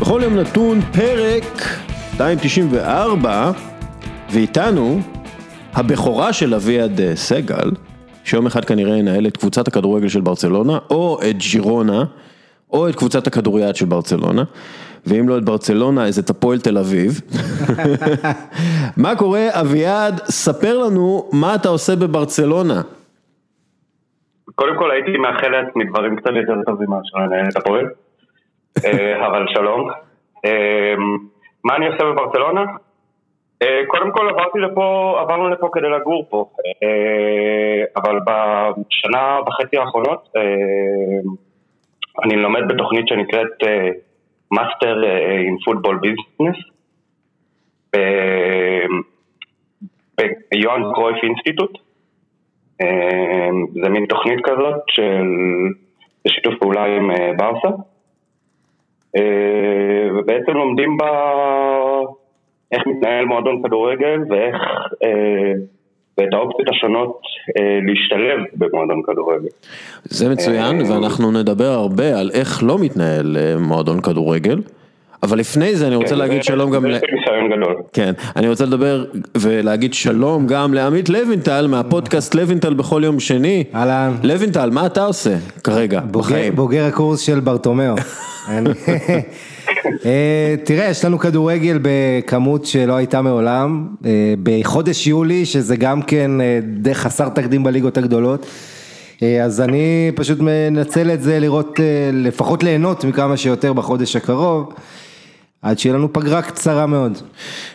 בכל יום נתון פרק 294, ואיתנו הבכורה של אביעד אה, סגל, שיום אחד כנראה ינהל את קבוצת הכדורגל של ברצלונה, או את ג'ירונה, או את קבוצת הכדוריד של ברצלונה, ואם לא את ברצלונה, אז את הפועל תל אביב. מה קורה, אביעד, ספר לנו מה אתה עושה בברצלונה. קודם כל הייתי מאחל לעצמי דברים קצת יותר טובים מאשר לנהל את הפועל, אבל שלום. אה, מה אני עושה בברצלונה? אה, קודם כל עברתי לפה, עברנו לפה כדי לגור פה, אבל בשנה וחצי האחרונות אני לומד בתוכנית שנקראת Master in Football Business ב Johan Cruyff Institute. זה מין תוכנית כזאת של שיתוף פעולה עם אה, ברסה. אה, ובעצם לומדים בה איך מתנהל מועדון כדורגל ואיך, אה, ואת האופציות השונות להשתלב במועדון כדורגל. זה מצוין, ואנחנו נדבר הרבה על איך לא מתנהל מועדון כדורגל. אבל לפני זה אני רוצה כן, להגיד שלום גם, זה גדול, כן, אני רוצה לדבר ולהגיד שלום גם לעמית לוינטל מהפודקאסט לוינטל בכל יום שני, אהלן, לוינטל מה אתה עושה כרגע בחיים? בוגר הקורס של ברטומיאו, אה, תראה יש לנו כדורגל בכמות שלא הייתה מעולם, אה, בחודש יולי שזה גם כן אה, די חסר תקדים בליגות הגדולות. אז אני פשוט מנצל את זה לראות, לפחות ליהנות מכמה שיותר בחודש הקרוב. עד שיהיה לנו פגרה קצרה מאוד.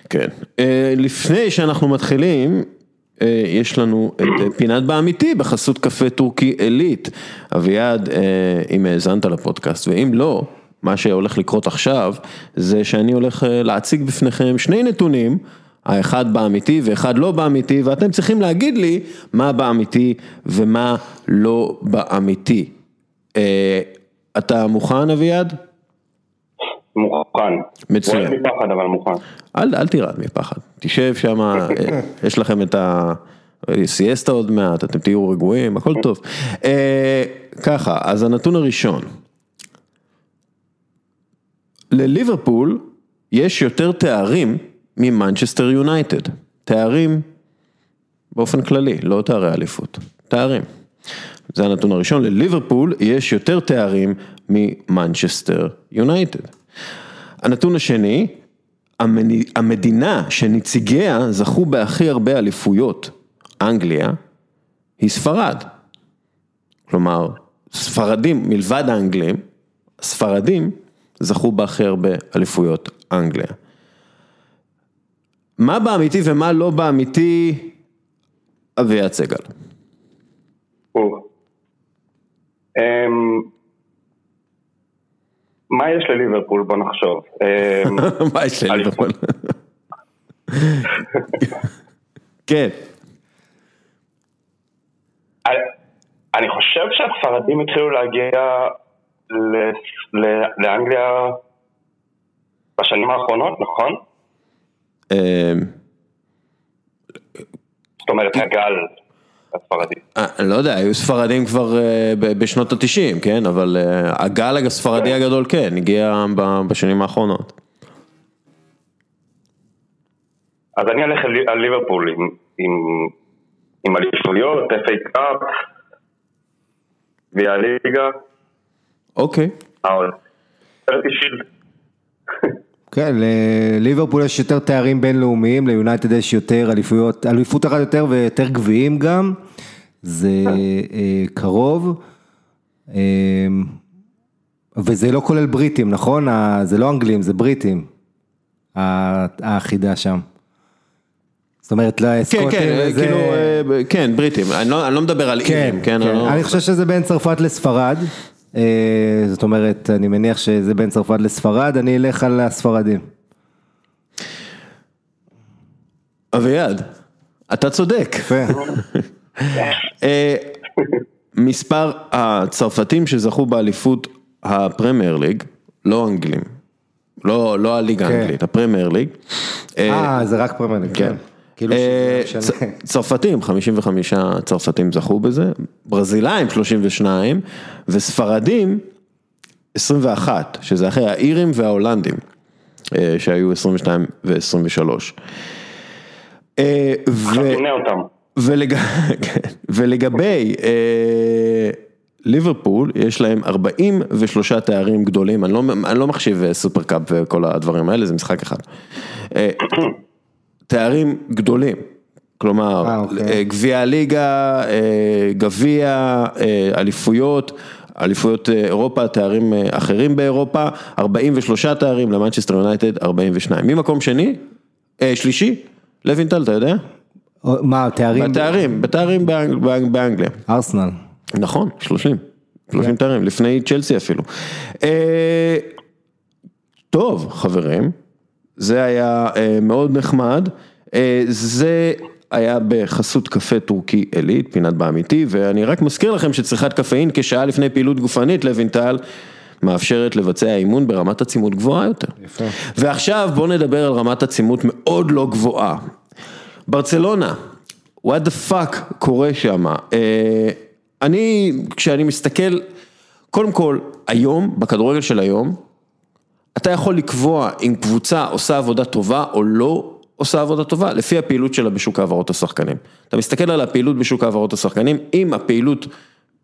כן, אה, לפני שאנחנו מתחילים, אה, יש לנו את אה, פינת באמיתי בחסות קפה טורקי עילית. אביעד, אם האזנת לפודקאסט, ואם לא, מה שהולך לקרות עכשיו, זה שאני הולך להציג בפניכם שני נתונים, האחד באמיתי ואחד לא באמיתי, ואתם צריכים להגיד לי מה באמיתי ומה לא באמיתי. אתה מוכן אביעד? מוכן. מצוין. רועד מפחד אבל מוכן. אל, אל תירד מפחד, תשב שם, אה, יש לכם את ה... סיאסטה עוד מעט, אתם תהיו רגועים, הכל טוב. אה, ככה, אז הנתון הראשון. לליברפול יש יותר תארים ממנצ'סטר יונייטד. תארים באופן כללי, לא תארי אליפות, תארים. זה הנתון הראשון, לליברפול יש יותר תארים ממנצ'סטר יונייטד. הנתון השני, המדינה שנציגיה זכו בהכי הרבה אליפויות, אנגליה, היא ספרד. כלומר, ספרדים, מלבד האנגלים, ספרדים זכו בהכי הרבה אליפויות אנגליה. מה באמיתי ומה לא באמיתי, אביעד סגל. מה יש לליברפול? בוא נחשוב. אמ, מה יש לליברפול? כן. אני חושב שהספרדים התחילו להגיע לאנגליה בשנים האחרונות, נכון? אמ, זאת אומרת, הגל הספרדים. אה, אני לא יודע, היו ספרדים כבר אה, בשנות התשעים, כן? אבל אה, הגל הספרדי כן. הגדול כן, הגיע בשנים האחרונות. אז אני אלך על ליברפול עם, אליפויות, FA קאפ, והליגה. אוקיי. כן, לליברפול יש יותר תארים בינלאומיים, ליונייטד יש יותר אליפויות, אליפות אחת יותר ויותר גביעים גם, זה אה, קרוב, אה, וזה לא כולל בריטים, נכון? זה לא אנגלים, זה בריטים, האחידה שם. זאת אומרת, לסקוטים כן, כן, זה... כאילו, אה, כן, בריטים, אני לא, אני לא מדבר על כן, אירים, כן? כן. אני, לא... אני חושב שזה בין צרפת לספרד. אה, זאת אומרת, אני מניח שזה בין צרפת לספרד, אני אלך על הספרדים. אביעד, אתה צודק. אה, מספר הצרפתים שזכו באליפות הפרמייר ליג, לא אנגלים, לא, לא הליגה כן. האנגלית, הפרמייר ליג. אה, זה רק פרמייר ליג, כן. כאילו אה, צרפתים, 55 צרפתים זכו בזה, ברזילאים 32 וספרדים 21, שזה אחרי האירים וההולנדים, אה, שהיו 22 ו-23. עכשיו תמנה אותם. ולג... כן. ולגבי אה, ליברפול, יש להם 43 תארים גדולים, אני לא, אני לא מחשיב אה, סופרקאפ וכל הדברים האלה, זה משחק אחד. תארים גדולים, כלומר, אה, אוקיי. אה, גביע הליגה, אה, גביע, אליפויות. אליפויות אירופה, תארים אחרים באירופה, 43 תארים למנצ'סטר יונייטד, 42. ממקום שני, אה, שלישי, לוינטל, אתה יודע? מה, תארים? בתארים, בתארים באנג- באנג- באנגליה. ארסנל. נכון, 30, 30 תארים, לפני צ'לסי אפילו. טוב, חברים, זה היה אה, מאוד נחמד. אה, זה היה בחסות קפה טורקי עילית, פינת באמיתי, ואני רק מזכיר לכם שצריכת קפאין כשעה לפני פעילות גופנית, לוינטל, מאפשרת לבצע אימון ברמת עצימות גבוהה יותר. יפה. ועכשיו בואו נדבר על רמת עצימות מאוד לא גבוהה. ברצלונה, what the fuck קורה שם? אה, אני, כשאני מסתכל, קודם כל, היום, בכדורגל של היום, אתה יכול לקבוע אם קבוצה עושה עבודה טובה או לא עושה עבודה טובה, לפי הפעילות שלה בשוק העברות השחקנים. אתה מסתכל על הפעילות בשוק העברות השחקנים, אם הפעילות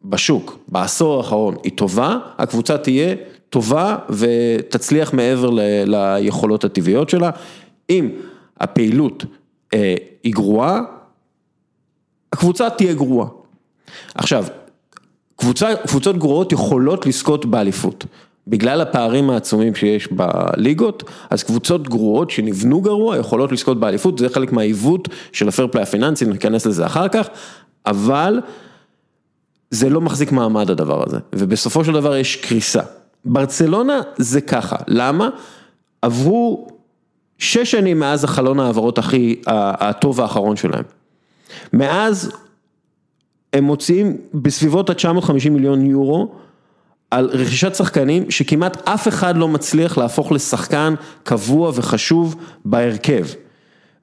בשוק, בעשור האחרון, היא טובה, הקבוצה תהיה טובה ותצליח מעבר ל- ליכולות הטבעיות שלה. אם הפעילות אה, היא גרועה, הקבוצה תהיה גרועה. עכשיו, קבוצה, קבוצות גרועות יכולות לזכות באליפות. בגלל הפערים העצומים שיש בליגות, אז קבוצות גרועות שנבנו גרוע יכולות לזכות באליפות, זה חלק מהעיוות של הפייר פליי הפיננסי, ניכנס לזה אחר כך, אבל זה לא מחזיק מעמד הדבר הזה, ובסופו של דבר יש קריסה. ברצלונה זה ככה, למה? עברו שש שנים מאז החלון העברות הכי, הטוב האחרון שלהם. מאז הם מוציאים בסביבות ה-950 מיליון יורו על רכישת שחקנים שכמעט אף אחד לא מצליח להפוך לשחקן קבוע וחשוב בהרכב.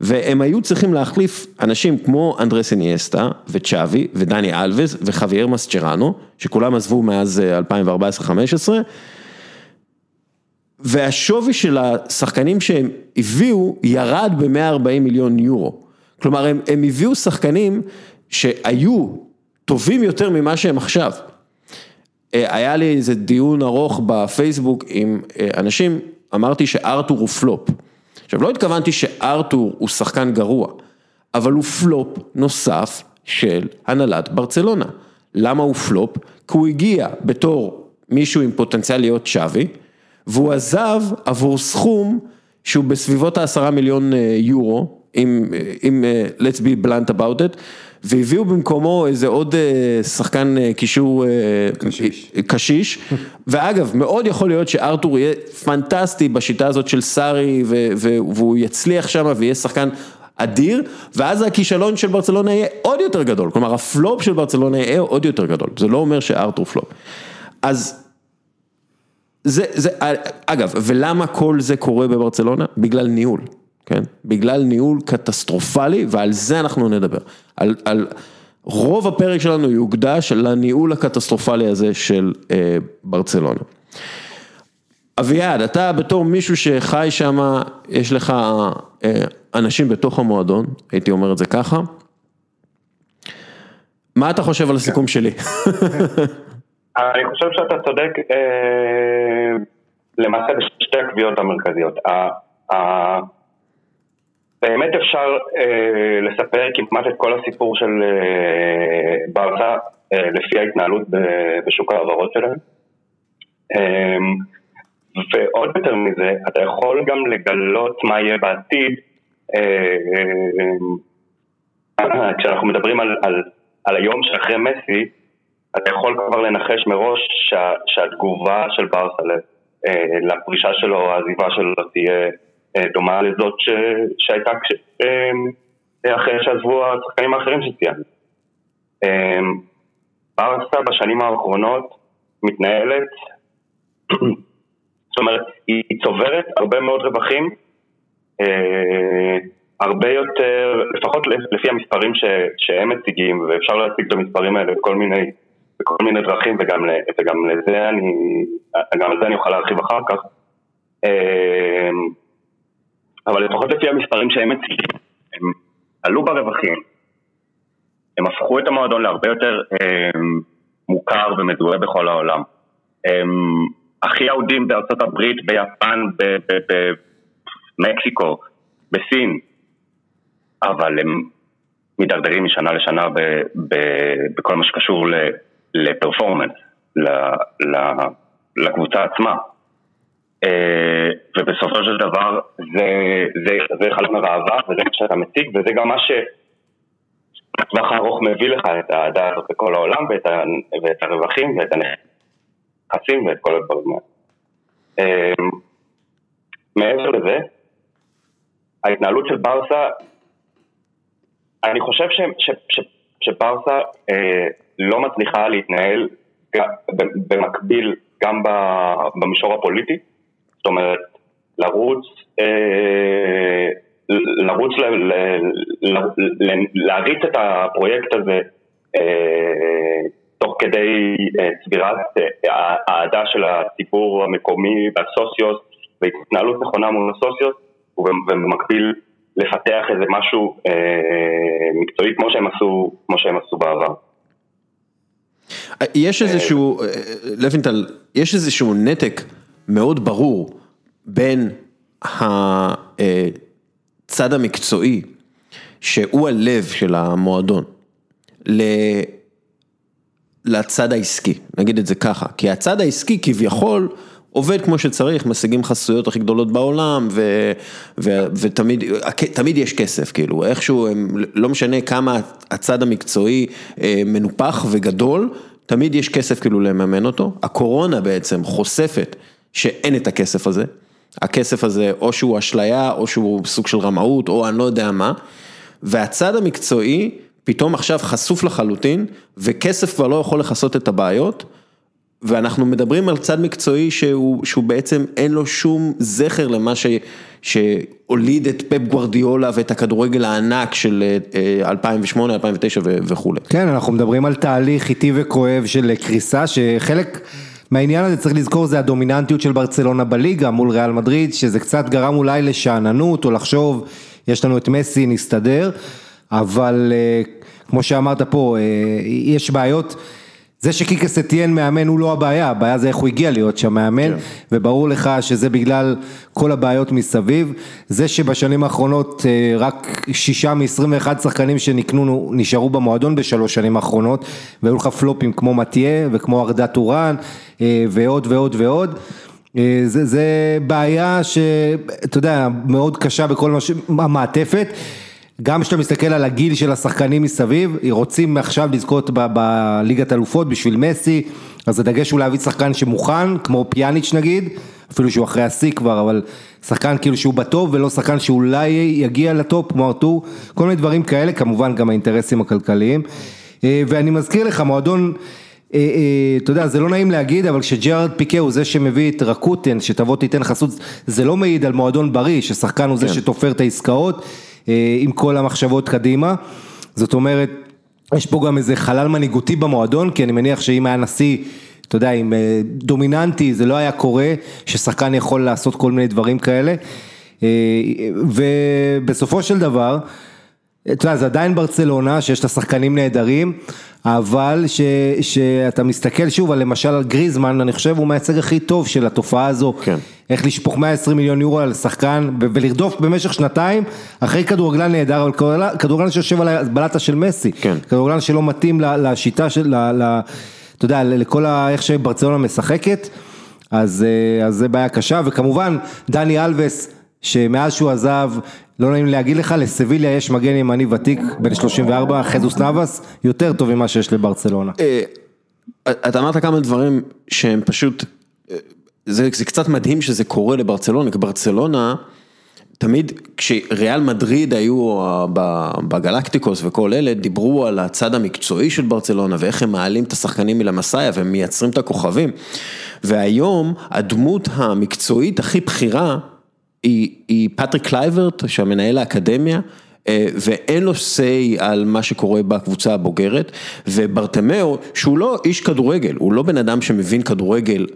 והם היו צריכים להחליף אנשים כמו אנדרס איניאסטה וצ'אבי ודני אלווס וחוויאר מסצ'רנו, שכולם עזבו מאז אה, 2014-2015. והשווי של השחקנים שהם הביאו ירד ב-140 מיליון יורו. כלומר, הם, הם הביאו שחקנים שהיו טובים יותר ממה שהם עכשיו. אה, היה לי איזה דיון ארוך בפייסבוק עם אה, אנשים, אמרתי שארתור הוא פלופ. עכשיו, לא התכוונתי שארתור הוא שחקן גרוע, אבל הוא פלופ נוסף של הנהלת ברצלונה. למה הוא פלופ? כי הוא הגיע בתור מישהו עם פוטנציאל להיות שווי, והוא עזב עבור סכום שהוא בסביבות העשרה מיליון אה, יורו, אם, אם let's be blunt about it, והביאו במקומו איזה עוד אה, שחקן אה, קישור אה, קשיש. קשיש, ואגב, מאוד יכול להיות שארתור יהיה פנטסטי בשיטה הזאת של סארי, והוא יצליח שם ויהיה שחקן אדיר, ואז הכישלון של ברצלונה יהיה עוד יותר גדול, כלומר הפלופ של ברצלונה יהיה עוד יותר גדול, זה לא אומר שארתור פלופ. אז זה, זה, אגב, ולמה כל זה קורה בברצלונה? בגלל ניהול, כן? בגלל ניהול קטסטרופלי, ועל זה אנחנו נדבר. על, על רוב הפרק שלנו יוקדש לניהול הקטסטרופלי הזה של אה, ברצלונה. אביעד, אתה בתור מישהו שחי שם, יש לך אה, אנשים בתוך המועדון, הייתי אומר את זה ככה. מה אתה חושב על הסיכום שלי? אני חושב שאתה צודק אה, למעשה בשתי הקביעות המרכזיות. ה- ה- באמת אפשר אה, לספר כמעט את כל הסיפור של אה, ברסה אה, לפי ההתנהלות ב- בשוק ההעברות שלהם. אה, ועוד יותר מזה, אתה יכול גם לגלות מה יהיה בעתיד אה, אה, כשאנחנו מדברים על, על, על היום שאחרי מסי, אתה יכול כבר לנחש מראש שה, שהתגובה של ברסה אה, לפרישה שלו, העזיבה שלו תהיה אה, דומה לזאת ש, שהייתה כש, אה, אחרי שעזבו השחקנים האחרים שציינו. אה, ברסה בשנים האחרונות מתנהלת, זאת אומרת, היא צוברת הרבה מאוד רווחים, אה, הרבה יותר, לפחות לפי המספרים ש, שהם מציגים, ואפשר להציג את המספרים האלה בכל מיני בכל מיני דרכים, וגם, וגם לזה אני, גם על אני אוכל להרחיב אחר כך. אבל לפחות לפי המספרים שהם מציגים, הם עלו ברווחים, הם הפכו את המועדון להרבה יותר הם, מוכר ומזוהה בכל העולם. הם הכי אהודים בארצות הברית, ביפן, במקסיקו, בסין, אבל הם מידרדרים משנה לשנה ב, ב, בכל מה שקשור לפרפורמנס, לקבוצה עצמה. אה, ובסופו של דבר זה, זה, זה חלק מהראווה וזה מה שאתה מציג וזה גם מה שבטווח הארוך מביא לך את האהדה הזאת בכל העולם ואת, ה, ואת הרווחים ואת הנכסים ואת כל הדברים האלה. אה, מעבר לזה, ההתנהלות של ברסה, אני חושב ש, ש, ש, שברסה אה, לא מצליחה להתנהל במקביל גם במישור הפוליטי. זאת אומרת, לרוץ, אה, לרוץ, להריץ את הפרויקט הזה אה, תוך כדי אה, צבירת האהדה של הסיפור המקומי והסוציוס והתנהלות נכונה מול הסוציוס ובמקביל לפתח איזה משהו מקצועי כמו שהם עשו, כמו שהם עשו בעבר. יש איזשהו, לוינטל, יש איזשהו נתק מאוד ברור בין הצד המקצועי, שהוא הלב של המועדון, לצד העסקי, נגיד את זה ככה, כי הצד העסקי כביכול עובד כמו שצריך, משיגים חסויות הכי גדולות בעולם ו, ו, ותמיד תמיד יש כסף, כאילו. איכשהו, הם, לא משנה כמה הצד המקצועי אה, מנופח וגדול, תמיד יש כסף כאילו לממן אותו, הקורונה בעצם חושפת שאין את הכסף הזה, הכסף הזה או שהוא אשליה או שהוא סוג של רמאות או אני לא יודע מה, והצד המקצועי פתאום עכשיו חשוף לחלוטין וכסף כבר לא יכול לכסות את הבעיות. ואנחנו מדברים על צד מקצועי שהוא, שהוא בעצם אין לו שום זכר למה ש, שהוליד את פפ גוורדיולה ואת הכדורגל הענק של 2008, 2009 וכולי. כן, אנחנו מדברים על תהליך איטי וכואב של קריסה שחלק... מהעניין הזה צריך לזכור זה הדומיננטיות של ברצלונה בליגה מול ריאל מדריד, שזה קצת גרם אולי לשאננות או לחשוב, יש לנו את מסי, נסתדר, אבל אה, כמו שאמרת פה, אה, יש בעיות. זה שקיקס אתיין מאמן הוא לא הבעיה, הבעיה זה איך הוא הגיע להיות שם מאמן, כן. וברור לך שזה בגלל כל הבעיות מסביב. זה שבשנים האחרונות אה, רק שישה מ-21 שחקנים שנקנו נשארו במועדון בשלוש שנים האחרונות, והיו לך פלופים כמו מתיה וכמו ארדה טורן, אה, ועוד ועוד ועוד. אה, זה, זה בעיה שאתה יודע, מאוד קשה בכל מה ש... המעטפת. גם כשאתה מסתכל על הגיל של השחקנים מסביב, רוצים עכשיו לזכות בליגת אלופות בשביל מסי, אז הדגש הוא להביא שחקן שמוכן, כמו פיאניץ' נגיד, אפילו שהוא אחרי השיא כבר, אבל שחקן כאילו שהוא בטוב ולא שחקן שאולי יגיע לטופ כמו ארתור, כל מיני דברים כאלה, כמובן גם האינטרסים הכלכליים. אה, ואני מזכיר לך, מועדון... אה, אה, אתה יודע, זה לא נעים להגיד, אבל כשג'רארד פיקה הוא זה שמביא את רקוטן, שתבוא תיתן חסות, זה לא מעיד על מועדון בריא, ששחקן הוא זה כן. שתופר את העסקאות. אה, עם כל המחשבות קדימה, זאת אומרת, יש פה גם איזה חלל מנהיגותי במועדון, כי אני מניח שאם היה נשיא, אתה יודע, עם אה, דומיננטי, זה לא היה קורה, ששחקן יכול לעשות כל מיני דברים כאלה, אה, ובסופו של דבר, אתה יודע, זה עדיין ברצלונה, שיש לה שחקנים נהדרים, אבל ש, שאתה מסתכל שוב על למשל על גריזמן, אני חושב הוא מייצג הכי טוב של התופעה הזו. כן. איך לשפוך 120 מיליון יורו על שחקן ולרדוף במשך שנתיים אחרי כדורגלן נהדר, אבל כדורגלן שיושב על הבלטה של מסי. כן. כדורגלן שלא מתאים לשיטה של, אתה יודע, לכל ה... איך שברצלונה משחקת. אז, אה, אז זה בעיה קשה, וכמובן דני אלווס, שמאז שהוא עזב, לא נעים להגיד לך, לסביליה יש מגן ימני ותיק, בן 34, חזוס נאבס, יותר טוב ממה שיש לברצלונה. אה, אתה אמרת כמה דברים שהם פשוט, אה, זה, זה קצת מדהים שזה קורה לברצלונה, כי ברצלונה, תמיד כשריאל מדריד היו בגלקטיקוס וכל אלה, דיברו על הצד המקצועי של ברצלונה ואיך הם מעלים את השחקנים מלה מאסיה ומייצרים את הכוכבים. והיום הדמות המקצועית הכי בכירה היא, היא פטריק קלייברט, שהמנהל האקדמיה, ואין לו say על מה שקורה בקבוצה הבוגרת, וברטמאו, שהוא לא איש כדורגל, הוא לא בן אדם שמבין כדורגל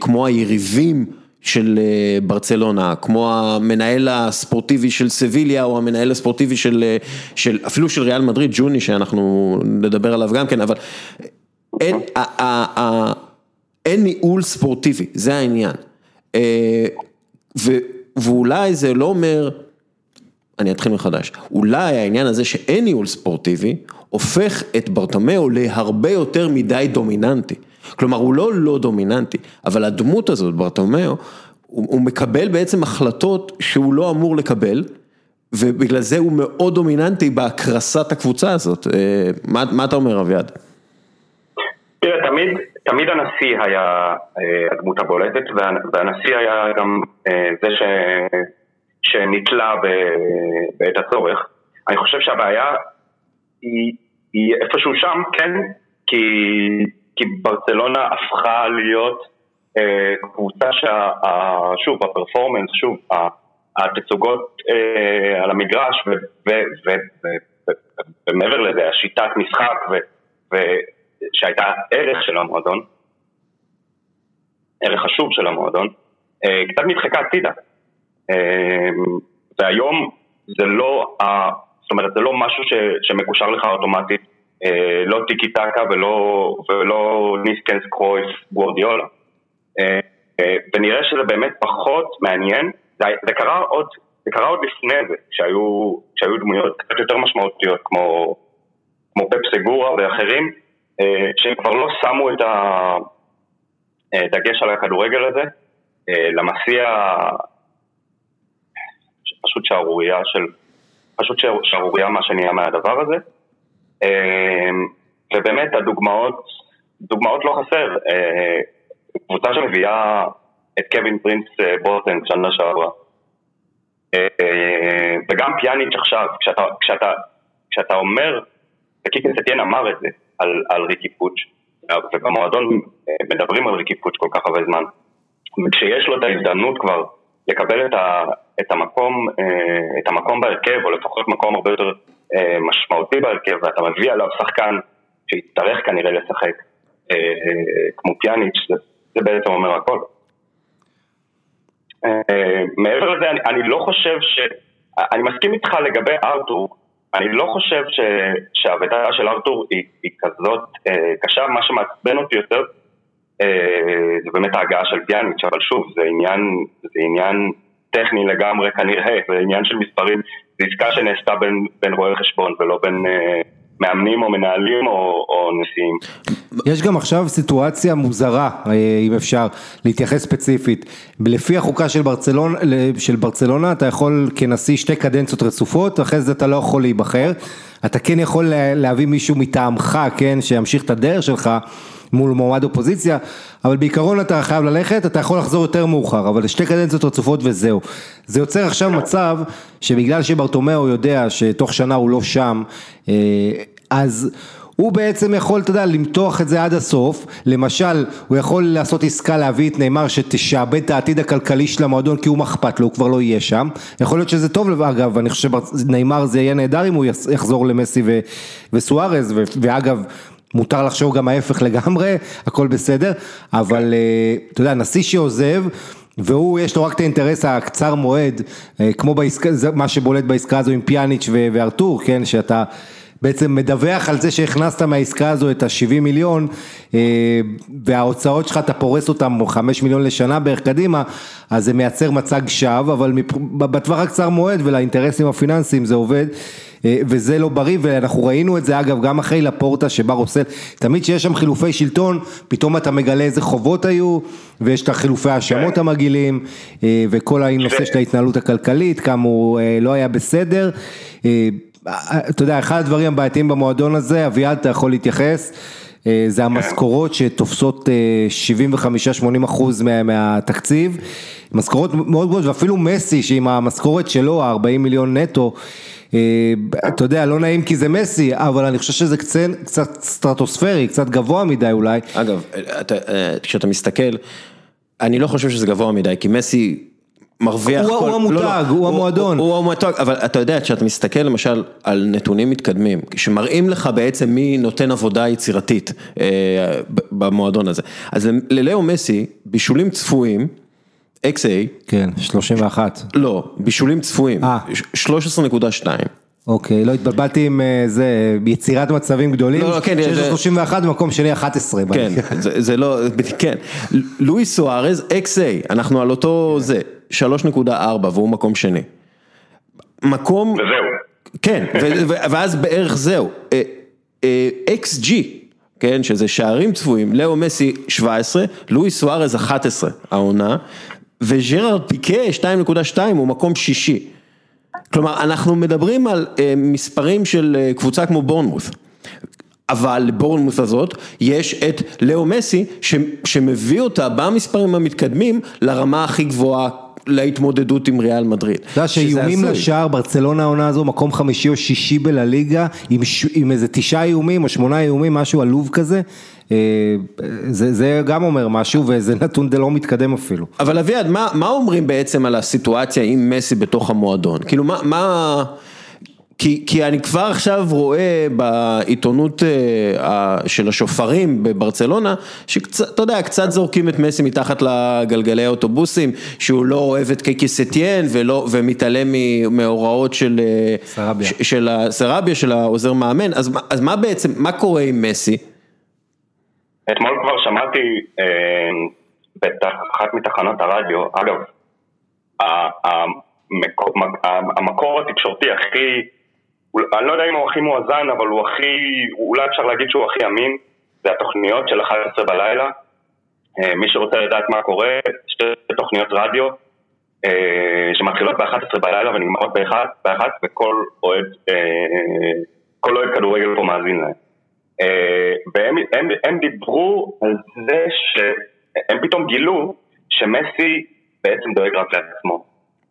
כמו היריבים. של ברצלונה, כמו המנהל הספורטיבי של סביליה או המנהל הספורטיבי של, של אפילו של ריאל מדריד, ג'וני, שאנחנו נדבר עליו גם כן, אבל אין, ה, ה, ה, אין ניהול ספורטיבי, זה העניין. ו, ואולי זה לא אומר, אני אתחיל מחדש, אולי העניין הזה שאין ניהול ספורטיבי, הופך את ברטמאו להרבה יותר מדי דומיננטי. כלומר, הוא לא לא דומיננטי, אבל הדמות הזאת, ברטומאו, הוא, הוא מקבל בעצם החלטות שהוא לא אמור לקבל, ובגלל זה הוא מאוד דומיננטי בהקרסת הקבוצה הזאת. מה, מה אתה אומר, אביעד? תראה, תמיד, תמיד הנשיא היה הדמות הבולטת, והנשיא היה גם זה ש, שנתלה בעת הצורך. אני חושב שהבעיה היא, היא איפשהו שם, כן, כי כי ברצלונה הפכה להיות אה, קבוצה ששוב, הפרפורמנס, שוב, התצוגות אה, על המגרש ומעבר לזה, השיטת משחק שהייתה ערך של המועדון, ערך חשוב של המועדון, אה, קצת נדחקה הצידה. אה, והיום זה לא, זאת אומרת, זה לא משהו ש, שמקושר לך אוטומטית אה, לא טיקי טקה ולא, ולא ניסקנס קרויס גוורדיולה. אה, אה, ונראה שזה באמת פחות מעניין, זה, זה, קרה עוד, זה קרה עוד לפני זה, כשהיו, כשהיו דמויות קצת יותר משמעותיות כמו, כמו פפ סגורה ואחרים, שהם כבר לא שמו את הדגש על הכדורגל הזה, למסיע פשוט שערורייה של, פשוט שערורייה מה שנהיה מהדבר הזה. אמ, ובאמת הדוגמאות, דוגמאות לא חסר, אה, קבוצה שמביאה את קווין פרינס אה, בוטנג שנה שעברה. אה, וגם פיאניץ' עכשיו, כשאתה, כשאתה, כשאתה אומר, וקיקן סטיין אמר את זה על, על ריקי פוץ', ובמועדון מדברים על ריקי פוץ' כל כך הרבה זמן, וכשיש לו את ההזדמנות כבר לקבל את, ה, את, המקום, את המקום בהרכב, או לפחות מקום הרבה יותר אה, משמעותי בהרכב ואתה מביא עליו שחקן שיצטרך כנראה לשחק אה, כמו פיאניץ', זה, זה בעצם אומר הכל. אה, מעבר לזה אני, אני לא חושב ש... אני מסכים איתך לגבי ארתור, אני לא חושב ש, של ארתור היא, היא כזאת אה, קשה, מה שמעצבן אותי יותר אה, זה באמת ההגעה של פיאניץ', אבל שוב, זה עניין, זה עניין טכני לגמרי כנראה, זה עניין של מספרים, זה עסקה שנעשתה בין, בין רואי חשבון ולא בין אה, מאמנים או מנהלים או, או נשיאים. יש גם עכשיו סיטואציה מוזרה, אה, אם אפשר להתייחס ספציפית. לפי החוקה של ברצלונה, של ברצלונה אתה יכול כנשיא שתי קדנציות רצופות, אחרי זה אתה לא יכול להיבחר. אתה כן יכול להביא מישהו מטעמך, כן, שימשיך את הדרך שלך. מול מועמד אופוזיציה, אבל בעיקרון אתה חייב ללכת, אתה יכול לחזור יותר מאוחר, אבל שתי קדנציות רצופות וזהו. זה יוצר עכשיו מצב שבגלל שברטומאו יודע שתוך שנה הוא לא שם, אה, אז... הוא בעצם יכול, אתה יודע, למתוח את זה עד הסוף, למשל, הוא יכול לעשות עסקה להביא את נאמר שתשעבד את העתיד הכלכלי של המועדון כי הוא מחפת לו, הוא כבר לא יהיה שם, יכול להיות שזה טוב, אגב, אני חושב שנאמר זה יהיה נהדר אם הוא יחזור למסי וסוארז, ואגב, מותר לחשוב גם ההפך לגמרי, הכל בסדר, אבל אה, אתה יודע, נשיא שעוזב, והוא יש לו רק את האינטרס הקצר מועד, אה, כמו בעסקה, מה שבולט בעסקה הזו עם פיאניץ' וארתור, כן, שאתה בעצם מדווח על זה שהכנסת מהעסקה הזו את ה-70 מיליון אה, וההוצאות שלך אתה פורס אותם 5 מיליון לשנה בערך קדימה, אז זה מייצר מצג שווא, אבל בטווח הקצר מועד ולאינטרסים הפיננסיים זה עובד. אה, וזה לא בריא ואנחנו ראינו את זה אגב גם אחרי לפורטה שבר עושה, תמיד שיש שם חילופי שלטון פתאום אתה מגלה איזה חובות היו ויש את החילופי האשמות כן. המגעילים אה, וכל הנושא של ההתנהלות הכלכלית כמה הוא לא היה בסדר, אתה יודע אחד הדברים הבעייתיים במועדון הזה אביעד אתה יכול להתייחס זה המשכורות שתופסות 75-80 אחוז מה, מהתקציב, משכורות מאוד גבוהות ואפילו מסי שעם המשכורת שלו, ה-40 מיליון נטו, אה, אתה יודע, לא נעים כי זה מסי, אבל אני חושב שזה קצת, קצת סטרטוספרי, קצת גבוה מדי אולי. אגב, אתה, אה, כשאתה מסתכל, אני לא חושב שזה גבוה מדי, כי מסי מרוויח הוא- הוא המותג, הוא המועדון. הוא המותג, אבל אתה יודע, כשאתה מסתכל למשל על נתונים מתקדמים, שמראים לך בעצם מי נותן עבודה יצירתית אה, במועדון הזה. אז ללאו מסי, בישולים צפויים, XA, כן, 31. לא, בישולים צפויים, אה. 13.2. אוקיי, לא התבלבלתי עם אה, זה, יצירת מצבים גדולים, לא, לא, כן, שיש לו זה- 31 במקום שני 11. כן, זה, זה לא, כן, לואיס סוארז XA, אנחנו על אותו זה, 3.4 והוא מקום שני. מקום, וזהו. כן, ו- ו- ואז בערך זהו, אה, אה, XG, כן, שזה שערים צפויים, לאו מסי 17, לואיס סוארז 11 העונה, וג'רארד פיקה 2.2 הוא מקום שישי. כלומר, אנחנו מדברים על אה, מספרים של אה, קבוצה כמו בורנמוס. אבל לבורנמוס הזאת יש את לאו מסי ש, שמביא אותה במספרים המתקדמים לרמה הכי גבוהה להתמודדות עם ריאל מדריד. אתה יודע שאיומים. לשער, ברצלונה העונה הזו, מקום חמישי או שישי בלליגה, עם, ש... עם איזה תשעה איומים או שמונה איומים, משהו עלוב כזה, זה, זה גם אומר משהו, וזה נתון די לא מתקדם אפילו. אבל אביעד, מה, מה אומרים בעצם על הסיטואציה עם מסי בתוך המועדון? כאילו מה, מה... כי, כי אני כבר עכשיו רואה בעיתונות אה, ה- של השופרים בברצלונה, שקצת, אתה יודע, קצת זורקים את מסי מתחת לגלגלי האוטובוסים, שהוא לא אוהב את קייקי סטיאן ולא, ומתעלם ממאורעות של, אה, סרביה. ש- של הסרביה, של העוזר מאמן, אז, אז מה בעצם, מה קורה עם מסי? אתמול כבר שמעתי אה, באחת מתחנות הרדיו, אגב, המקור, המקור התקשורתי הכי, אני לא יודע אם הוא הכי מואזן, אבל הוא הכי, אולי אפשר להגיד שהוא הכי אמין, זה התוכניות של 11 בלילה. אה, מי שרוצה לדעת מה קורה, שתי תוכניות רדיו אה, שמתחילות ב-11 בלילה ונגמרות ב-1 וכל אה, אוהד כדורגל פה מאזין להם. אה, והם הם, הם דיברו על זה שהם פתאום גילו שמסי בעצם דואג רק לעצמו.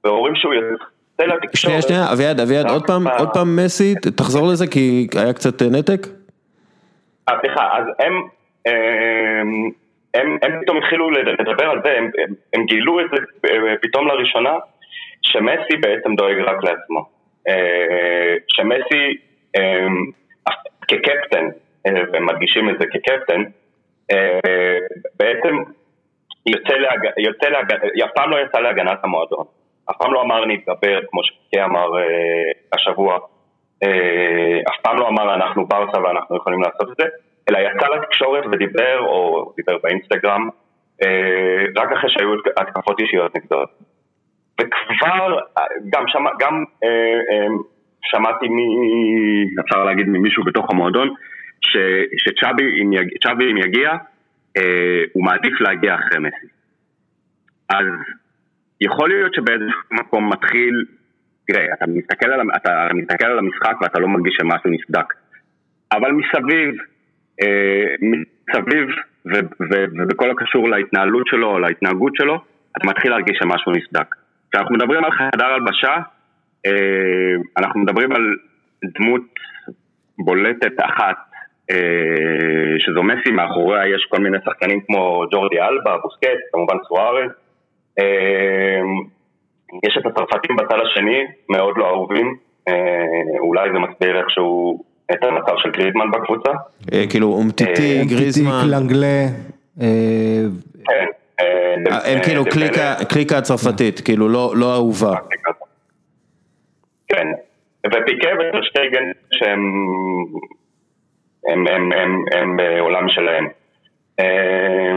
ואומרים שהוא יוצא לתקשורת. שנייה, שנייה, אביעד, אביעד, עוד פעם, עוד פעם מסי, תחזור לזה כי היה קצת אה, נתק. אה, סליחה, אז הם, הם, הם, הם פתאום התחילו לדבר על זה, הם, הם, הם גילו את זה פתאום לראשונה, שמסי בעצם דואג רק לעצמו. שמסי כקפטן, אה, והם מדגישים את זה כקפטן, אה, בעצם יוצא, להג... להג... אף פעם לא יצא להגנת המועדון. אף פעם לא אמר נתגבר, כמו שקי אמר אה, השבוע. אה, אף פעם לא אמר אנחנו ברסה ואנחנו יכולים לעשות את זה, אלא יצא לתקשורת ודיבר, או דיבר באינסטגרם, אה, רק אחרי שהיו התקפות אישיות נגדו. וכבר, אה, גם, שמע, גם אה, אה, שמעתי, מ... אפשר להגיד ממישהו בתוך המועדון, שצ'אבי אם, יגיע, אה, הוא מעדיף להגיע אחרי מסי. אז יכול להיות שבאיזשהו מקום מתחיל, תראה, אתה מסתכל על, אתה מסתכל על המשחק ואתה לא מרגיש שמשהו נסדק. אבל מסביב, אה, מסביב, ובכל הקשור להתנהלות שלו או להתנהגות שלו, אתה מתחיל להרגיש שמשהו נסדק. כשאנחנו מדברים על חדר הלבשה, אה, אנחנו מדברים על דמות בולטת אחת, שזו מסי, מאחוריה יש כל מיני שחקנים כמו ג'ורדי אלבה, בוסקט, כמובן סוארז. אה, יש את הצרפתים בצד השני, מאוד לא אהובים, אה, אולי זה מסביר איכשהו את המצב של גריזמן בקבוצה. אה, כאילו אומטיטי, גריזמן, קלנגלה, אה, כן. אה, אה, הם אה, כאילו. קליקה, הצרפתית, כאילו לא לא אהובה. כן, ופיקה וטרשטייגן שהם הם, הם, הם, הם בעולם שלהם. אה,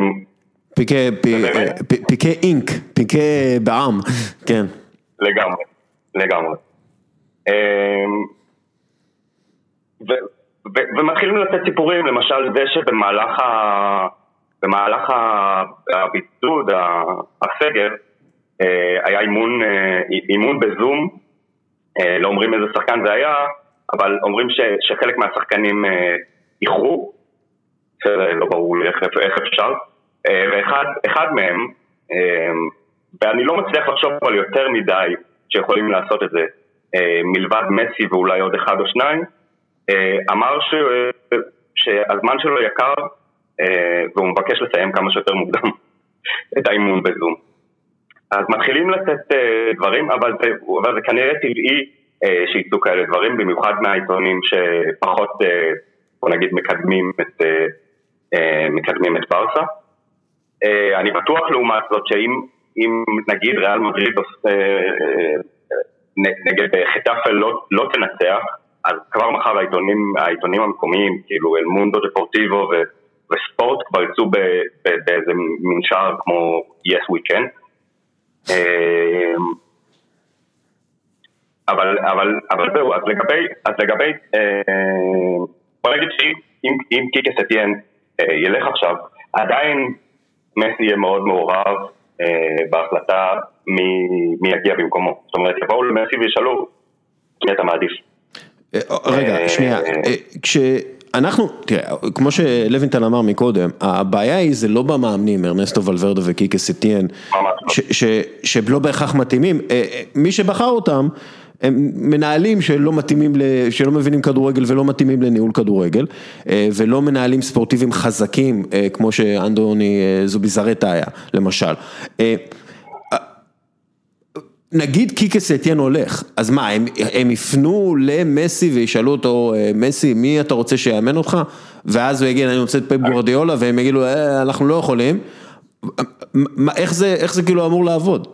פיקה, פי- ובאמת? פי- פיקה אינק, פיקה בעם, כן. לגמרי, לגמרי. אמ, ו- ו- ומתחילים לתת סיפורים, למשל זה שבמהלך ה... במהלך ה- הבידוד, ה- הסגר, אה, היה אימון, אה, אימון בזום, אה, לא אומרים איזה שחקן זה היה, אבל אומרים ש, שחלק מהשחקנים איחרו, שזה לא ברור לי איך, איך אפשר, אה, ואחד אחד מהם, אה, ואני לא מצליח לחשוב על יותר מדי שיכולים לעשות את זה, אה, מלבד מסי ואולי עוד אחד או שניים, אמר ש, שהזמן שלו יקר והוא מבקש לסיים כמה שיותר מוקדם את האימון בזום. אז מתחילים לתת דברים, אבל זה, אבל זה כנראה טבעי שיצאו כאלה דברים, במיוחד מהעיתונים שפחות, בוא נגיד, מקדמים את, אה, אה, מקדמים את ברסה. אה, אני בטוח לעומת זאת שאם אם נגיד ריאל מדריד נגד חטאפה לא, לא תנצח, אז כבר מחר העיתונים, העיתונים המקומיים, כאילו אל מונדו דפורטיבו ו, וספורט כבר יצאו באיזה מין שער כמו yes we can. אבל, אבל, אבל זהו, אז לגבי, אז לגבי, אה, בוא נגיד שאם אם קיקה סטיאן אה, ילך עכשיו, עדיין מסי יהיה מאוד מעורב אה, בהחלטה מי, יגיע במקומו. זאת אומרת, יבואו למסי וישאלו, מי אתה מעדיף? אה, רגע, שנייה, כשאנחנו, תראה, כמו שלוינטל אמר מקודם, הבעיה היא זה לא במאמנים, ארנסטו ולוורדו וקיקה סטיאן, ממש לא. שלא בהכרח מתאימים, מי שבחר אותם הם מנהלים שלא מתאימים, שלא מבינים כדורגל ולא מתאימים לניהול כדורגל, אה, ולא מנהלים ספורטיביים חזקים, אה, כמו שאנדוני אה, זוביזרטה היה, למשל. נגיד קיקה סטיאן הולך, אז מה, הם, הם יפנו למסי וישאלו אותו, "אה, מסי, מי אתה רוצה שיאמן אותך? ואז הוא יגיד, אני רוצה את פפ גוורדיאולה, והם יגידו, אה, אנחנו לא יכולים. מה, איך, זה, איך זה כאילו אמור לעבוד?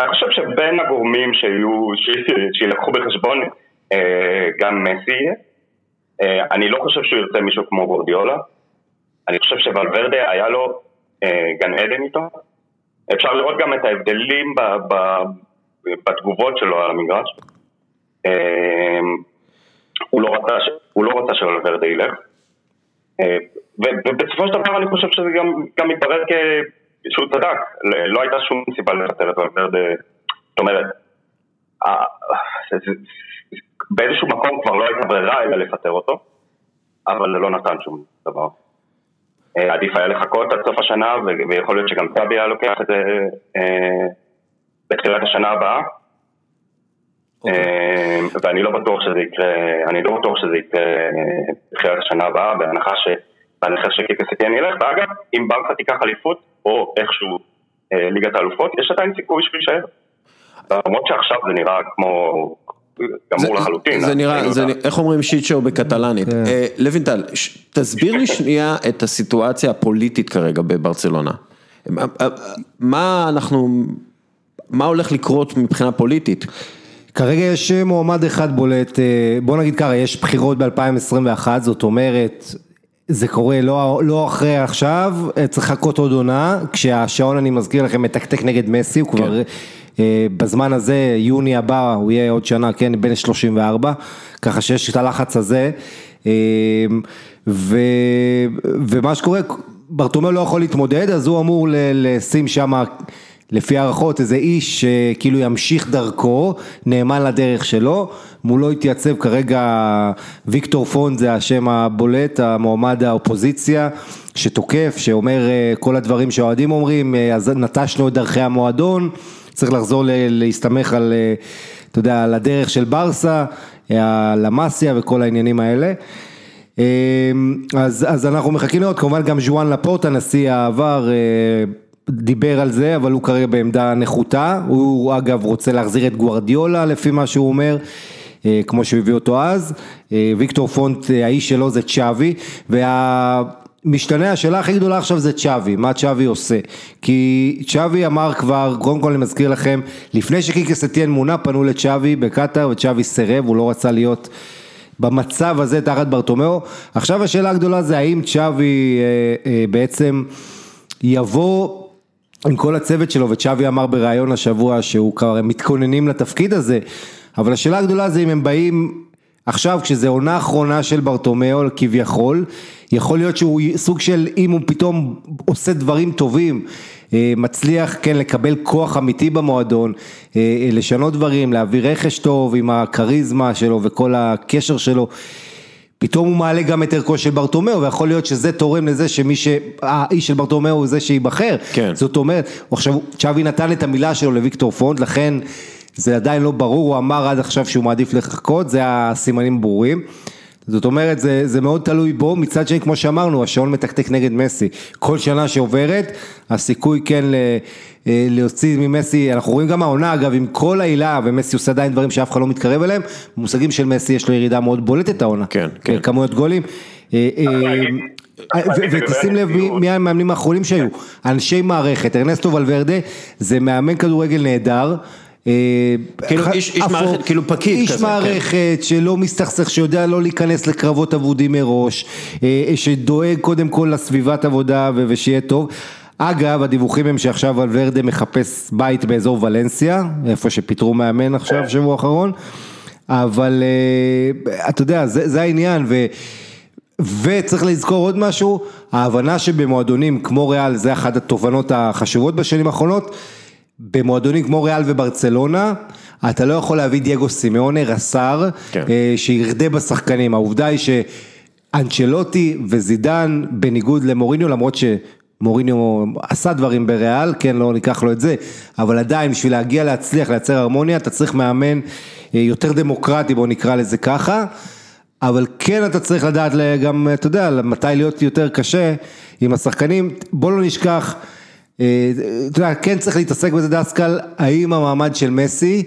אני חושב שבין הגורמים שיהיו, ש- שילקחו בחשבון, אה, גם מסי. אה, אני לא חושב שהוא ירצה מישהו כמו גורדיולה. אני חושב שוולברדה היה לו אה, גן עדן איתו. אפשר לראות גם את ההבדלים בתגובות שלו על המגרש. הוא לא רצה, הוא לא שוולברדה ילך. ובסופו של דבר אני חושב שזה גם, גם מתברר כ- שהוא צדק, לא הייתה שום סיבה לפטר את ולברדה, זאת אומרת, אה, זה- באיזשהו מקום כבר לא הייתה ברירה אלא לפטר אותו, אבל זה לא נתן שום דבר. אה, עדיף היה לחכות עד סוף השנה, ויכול להיות שגם טאבי היה לוקח את זה אה, בתחילת השנה הבאה. אה, ואני לא בטוח שזה יקרה, אני לא בטוח שזה יקרה אה, בתחילת השנה הבאה, בהנחה ש... בהנחה שקיקה סטיאן ילך, ואגב, אם ברקה תיקח אליפות, או איכשהו אה, ליגת האלופות, יש עדיין סיכוי בשביל להישאר. למרות שעכשיו זה נראה כמו גמור לחלוטין. זה נראה, נראה- איך אומרים שיט שואו בקטלנית. כן. אה, לוינטל, תסביר לי שנייה את הסיטואציה הפוליטית כרגע בברצלונה. מה- מה אנחנו, מה הולך לקרות מבחינה פוליטית? כרגע יש מועמד אחד בולט, אה, בוא נגיד ככה, יש בחירות ב-2021, זאת אומרת, זה קורה לא, לא אחרי עכשיו, אה, צריך לחכות עוד עונה, כשהשעון אני מזכיר לכם מתקתק נגד מסי, הוא כבר אה, בזמן הזה, יוני הבא, הוא יהיה עוד שנה, כן, בן 34, ככה שיש את הלחץ הזה, אה, ו, ומה שקורה, ברטומיאו לא יכול להתמודד, אז הוא אמור לשים שם לפי הערכות איזה איש שכאילו ימשיך דרכו, נאמן לדרך שלו, מולו התייצב כרגע ויקטור פון זה השם הבולט, המועמד האופוזיציה, שתוקף, שאומר אה, כל הדברים שהאוהדים אומרים, אה, אז נטשנו את דרכי המועדון, צריך לחזור להסתמך על, אה, אתה יודע, על הדרך של ברסה, אה, למאסיה וכל העניינים האלה. אז, אז אנחנו מחכים לראות, כמובן גם ז'ואן לפורט, הנשיא העבר, דיבר על זה, אבל הוא כרגע בעמדה נחותה, הוא אגב רוצה להחזיר את גוארדיולה לפי מה שהוא אומר, אה, כמו שהוא הביא אותו אז, אה, ויקטור פונט, אה, האיש שלו זה צ'אבי, והמשתנה, השאלה הכי גדולה עכשיו זה צ'אבי, מה צ'אבי עושה, כי צ'אבי אמר כבר, קודם כל אני מזכיר לכם, לפני שקיקה סטיאן מונה פנו לצ'אבי בקטאר וצ'אבי סירב, הוא לא רצה להיות במצב הזה תחת ברטומיאו. עכשיו השאלה הגדולה זה האם צ'אבי אה, אה, בעצם יבוא עם כל הצוות שלו, וצ'אבי אמר בריאיון השבוע שהוא כבר מתכוננים לתפקיד הזה, אבל השאלה הגדולה זה אם הם באים עכשיו כשזה עונה אחרונה של ברטומיאו כביכול, יכול להיות שהוא סוג של אם הוא פתאום עושה דברים טובים, אה, מצליח כן לקבל כוח אמיתי במועדון, אה, אה, לשנות דברים, להביא רכש טוב עם הכריזמה שלו וכל הקשר שלו. פתאום הוא מעלה גם את ערכו של ברטומיאו, ויכול להיות שזה תורם לזה שמי ש... האיש של ברטומיאו הוא זה שייבחר. כן. זאת אומרת, עכשיו צ'אבי נתן את המילה שלו לוויקטור פונט, לכן זה עדיין לא ברור, הוא אמר עד עכשיו שהוא מעדיף לחכות, זה הסימנים ברורים. זאת אומרת, זה, זה מאוד תלוי בו, מצד שני, כמו שאמרנו, השעון מתקתק נגד מסי. כל שנה שעוברת, הסיכוי כן ל, אה, להוציא ממסי, אנחנו רואים גם העונה אגב, עם כל העילה, ומסי עושה עדיין דברים שאף אחד לא מתקרב אליהם, במושגים של מסי יש לו ירידה מאוד בולטת העונה. כן, כן. כמויות גולים. אה, אה, ותשים לב מי המאמנים האחרונים שהיו, אנשי מערכת, ארנסטו ולוורדה זה מאמן כדורגל נהדר. אה, כאילו איש מערכת, כאילו פקיד כזה. איש כן. מערכת שלא מסתכסך, שיודע לא להיכנס לקרבות אבודים מראש, שדואג קודם כל לסביבת עבודה ושיהיה טוב. אגב, הדיווחים הם שעכשיו ולוורדה מחפש בית באזור ולנסיה, איפה שפיטרו מאמן עכשיו, שבוע האחרון, אבל אתה יודע, זה, זה העניין, ו... וצריך לזכור עוד משהו, ההבנה שבמועדונים כמו ריאל, זה אחת התובנות החשובות בשנים האחרונות, במועדונים כמו ריאל וברצלונה, אתה לא יכול להביא דייגו סימאונה רס"ר, כן. אה, שירדה בשחקנים, העובדה היא שאנצ'לוטי וזידן, בניגוד למוריניו, למרות ש... מוריניו עשה דברים בריאל, כן, לא ניקח לו את זה, אבל עדיין בשביל להגיע להצליח, לייצר הרמוניה, אתה צריך מאמן אה, יותר דמוקרטי, בוא נקרא לזה ככה. אבל כן אתה צריך לדעת גם, אתה יודע, מתי להיות יותר קשה עם השחקנים, בוא לא נשכח, אתה יודע, כן צריך להתעסק בזה דסקל, האם המעמד של מסי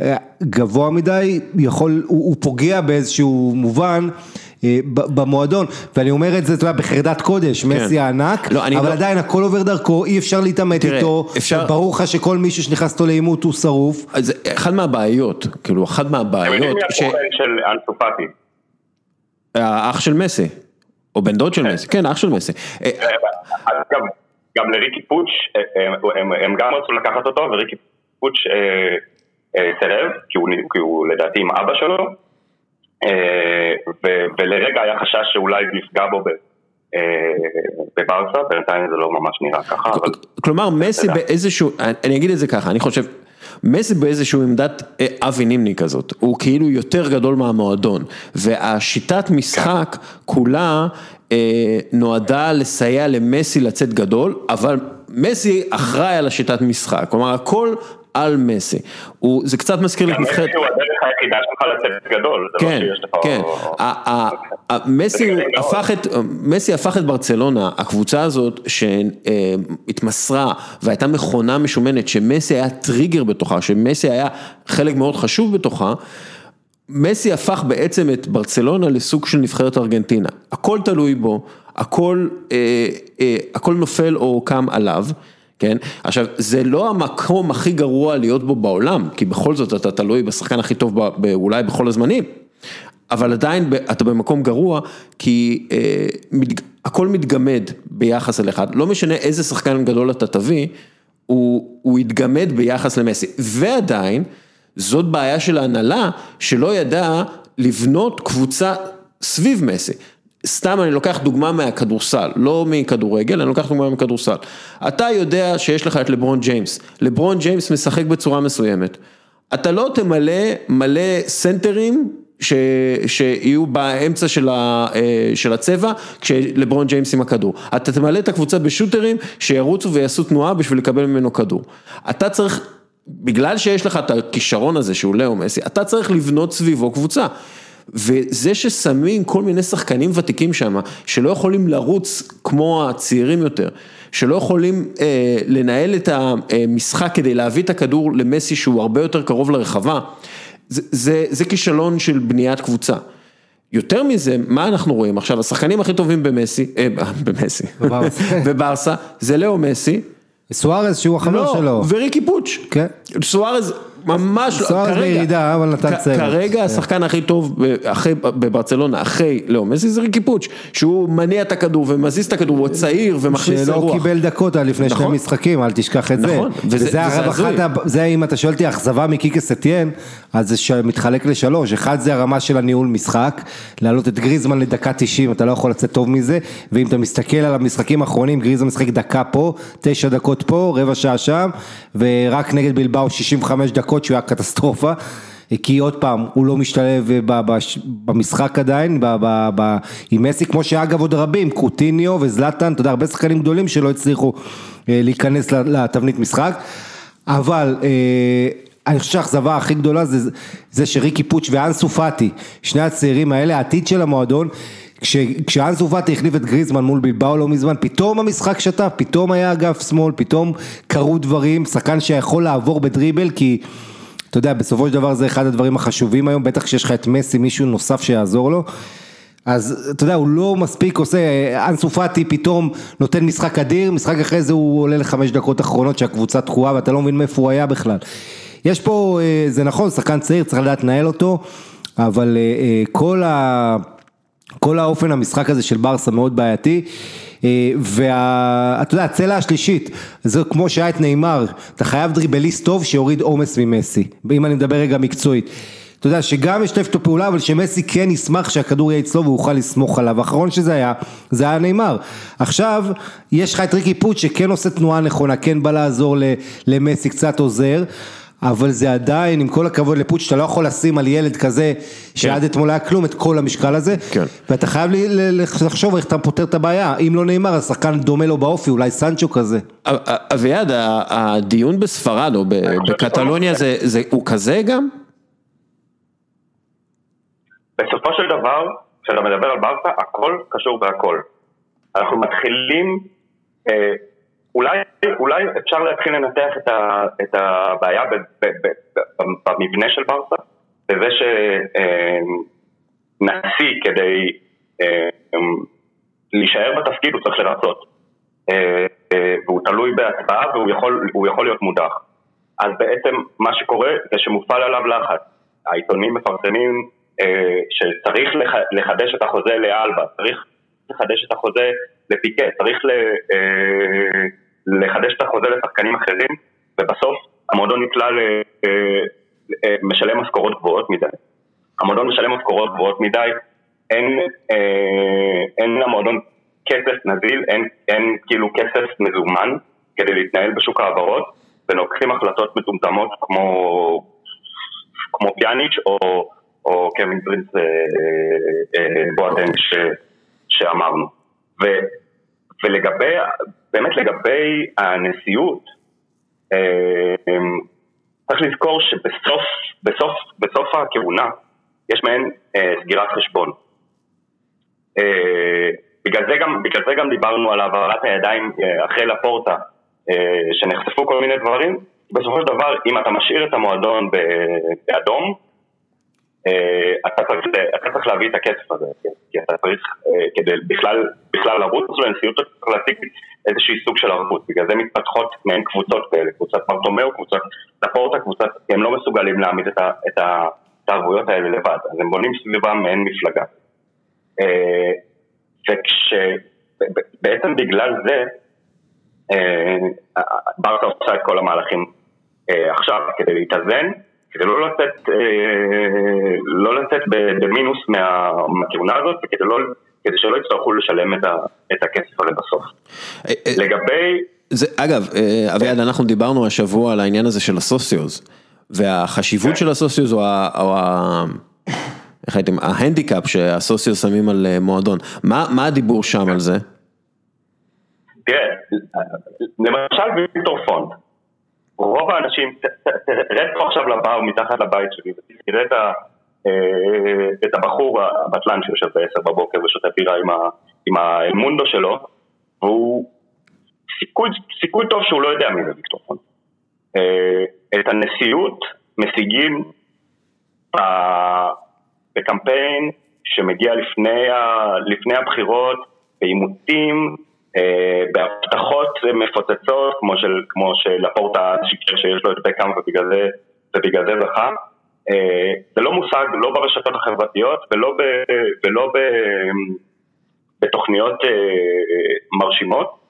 אה, גבוה מדי, יכול, הוא, הוא פוגע באיזשהו מובן. אה, במועדון, ואני אומר את זה, אתה יודע, בחרדת קודש, כן. מסי הענק, לא, אבל לא... עדיין הכל עובר דרכו, אי אפשר להתעמת תראה, איתו, אפשר... ברור לך שכל מישהו שנכנס איתו לעימות הוא שרוף. אז אחד מהבעיות, כאילו, אחד מהבעיות, ש... של אנסופטי. האח של מסי, או בן דוד של כן. מסי, כן, אח של מסי. אה, אגב, גם לריקי פוץ', אה, הם גם רצו לקחת אותו, וריקי פוץ' אה, סירב, כי הוא לדעתי עם אבא שלו, ולרגע היה חשש שאולי נפגע בו בברסה, בינתיים זה לא ממש נראה ככה. כלומר, מסי באיזשהו, אני אגיד את זה ככה, אני חושב... מסי באיזשהו עמדת אה, אבי נימני כזאת, הוא כאילו יותר גדול מהמועדון, והשיטת משחק כולה אה, נועדה לסייע למסי לצאת גדול, אבל מסי אחראי על השיטת משחק, כלומר הכל על מסי, זה קצת מזכיר לי את נבחרת, מסי הוא הדרך היחידה שלך לצאת גדול, זה לא כן, שיש לך, כן, את, מסי הפך את ברצלונה, הקבוצה הזאת שהתמסרה והייתה מכונה משומנת, שמסי היה טריגר בתוכה, שמסי היה חלק מאוד חשוב בתוכה, מסי הפך בעצם את ברצלונה לסוג של נבחרת ארגנטינה, הכל תלוי בו, הכל, אה, אה, הכל נופל או קם עליו. כן? עכשיו, זה לא המקום הכי גרוע להיות בו בעולם, כי בכל זאת אתה תלוי בשחקן הכי טוב אולי בכל הזמנים, אבל עדיין אתה במקום גרוע, כי אה, מת, הכל מתגמד ביחס אליך, לא משנה איזה שחקן גדול אתה תביא, הוא, הוא יתגמד ביחס למסי, ועדיין, זאת בעיה של ההנהלה, שלא ידעה לבנות קבוצה סביב מסי. סתם אני לוקח דוגמה מהכדורסל, לא מכדורגל, אני לוקח דוגמה מכדורסל. אתה יודע שיש לך את לברון ג'יימס, לברון ג'יימס משחק בצורה מסוימת. אתה לא תמלא מלא סנטרים ש, שיהיו באמצע של, ה, אה, של הצבע כשלברון ג'יימס עם הכדור. אתה תמלא את הקבוצה ב shooters שירוצו ויעשו תנועה בשביל לקבל ממנו כדור. אתה צריך, בגלל שיש לך את הכישרון הזה שהוא לאו מסי, אתה צריך לבנות סביבו קבוצה. וזה ששמים כל מיני שחקנים ותיקים שם, שלא יכולים לרוץ כמו הצעירים יותר, שלא יכולים אה, לנהל את המשחק כדי להביא את הכדור למסי שהוא הרבה יותר קרוב לרחבה, זה, זה, זה כישלון של בניית קבוצה. יותר מזה, מה אנחנו רואים עכשיו, השחקנים הכי טובים במסי, אה, במסי, בברסה, זה לאו מסי. סוארז שהוא החבר לא, שלו. וריקי פוץ'. כן. סוארז ממש לא, סוארז בירידה, אבל נתן צוות. כרגע כן. השחקן הכי טוב בברצלונה, אחרי לאו מסי זה ריקי פוץ', שהוא מניע את הכדור ומזיז את הכדור, הוא צעיר ומכניס לרוח. שלא קיבל דקות לפני שני נכון. משחקים, אל תשכח את זה. נכון, וזה הזוי. זה אם אתה שואל אותי אכזבה מקיקס אתיין, אז זה מתחלק לשלוש, אחד זה הרמה של הניהול משחק, להעלות את גריזמן לדקה 90, אתה לא יכול לצאת טוב מזה, ואם אתה מסתכל על המשחקים האחרונים, גריזמן משחק דקה פה, תשע דקות פה, רבע שעה שם, ורק נגד בלבאו 65 דקות שהוא היה קטסטרופה. כי עוד פעם, הוא לא משתלב במשחק עדיין, עם מסי, כמו שאגב עוד רבים, קוטיניו וזלטן, אתה יודע, הרבה שחקנים גדולים שלא הצליחו אה, להיכנס לתבנית משחק, אבל אה, אני חושב שהאכזבה הכי גדולה זה, זה שריקי פוץ' ואנסו פאטי, שני הצעירים האלה, העתיד של המועדון, כש, כשאנסו פאטי החליף את גריזמן מול בלבאו לא מזמן, פתאום המשחק שטף, פתאום היה אגף שמאל, פתאום קרו דברים, שחקן שיכול לעבור בדריבל, כי אתה יודע, בסופו של דבר זה אחד הדברים החשובים היום, בטח כשיש לך את מסי, מישהו נוסף שיעזור לו. אז אתה יודע, הוא לא מספיק עושה, אנסו פאטי פתאום נותן משחק אדיר, משחק אחרי זה הוא עולה לחמש דקות אחרונות שהקבוצה תקועה ואתה לא מבין מאיפה הוא היה בכלל. יש פה, אה, זה נכון, שחקן צעיר, צריך לדעת לנהל אותו, אבל אה, אה, כל, ה, כל האופן המשחק הזה של ברסה מאוד בעייתי. ואתה יודע, הצלע השלישית, זה כמו שהיה את נאמר, אתה חייב דריבליסט טוב שיוריד עומס ממסי, אם אני מדבר רגע מקצועית. אתה יודע שגם ישתף איתו פעולה אבל שמסי כן ישמח שהכדור יהיה אצלו והוא יוכל לסמוך עליו, האחרון שזה היה, זה היה נאמר. עכשיו יש לך את ריקי פוט שכן עושה תנועה נכונה, כן בא לעזור למסי, קצת עוזר. אבל זה עדיין, עם כל הכבוד לפוט, שאתה לא יכול לשים על ילד כזה, שעד כן. אתמול היה כלום, את כל המשקל הזה, כן. ואתה חייב לי לחשוב איך אתה פותר את הבעיה, אם לא נאמר, אז שחקן דומה לו באופי, אולי סנצ'ו כזה. אביעד, הדיון בספרד או בקטלוניה, הוא כזה גם? בסופו של דבר, כשאתה מדבר על ברסה, הכל קשור בהכל. אנחנו מתחילים, אה, אולי, אולי אפשר להתחיל לנתח את, ה, את הבעיה ב, ב, ב, ב, במבנה של ברסה, בזה שנשיא אה, כדי אה, להישאר בתפקיד הוא צריך לרצות. אה, אה, והוא תלוי בהצבעה והוא יכול, יכול להיות מודח. אז בעצם מה שקורה זה שמופעל עליו לחץ. העיתונים מפרסמים אה, שצריך לחדש את החוזה לאלבה, צריך לחדש את החוזה לפיקה, צריך אה, לחדש את החוזה לשחקנים אחרים, ובסוף המועדון נקלע למשלם אה, משכורות גבוהות מדי. המועדון משלם משכורות גבוהות מדי, אין, אין למועדון כסף נזיל, אין, אין כאילו כסף מזומן כדי להתנהל בשוק ההעברות, ולוקחים החלטות מטומטמות כמו, כמו פיאניץ' או או קווין פרינס אה, אה, אה, בואטנג שאמרנו. ו, ולגבי, באמת לגבי הנשיאות, צריך לזכור שבסוף בסוף, בסוף הכהונה יש מעין סגירת חשבון. בגלל זה, גם, בגלל זה גם דיברנו על העברת הידיים אחרי לפורטה, שנחשפו כל מיני דברים. בסופו של דבר, אם אתה משאיר את המועדון באדום, אה, צריך, אתה צריך להביא את הכסף הזה, כי אתה צריך, אה, כדי בכלל, בכלל לרוץ לנשיאות, אתה צריך להציג איזשהי סוג של ערבות, בגלל זה מתפתחות מעין קבוצות כאלה, קבוצת פרטומאו, קבוצת לפורטה, קבוצת, הם לא מסוגלים להעמיד את, ה, הערבויות האלה לבד, אז הם בונים סביבם מעין מפלגה. אה, וכשבעצם בגלל זה, ברסה עושה את כל המהלכים עכשיו כדי להתאזן, כדי לא לצאת, אה, לא לצאת במינוס מהכהונה הזאת, וכדי לא, כדי שלא יצטרכו לשלם את, ה, את הכסף הזה בסוף. אה, אה, לגבי... זה, אגב, אביעד, אנחנו דיברנו השבוע על העניין הזה של הסוציוז, והחשיבות כן. של הסוציוז או ה... או ה... איך הייתם, ההנדיקאפ שהסוציו שמים על מועדון, מה, מה הדיבור שם על זה? תראה, למשל ויקטור פונט, רוב האנשים, תרד פה עכשיו לבר מתחת לבית שלי ותראה אה, את הבחור הבטלן שיושב בעשר בבוקר ושותה בירה עם, האמונדו שלו, והוא סיכוי, סיכוי טוב שהוא לא יודע מי זה ויקטור אה, את הנשיאות משיגים בקמפיין שמגיע לפני, לפני הבחירות, בעימותים, אה, בהבטחות מפוצצות, כמו של, כמו של הפורטה שיקר שיש לו את בקאם ובגלל זה, ובגלל זה זכה. אה, זה לא מושג לא ברשתות החברתיות ולא, ב, ולא ב, בתוכניות אה, מרשימות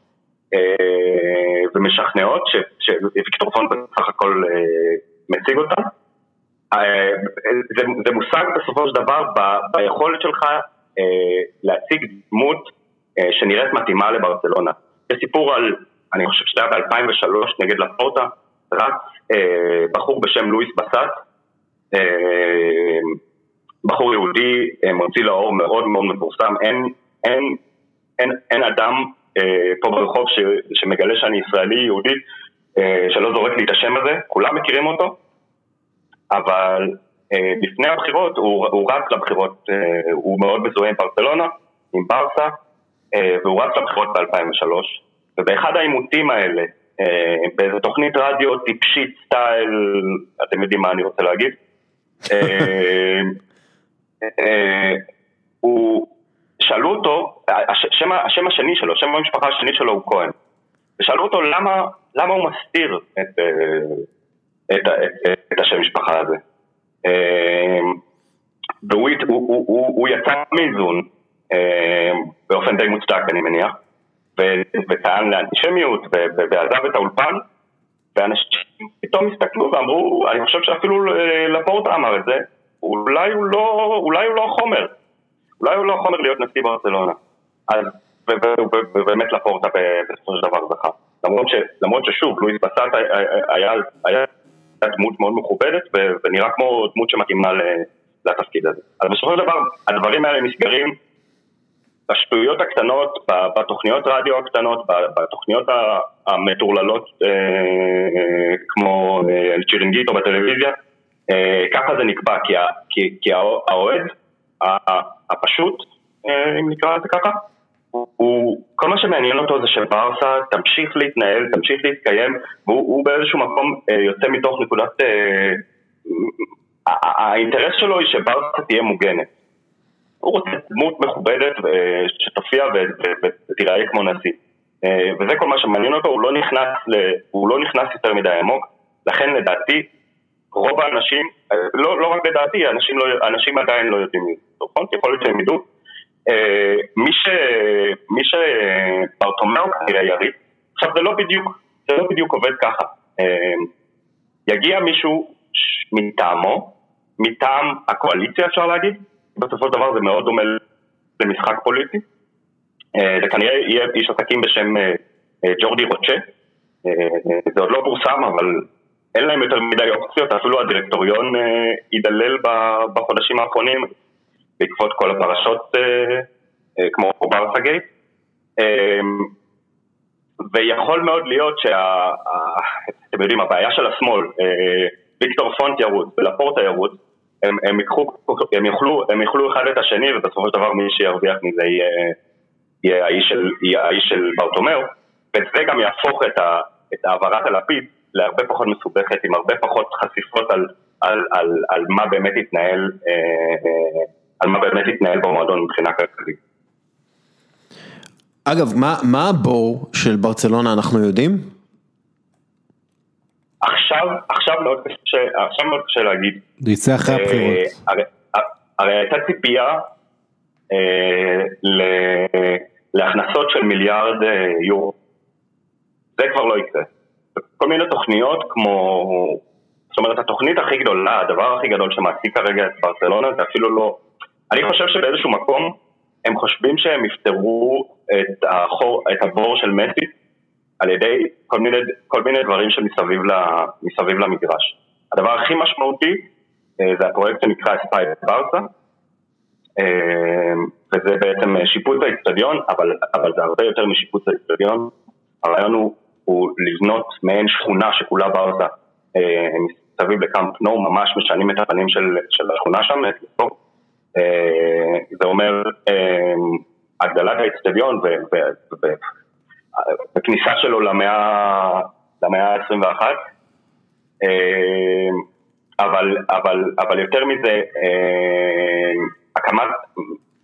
ומשכנעות, שוויקטור פון בסך הכל מציג אותם. זה, זה מושג בסופו של דבר ב, ביכולת שלך להציג דמות אה, שנראית מתאימה לברצלונה. זה סיפור על, אני חושב שזה היה ב-2003 נגד לפורטה, רץ אה, בחור בשם לואיס בסט, אה, בחור יהודי, אה, מוציא לאור מאוד מאוד מפורסם, אין, אין, אין, אין אדם אה, פה ברחוב ש, שמגלה שאני ישראלי יהודי, אה, שלא זורק לי את השם הזה, כולם מכירים אותו, אבל לפני הבחירות הוא, הוא רץ לבחירות, הוא מאוד מזוהה עם ברצלונה, עם ברסה, והוא רץ לבחירות ב-2003, ובאחד העימותים האלה, באיזה תוכנית רדיו טיפשית סטייל, אתם יודעים מה אני רוצה להגיד, הוא, שאלו אותו, השם, השם השני שלו, שם המשפחה השני שלו הוא כהן, ושאלו אותו למה, למה הוא מסתיר את, את, את, את, את השם המשפחה הזה. והוא הוא, הוא, הוא, הוא יצא מאיזון באופן די מוצדק אני מניח, וטען לאנטישמיות ועזב את האולפן, ואנשים פתאום הסתכלו ואמרו, אני חושב שאפילו לפורטה אמר את זה, אולי הוא לא, אולי הוא לא החומר, אולי הוא לא החומר להיות נשיא ברצלונה. אז, ובאמת לפורטה בסופו של דבר זכה. למרות, ש, למרות ששוב, לואיס בסט היה, היה דמות מאוד מכובדת ונראה כמו דמות שמתאימה לתפקיד הזה. אז בסופו של דבר הדברים האלה נסגרים בשטויות הקטנות, בתוכניות רדיו הקטנות, בתוכניות המטורללות אה, כמו אה, צ'ירינגיטו בטלוויזיה, אה, ככה זה נקבע, כי האוהד הפשוט, אם נקרא לזה ככה, הוא, כל מה שמעניין אותו זה שברסה תמשיך להתנהל, תמשיך להתקיים, והוא באיזשהו מקום יוצא מתוך נקודת... האינטרס שלו היא שברסה תהיה מוגנת. הוא רוצה דמות מכובדת שתופיע ותיראה כמו נשיא. אה, וזה כל מה שמעניין אותו, הוא לא נכנס, ל... הוא לא נכנס יותר מדי עמוק, לכן לדעתי רוב האנשים, אה, לא, לא רק לדעתי, אנשים, לא, אנשים עדיין לא יודעים נכון? יכול להיות שהם ידעו. אה, מי, ש... מי שברטומיאו כנראה יריב, עכשיו זה לא בדיוק, זה לא בדיוק עובד ככה. יגיע מישהו מטעמו, מטעם הקואליציה אפשר להגיד, בסופו של דבר זה מאוד דומה למשחק פוליטי. אה, זה כנראה יהיה איש עסקים בשם אה, אה, ג'ורדי רוטשה, זה עוד לא פורסם אבל אין להם יותר מדי אופציות, אפילו הדירקטוריון ידלל בחודשים האחרונים בעקבות כל הפרשות כמו ברסה גייט. ויכול מאוד להיות שה... אתם יודעים, הבעיה של השמאל, ויקטור פונט ירוץ ולפורטה ירוץ, הם, הם, יקחו, הם, יאכלו, הם יאכלו אחד את השני ובסופו של דבר מי שירוויח מזה יהיה, יהיה האיש של, יהיה האיש של ברטומאו וזה גם יהפוך את, ה, את העברת הלפיד להרבה פחות מסובכת עם הרבה פחות חשיפות על, על, על, על מה באמת יתנהל אה, אה, על מה באמת יתנהל במועדון מבחינה כלכלית. אגב, מה, מה הבור של ברצלונה אנחנו יודעים? עכשיו, עכשיו מאוד קשה, עכשיו מאוד קשה להגיד. זה יצא אחרי הבחירות. אה, הרי הייתה ציפייה אה, להכנסות של מיליארד אה, יורו. זה כבר לא יקרה. כל מיני תוכניות כמו, זאת אומרת התוכנית הכי גדולה, הדבר הכי גדול שמעסיק כרגע את ברצלונה זה אפילו לא, אני חושב שבאיזשהו מקום הם חושבים שהם יפתרו את, החור, את הבור של מסי על ידי כל מיני, כל מיני דברים שמסביב למגרש. הדבר הכי משמעותי אה, זה הפרויקט שנקרא אספייד ברסה, אה, וזה בעצם שיפוץ האיצטדיון, אבל, אבל זה הרבה יותר משיפוץ האיצטדיון. הרעיון הוא, הוא לבנות מעין שכונה שכולה ברסה אה, מסביב לקאמפ נו, ממש משנים את הפנים של, של השכונה שם, זה אומר הגדלת האיצטדיון בכניסה שלו למאה, למאה ה-21, אמ, אבל, אבל, אבל יותר מזה, אמ, הקמת,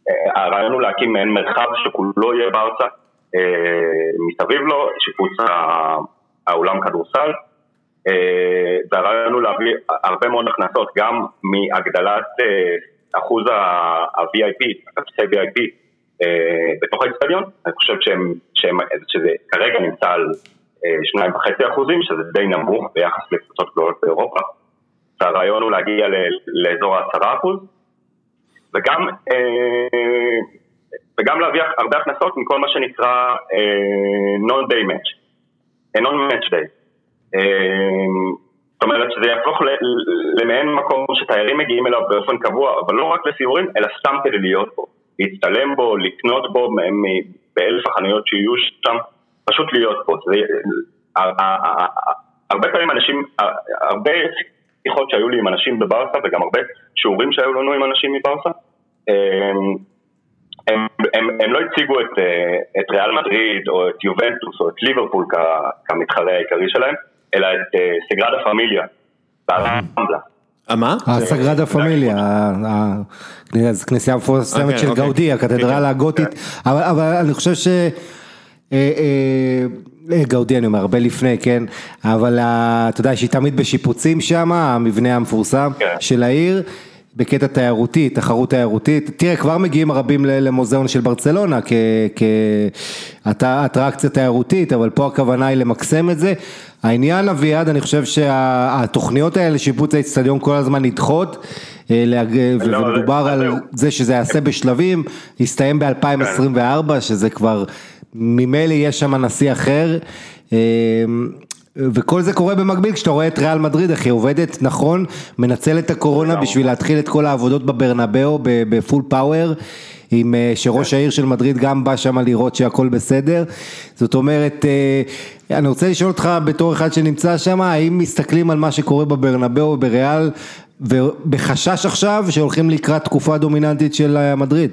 אה, הרעיון הוא להקים מעין מרחב שכולו יהיה בארצה, אה, מסביב לו, שיפוץ האולם כדורסל, אה, והרעיון הוא להביא הרבה מאוד הכנסות, גם מהגדלת אחוז ה-VIP, הכרטיסי VIP, אה, בתוך האצטדיון, אני חושב שהם, שהם, שזה כרגע נמצא על אה, שניים וחצי אחוזים, שזה די נמוך ביחס לקבוצות גדולות באירופה, והרעיון הוא להגיע לאזור העשרה אחוז, וגם, אה, וגם להביא הרבה הכנסות מכל מה שנקרא non-day match, non-match day. זאת אומרת שזה יהפוך למעין מקום שתיירים מגיעים אליו באופן קבוע, אבל לא רק לסיורים, אלא סתם כדי להיות פה. להצטלם בו, לקנות בו באלף החנויות שיהיו שם, פשוט להיות פה. זה, הרבה פעמים אנשים, הרבה שיחות שהיו לי עם אנשים בברסה וגם הרבה שיעורים שהיו לנו עם אנשים מברסה. אמ, הם, הם, הם לא הציגו את, אה, את ריאל מדריד או את יובנטוס או את ליברפול כמתחרה העיקרי שלהם, אלא את אה, סגרדה פמיליה, באלמבלה. מה? הסגרדה פמיליה, הכנסייה המפורסמת אוקיי, של אוקיי. גאודי, הקתדרלה הגותית, אבל אבל אני חושב ש... אה, אה, אה, גאודי אני אומר, הרבה לפני, כן, אבל אתה יודע שהיא תמיד בשיפוצים שם, המבנה המפורסם כן. של העיר, בקטע תיירותי, תחרות תיירותית, תראה כבר מגיעים רבים ל- למוזיאון של ברצלונה כאטרקציה תיירותית, אבל פה הכוונה היא למקסם את זה. העניין אביעד, אני חושב שהתוכניות האלה לשיפוץ האצטדיון כל הזמן נדחות, אה, לא, ומדובר על. זה שזה יעשה בשלבים, יסתיים ב-2024, שזה כבר, ממילא יש שם נשיא אחר. אה, וכל זה קורה במקביל כשאתה רואה את ריאל מדריד, איך היא עובדת נכון, מנצלת את הקורונה. בשביל להתחיל את כל העבודות בברנבאו בפול פאוור, עם אה, שראש העיר של מדריד גם בא שם לראות שהכל בסדר. זאת אומרת, אה, אני רוצה לשאול אותך בתור אחד שנמצא שם, האם מסתכלים על מה שקורה בברנבאו ובריאל, ובחשש עכשיו שהולכים לקראת תקופה דומיננטית של אה, מדריד?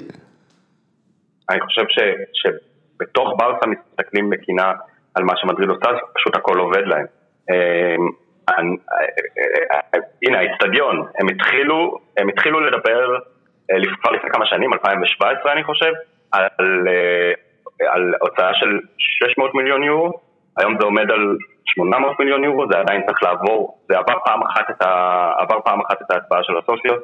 אני חושב ש, שבתוך ברסה מסתכלים בקינה על מה שמדריד עושה, פשוט הכל עובד להם. הנה האיצטדיון, הם התחילו, הם התחילו לדבר כבר לפני כמה שנים, 2017 אני חושב, על, אה, על הוצאה של 600 מיליון יורו, היום זה עומד על 800 מיליון יורו, זה עדיין צריך לעבור, זה עבר פעם אחת את, ה, עבר פעם אחת את ההצבעה של הסוציו,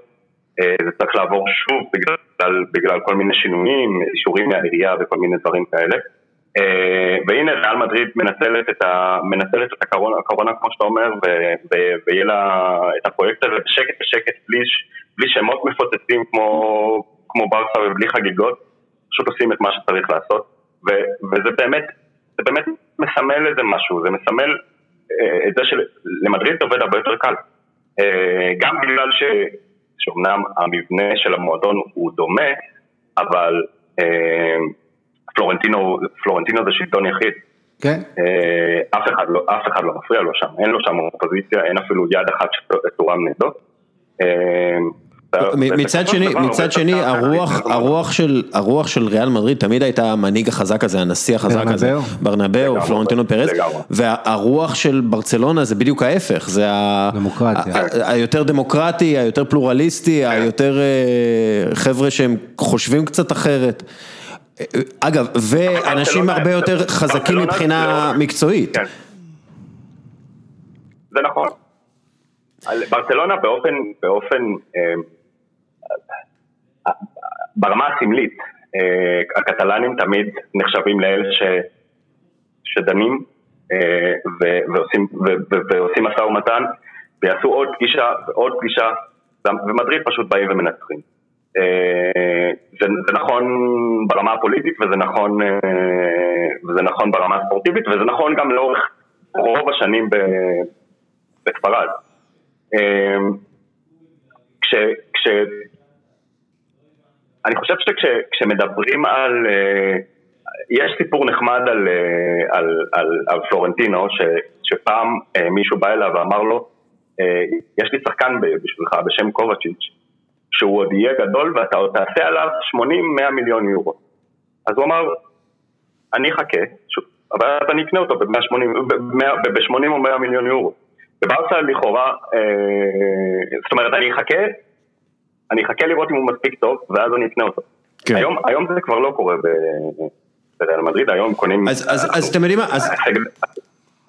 אה, זה צריך לעבור שוב בגלל, בגלל כל מיני שינויים, אישורים מהעירייה וכל מיני דברים כאלה. אה, והנה ריאל מדריד מנצלת את, ה, מנצלת את הקורונה, הקורונה כמו שאתה אומר, ויהיה לה את הפרויקט הזה בשקט בשקט, בלי, בלי שמות מפוצצים כמו, כמו ברסה ובלי חגיגות, פשוט עושים את מה שצריך לעשות, ו- וזה באמת, זה באמת מסמל איזה משהו, זה מסמל אה, את זה שלמדריד זה עובד הרבה יותר קל. אה, גם בגלל ש... שאומנם המבנה של המועדון הוא דומה, אבל אה, פלורנטינו, פלורנטינו זה שלטון יחיד. כן. אה, אף אחד לא, אף אחד לא מפריע לו שם, אין לו שם אופוזיציה, אין אפילו יד אחת שתורם נגדו. מצד שני, מצד שני, הרוח, הרוח של, הרוח של ריאל מדריד תמיד הייתה המנהיג החזק הזה, הנשיא החזק הזה, ברנבאו. פלורנטינו לגמרי. והרוח של ברצלונה זה בדיוק ההפך, זה היותר דמוקרטי, היותר פלורליסטי, היותר אה, חבר'ה שהם חושבים קצת אחרת. אגב, ואנשים הרבה יותר חזקים ברצלונה מבחינה לא- מקצועית. כן. זה נכון. ברצלונה באופן, באופן, אה, ברמה הסמלית, אה, הקטלנים תמיד נחשבים לאלה ש, שדנים אה, ו, ועושים, ו, ו, ועושים משא ומתן ויעשו עוד פגישה ועוד פגישה ומדריד פשוט באים ומנצחים. אה, זה, זה נכון ברמה הפוליטית וזה נכון, וזה נכון ברמה הספורטיבית וזה נכון גם לאורך רוב השנים בספרד. כש, כש, אני חושב שכשמדברים על, אה, יש סיפור נחמד על, אה, על, על, על פלורנטינו, ש, שפעם אה, מישהו בא אליו ואמר לו, יש לי שחקן בשבילך בשם קובצ'יץ', שהוא עוד יהיה גדול ואתה עוד תעשה עליו 80-100 מיליון יורו. אז הוא אמר, אני אחכה, אבל אז אני אקנה אותו ב-80 או 100 מיליון יורו. בברסה לכאורה, זאת אומרת, אני אחכה, אני אחכה לראות אם הוא מספיק טוב, ואז אני אקנה אותו. כן. היום, היום זה כבר לא קורה בריאל מדריד, היום קונים... אז- אז- אז אתם יודעים מה, אז-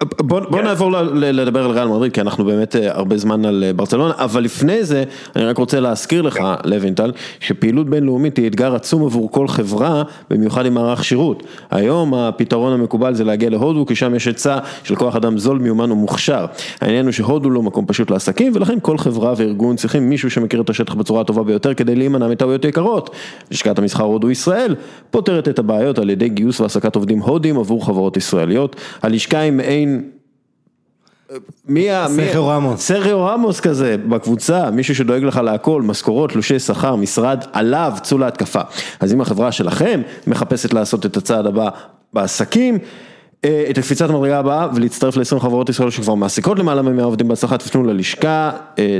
בוא, בוא נעבור ל- ל- לדבר על ריאל מדריד, כי אנחנו באמת אה, הרבה זמן על אה, ברצלונה, אבל לפני זה, אני רק רוצה להזכיר לך, לוינטל, שפעילות בינלאומית היא אתגר עצום עבור כל חברה, במיוחד עם מערך שירות. היום הפתרון המקובל זה להגיע להודו, כי שם יש היצע של כוח אדם זול, מיומן ומוכשר. העניין הוא שהודו לא מקום פשוט לעסקים, ולכן כל חברה וארגון צריכים מישהו שמכיר את השטח בצורה הטובה ביותר, כדי להימנע מטעויות יקרות. לשכת המסחר הודו ישראל פותרת את הבעיות על ידי גיוס והעסקת עובדים הודים עבור חברות ישראליות. הלשכה היא מעין מי ה... סרחיו רמוס. סרחיו רמוס כזה בקבוצה, מישהו שדואג לך להכל, משכורות, תלושי שכר, משרד, עליו צאו להתקפה. אז אם החברה שלכם מחפשת לעשות את הצעד הבא בעסקים, אה, את הקפיצת המדרגה הבאה ולהצטרף ל-20 חברות ישראל שכבר מעסיקות למעלה מ-100 עובדים בהצלחה, תפנו ללשכה אה,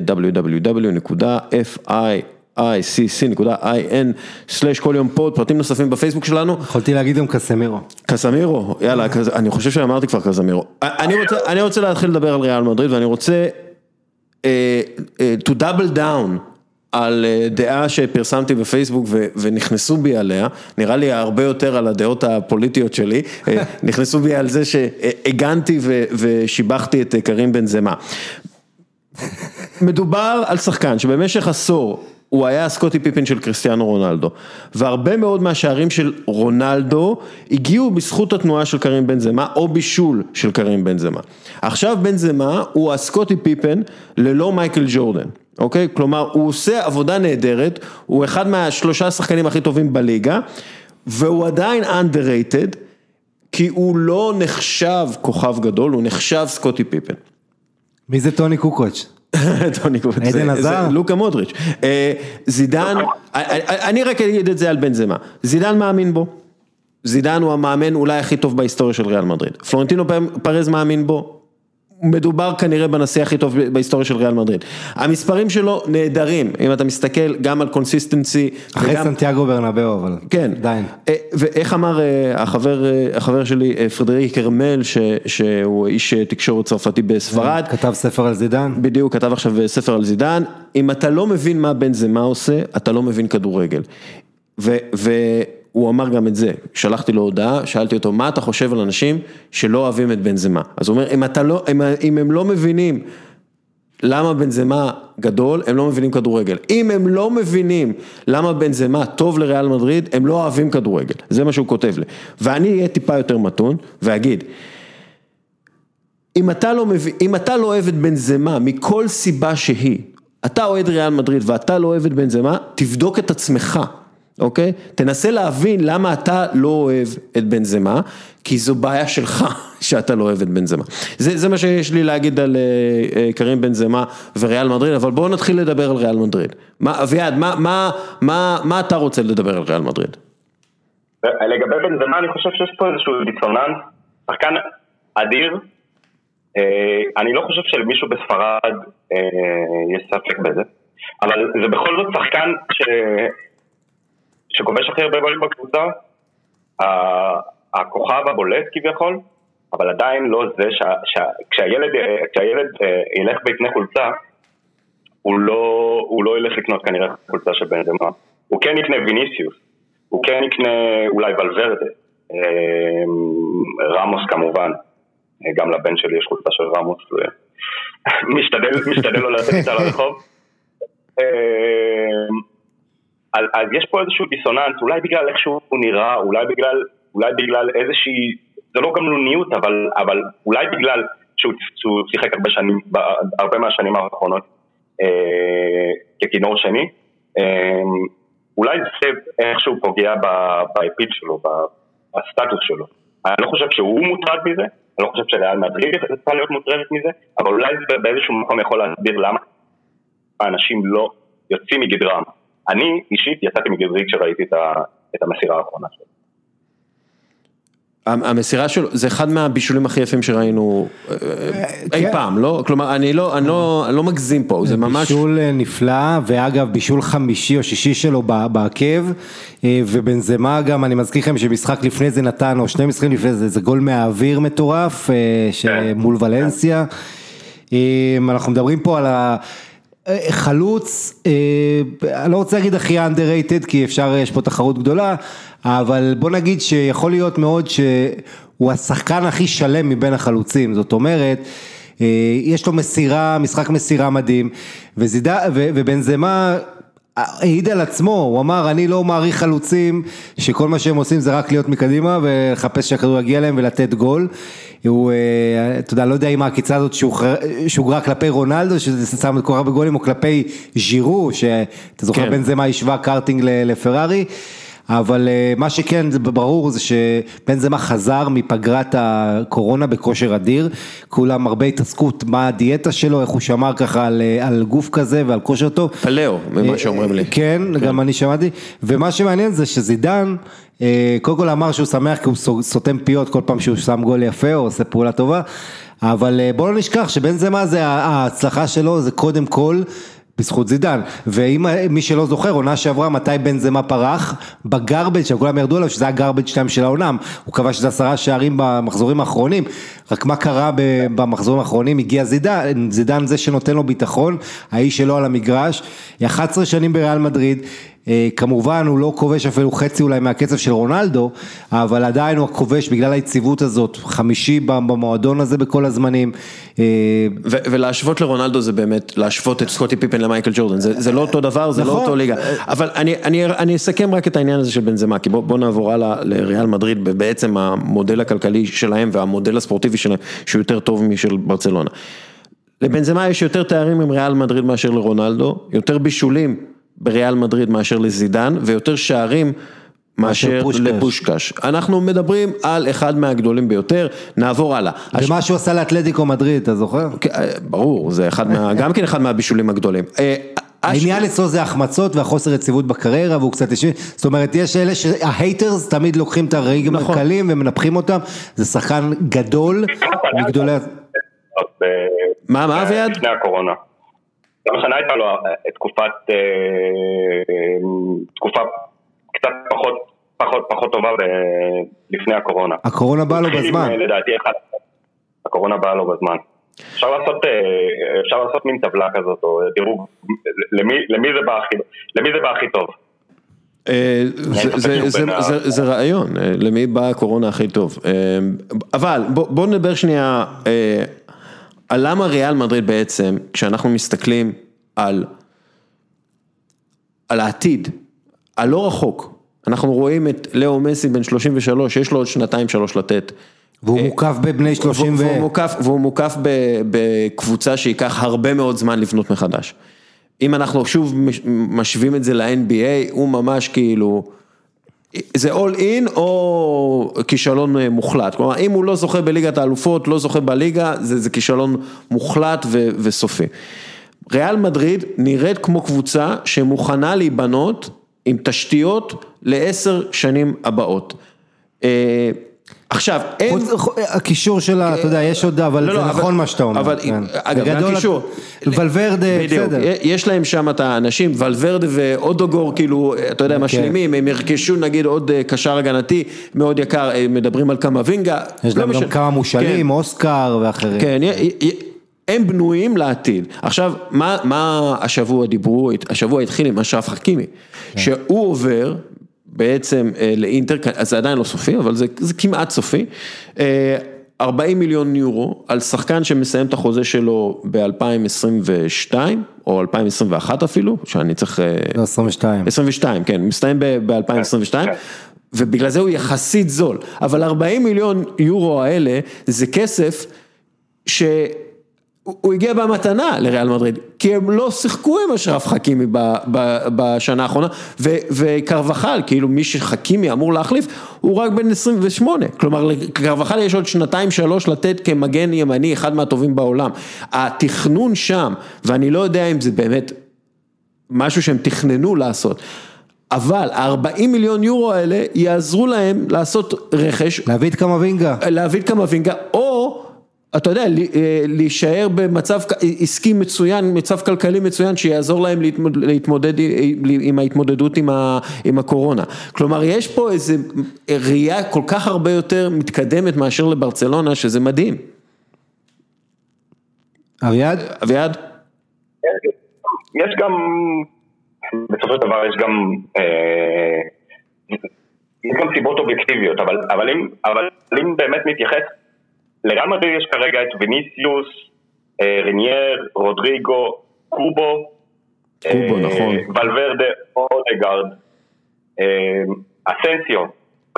www.ficc.in/slash כל יום פוד, פרטים נוספים בפייסבוק שלנו. יכולתי להגיד גם קסמירו. קסמירו, יאללה, קס- אני חושב שאמרתי כבר קסמירו. אני רוצה, אני רוצה להתחיל לדבר על ריאל מדריד ואני רוצה אה, אה, to double down על אה, דעה שפרסמתי בפייסבוק ו- ונכנסו בי עליה, נראה לי הרבה יותר על הדעות הפוליטיות שלי, אה, נכנסו בי על זה שהגנתי ו- ושיבחתי את אה, קרים בן זמה. מדובר על שחקן שבמשך עשור הוא היה הסקוטי פיפין של קריסטיאנו רונלדו והרבה מאוד מהשערים של רונלדו הגיעו בזכות התנועה של קרים בן זמה או בישול של קרים בן זמה. עכשיו בן זמה הוא הסקוטי פיפן ללא מייקל ג'ורדן, אוקיי? כלומר הוא עושה עבודה נהדרת, הוא אחד מהשלושה השחקנים הכי טובים בליגה והוא עדיין underrated כי הוא לא נחשב כוכב גדול, הוא נחשב סקוטי פיפן. מי זה טוני קוקוץ'? טוני קוץ, אדן הזאר? לוקה מודריץ'. אה, זידן, אני- אני רק אגיד את זה על בנזמה, זידן מאמין בו, זידן הוא המאמן אולי הכי טוב בהיסטוריה של ריאל מדריד, פלורנטינו פרז מאמין בו, מדובר כנראה בנשיא הכי טוב בהיסטוריה של ריאל מדריד. המספרים שלו נהדרים, אם אתה מסתכל גם על consistency, אחרי וגם- סנטיאגו ברנבאו, אבל כן, עדיין. אה, ואיך אמר אה, החבר, אה, החבר שלי פרדריק קרמל, ש- שהוא איש תקשורת צרפתי בספרד, כתב ספר על זידן. בדיוק, כתב עכשיו ספר על זידן, אם אתה לא מבין מה בן זמה עושה, אתה לא מבין כדורגל. ו- והוא אמר גם את זה, שלחתי לו הודעה, שאלתי אותו, מה אתה חושב על אנשים שלא אוהבים את בן זמה? אז הוא אומר, אם, לא, אם, אם הם לא מבינים למה בן זמה גדול, הם לא מבינים כדורגל. אם הם לא מבינים למה בן זמה טוב לריאל מדריד, הם לא אוהבים כדורגל. זה מה שהוא כותב לי. ואני אהיה טיפה יותר מתון, ואגיד, אם אתה לא מבין, אם אתה לא אוהב את בן זמה מכל סיבה שהיא, אתה אוהד ריאל מדריד ואתה לא אוהב את בן זמה, תבדוק את עצמך, אוקיי? תנסה להבין למה אתה לא אוהב את בן זמה, כי זו בעיה שלך שאתה לא אוהב את בן זמה. זה, זה מה שיש לי להגיד על אה, אה, קרים בן זמה וריאל מדריד, אבל בואו נתחיל לדבר על ריאל מדריד. מה, אביעד, מה, מה, מה, מה אתה רוצה לדבר על ריאל מדריד? לגבי בן זמה אני חושב שיש פה איזשהו דיסוננס, שחקן אדיר, אה, אני לא חושב שלמישהו בספרד אה, יש ספק בזה, אבל זה בכל זאת שחקן ש... שכובש הכי הרבה גולים בקבוצה, הכוכב הבולט כביכול, אבל עדיין לא זה ש... ש... כשהילד, אה, כשהילד אה, ילך ויקנה חולצה, הוא לא, הוא לא ילך לקנות כנראה חולצה של בן זמה, הוא כן יקנה ויניסיוס, הוא כן יקנה אולי ולוורדה, אה, רמוס כמובן, גם לבן שלי יש חולצה של רמוס, משתדל, משתדל לא לצאת איתה לרחוב. אז, אז יש פה איזשהו דיסוננס, אולי בגלל איך שהוא נראה, אולי בגלל, אולי בגלל איזושהי, זה לא גמלוניות, אבל, אבל אולי בגלל שהוא, שהוא שיחק הרבה שנים, הרבה מהשנים האחרונות אה, ככינור שני, אה, אולי זה איכשהו פוגע באפיל שלו, בסטטוס שלו. אני לא חושב שהוא מוטרד מזה, אני לא חושב שריאל מדריד צריכה להיות מוטרדת מזה, אבל אולי זה באיזשהו מקום יכול להסביר למה האנשים לא יוצאים מגדרם. אני אישית יצאתי מגדרי כשראיתי את, ה, את המסירה האחרונה שלו. המסירה שלו, זה אחד מהבישולים הכי יפים שראינו אה, אי כן. פעם, לא? כלומר, אני לא, אני לא, אני לא מגזים פה, זה ממש... בישול אה, נפלא, ואגב בישול חמישי או שישי שלו בעקב, אה, ובנזמה גם, אני מזכיר לכם שמשחק לפני זה נתן, או שני משחקים לפני זה, זה גול מהאוויר מטורף, אה, שמול ולנסיה. אה, אנחנו מדברים פה על ה... אה, חלוץ, אה, אני לא רוצה להגיד הכי underrated כי אפשר, יש פה תחרות גדולה, אבל בוא נגיד שיכול להיות מאוד שהוא השחקן הכי שלם מבין החלוצים, זאת אומרת, אה, יש לו מסירה, משחק מסירה מדהים, ובנזמה העיד על עצמו, הוא אמר אני לא מעריך חלוצים שכל מה שהם עושים זה רק להיות מקדימה ולחפש שהכדור יגיע להם ולתת גול. הוא, אה, אתה יודע, לא יודע אם העקיצה הזאת שוגרה כלפי רונלדו שזה שם כל כך הרבה גולים או כלפי ז'ירו, שאתה זוכר כן. בן זמה השווה קארטינג לפרארי. אבל אה, מה שכן זה ברור זה שבנזמה חזר מפגרת הקורונה בכושר אדיר, כולם הרבה התעסקות מה הדיאטה שלו, איך הוא שמר ככה על, אה, על גוף כזה ועל כושר טוב. פלאו, ממה שאומרים לי. כן, גם אני שמעתי, ומה שמעניין זה שזידן, אה, קודם כל אמר שהוא שמח כי הוא סותם פיות כל פעם שהוא שם גול יפה או עושה פעולה טובה, אבל אה, בואו לא נשכח שבנזמה זה ההצלחה שלו זה קודם כל בזכות זידן, ואם מי שלא זוכר, עונה שעברה מתי בנזמה פרח, בגרבג' שכולם ירדו עליו שזה הגרבג' 2 של העונם, הוא קבע שזה עשרה שערים במחזורים האחרונים, רק מה קרה במחזורים האחרונים, הגיע זידן, זידן זה שנותן לו ביטחון, האיש שלו על המגרש, 11 שנים בריאל מדריד, אה, כמובן הוא לא כובש אפילו חצי אולי מהקצב של רונלדו, אבל עדיין הוא הכובש בגלל היציבות הזאת, חמישי במועדון הזה בכל הזמנים. אה, ולהשוות לרונלדו זה באמת להשוות את סקוטי פיפן למייקל ג'ורדן, זה, זה לא אותו דבר, זה לא נכון. לא אותו ליגה. אבל אני, אני, אני אסכם רק את העניין הזה של בנזמה, כי בוא, בוא נעבור הלאה לריאל מדריד, בעצם המודל הכלכלי שלהם והמודל הספורטיבי שלהם, שהוא יותר טוב משל ברצלונה. לבנזמה יש יותר תארים עם ריאל מדריד מאשר לרונלדו, יותר בישולים בריאל מדריד מאשר לזידן, ויותר שערים מאשר לפושקש. אנחנו מדברים על אחד מהגדולים ביותר, נעבור הלאה. ומה שהוא עשה לאתלטיקו מדריד, אתה זוכר? כן, ברור, זה אחד מה, גם כן אחד מהבישולים הגדולים. אה, העניין אצלו זה החמצות והחוסר יציבות בקריירה והוא קצת ישן, זאת אומרת יש אלה שההייטרס תמיד לוקחים את הרגעים נכון. הקלים ומנפחים אותם, זה שחקן גדול מגדולי... מה, מה אביעד? לפני הקורונה. גם השנה הייתה לו אה, תקופת, אה, תקופה קצת פחות, פחות, פחות טובה לפני הקורונה. הקורונה באה לו בזמן. לדעתי אחד, הקורונה באה לו בזמן. אפשר לעשות, אה, אפשר לעשות מין טבלה כזאת, או דירוג, למי, למי זה בא הכי, למי זה בא הכי טוב. זה רעיון, למי באה הקורונה הכי טוב, אבל בוא נדבר שנייה על למה ריאל מדריד בעצם, כשאנחנו מסתכלים על, על העתיד, הלא רחוק, אנחנו רואים את לאו מסי בן 33, יש לו עוד שנתיים שלוש לתת. והוא מוקף בבני 30 ו... והוא מוקף, והוא מוקף בקבוצה שייקח הרבה מאוד זמן לבנות מחדש. אם אנחנו שוב משווים את זה ל-NBA, הוא ממש כאילו... זה אול אין או כישלון אה, מוחלט, כלומר אם הוא לא זוכה בליגת האלופות, לא זוכה בליגה, זה, זה כישלון מוחלט ו, וסופי. ריאל מדריד נראית כמו קבוצה שמוכנה להיבנות עם תשתיות לעשר שנים הבאות. אה, עכשיו, אין... הקישור שלה, אתה יודע, יש עוד, אבל לא, זה לא, נכון מה שאתה אומר. אבל, כן. אגב, הקישור. ולוורדה, בסדר. יש להם שם את האנשים, ולוורדה ואודוגור, כאילו, אתה יודע, כן. משלימים, הם ירכשו נגיד עוד אה, קשר הגנתי מאוד יקר, אה, מדברים על כמה וינגה. יש להם גם כמה מושאלים, כן. אוסקר ואחרים. כן, הם בנויים לעתיד. עכשיו, מה השבוע דיברו, השבוע התחיל עם אשרף חכימי, שהוא עובר בעצם אה, לאינטר, אז זה עדיין לא סופי, אבל זה, זה כמעט סופי. 40 אה, מיליון יורו על שחקן שמסיים את החוזה שלו ב-2022, או 2021 אפילו, שאני צריך... 22. אה, 22, כן, מסתיים ב-2022. ובגלל זה הוא יחסית זול, אבל 40 מיליון יורו האלה זה כסף ש... הוא הגיע במתנה לריאל מדריד, כי הם לא שיחקו עם אשרף חכימי בשנה האחרונה, וקרבחל, כאילו מי שחכימי אמור להחליף, הוא רק בן 28, כלומר לקרבחל יש עוד שנתיים שלוש לתת כמגן ימני, אחד מהטובים בעולם. התכנון שם, ואני לא יודע אם זה באמת משהו שהם תכננו לעשות. אבל ה-40 מיליון יורו האלה יעזרו להם לעשות רכש. להביא את קמבינגה. להביא את קמבינגה, או אתה יודע, אה, להישאר במצב עסקי מצוין, מצב כלכלי מצוין, שיעזור להם להתמודד עם ההתמודדות עם הקורונה. כלומר, יש פה איזו ראייה כל כך הרבה יותר מתקדמת מאשר לברצלונה, שזה מדהים. אביעד? אביעד? יש גם, בסופו של דבר יש גם, אה, יש גם סיבות אובייקטיביות, אבל, אבל, אם, אבל אם באמת נתייחס לריאל מדריד יש כרגע את וניסיוס, אה, רניאר, רודריגו, קובו, קובו, אה, נכון. ולוורדה, אודגרד, אה, אסנסיו,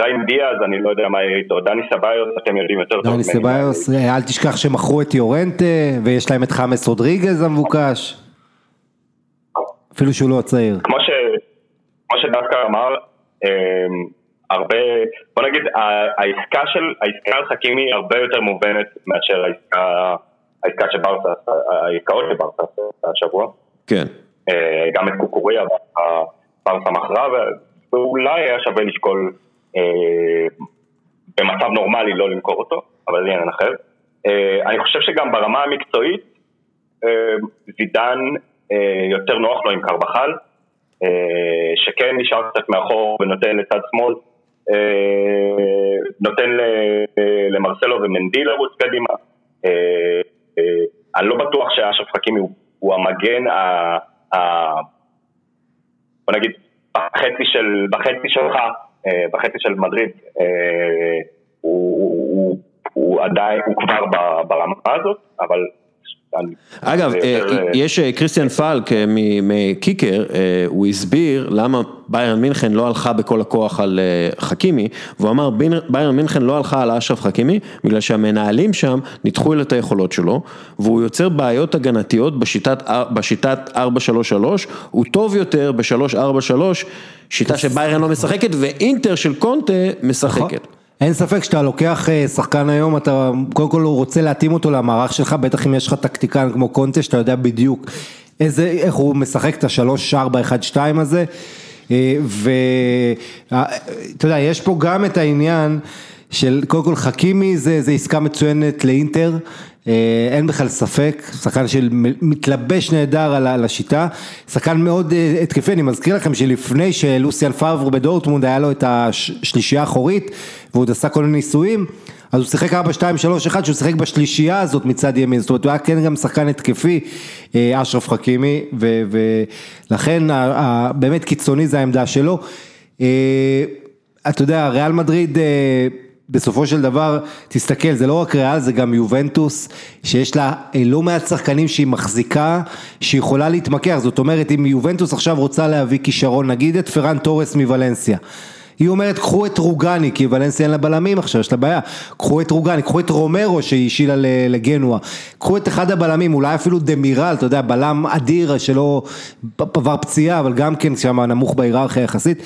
ריים דיאז, אני לא יודע מה יהיה איתו, דני סביוס, אתם יודעים יותר טוב. דני סביוס, אל תשכח שמכרו את יורנטה, ויש להם את חמאס רודריגז המבוקש. אפילו שהוא לא צעיר. כמו, ש... כמו שדווקא אמר, הרבה, בוא נגיד, העסקה של, העסקה על חכימי היא הרבה יותר מובנת מאשר העסקה, העסקה שברסה, העסקאות שברסה השבוע. כן. גם את קוקוריה, ברסה מכרה, ואולי היה שווה לשקול במצב נורמלי לא למכור אותו, אבל זה עניין אחר. אני חושב שגם ברמה המקצועית, זידן יותר נוח לו עם קרבחל, שכן נשאר קצת מאחור ונותן לצד שמאל, נותן למרסלו ומנדי לרוץ קדימה. אני לא בטוח שאשרף חכימי הוא המגן, בוא נגיד, בחצי שלך, בחצי של מדריד, הוא עדיין, הוא כבר ברמה הזאת, אבל אגב, יש קריסטיאן פלק מקיקר, הוא הסביר למה ביירן מינכן לא הלכה בכל הכוח על חכימי, והוא אמר ביירן מינכן לא הלכה על אשרף חכימי, בגלל שהמנהלים שם ניתחו את היכולות שלו, והוא יוצר בעיות הגנתיות בשיטת 4-3-3, הוא טוב יותר ב-3-4-3, שיטה שביירן לא משחקת, ואינטר של קונטה משחקת. אין ספק שאתה לוקח שחקן היום, אתה קודם כל רוצה להתאים אותו למערך שלך, בטח אם יש לך טקטיקן כמו קונטה, שאתה יודע בדיוק איזה, איך הוא משחק את השלוש, ארבע, אחד, שתיים הזה, ואתה יודע, יש פה גם את העניין של קודם כל חכימי זה, זה עסקה מצוינת לאינטר, אין בכלל ספק, שחקן שמתלבש נהדר על השיטה, שחקן מאוד התקפי, אני מזכיר לכם שלפני שלוסיאן פאבר בדורטמונד היה לו את השלישייה האחורית והוא עוד עשה כל מיני ניסויים, אז הוא שיחק 4, 2, 3, 1, שהוא שיחק בשלישייה הזאת מצד ימין, זאת אומרת הוא היה כן גם שחקן התקפי, אשרף חכימי, ולכן באמת קיצוני זה העמדה שלו. אתה יודע, ריאל מדריד בסופו של דבר, תסתכל, זה לא רק ריאל, זה גם יובנטוס, שיש לה לא מעט שחקנים שהיא מחזיקה, שיכולה להתמקח, זאת אומרת, אם יובנטוס עכשיו רוצה להביא כישרון, נגיד את פרן תורס מוולנסיה, היא אומרת, קחו את רוגני, כי ולנסיה אין לה בלמים עכשיו, יש לה בעיה, קחו את רוגני, קחו את רומרו שהיא השילה לגנוע, קחו את אחד הבלמים, אולי אפילו דמירל, אתה יודע, בלם אדיר שלא עבר פציעה, אבל גם כן שם נמוך בהיררכיה יחסית.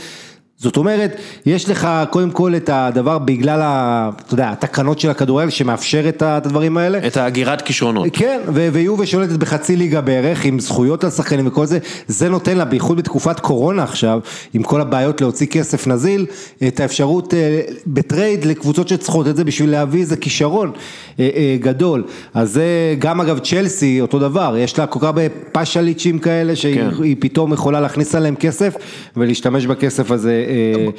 זאת אומרת, יש לך קודם כל את הדבר בגלל, אתה יודע, התקנות של הכדורגל שמאפשר את הדברים האלה. את ההגירת כישרונות. כן, ויובה שולטת בחצי ליגה בערך, עם זכויות לשחקנים וכל זה, זה נותן לה, בייחוד בתקופת קורונה עכשיו, עם כל הבעיות להוציא כסף נזיל, את האפשרות בטרייד לקבוצות שצריכות את זה בשביל להביא איזה כישרון גדול. אז זה גם אגב צ'לסי, אותו דבר, יש לה כל כך הרבה פאשליצ'ים כאלה, שהיא כן. פתאום יכולה להכניס עליהם כסף, ולהשתמש בכסף הזה.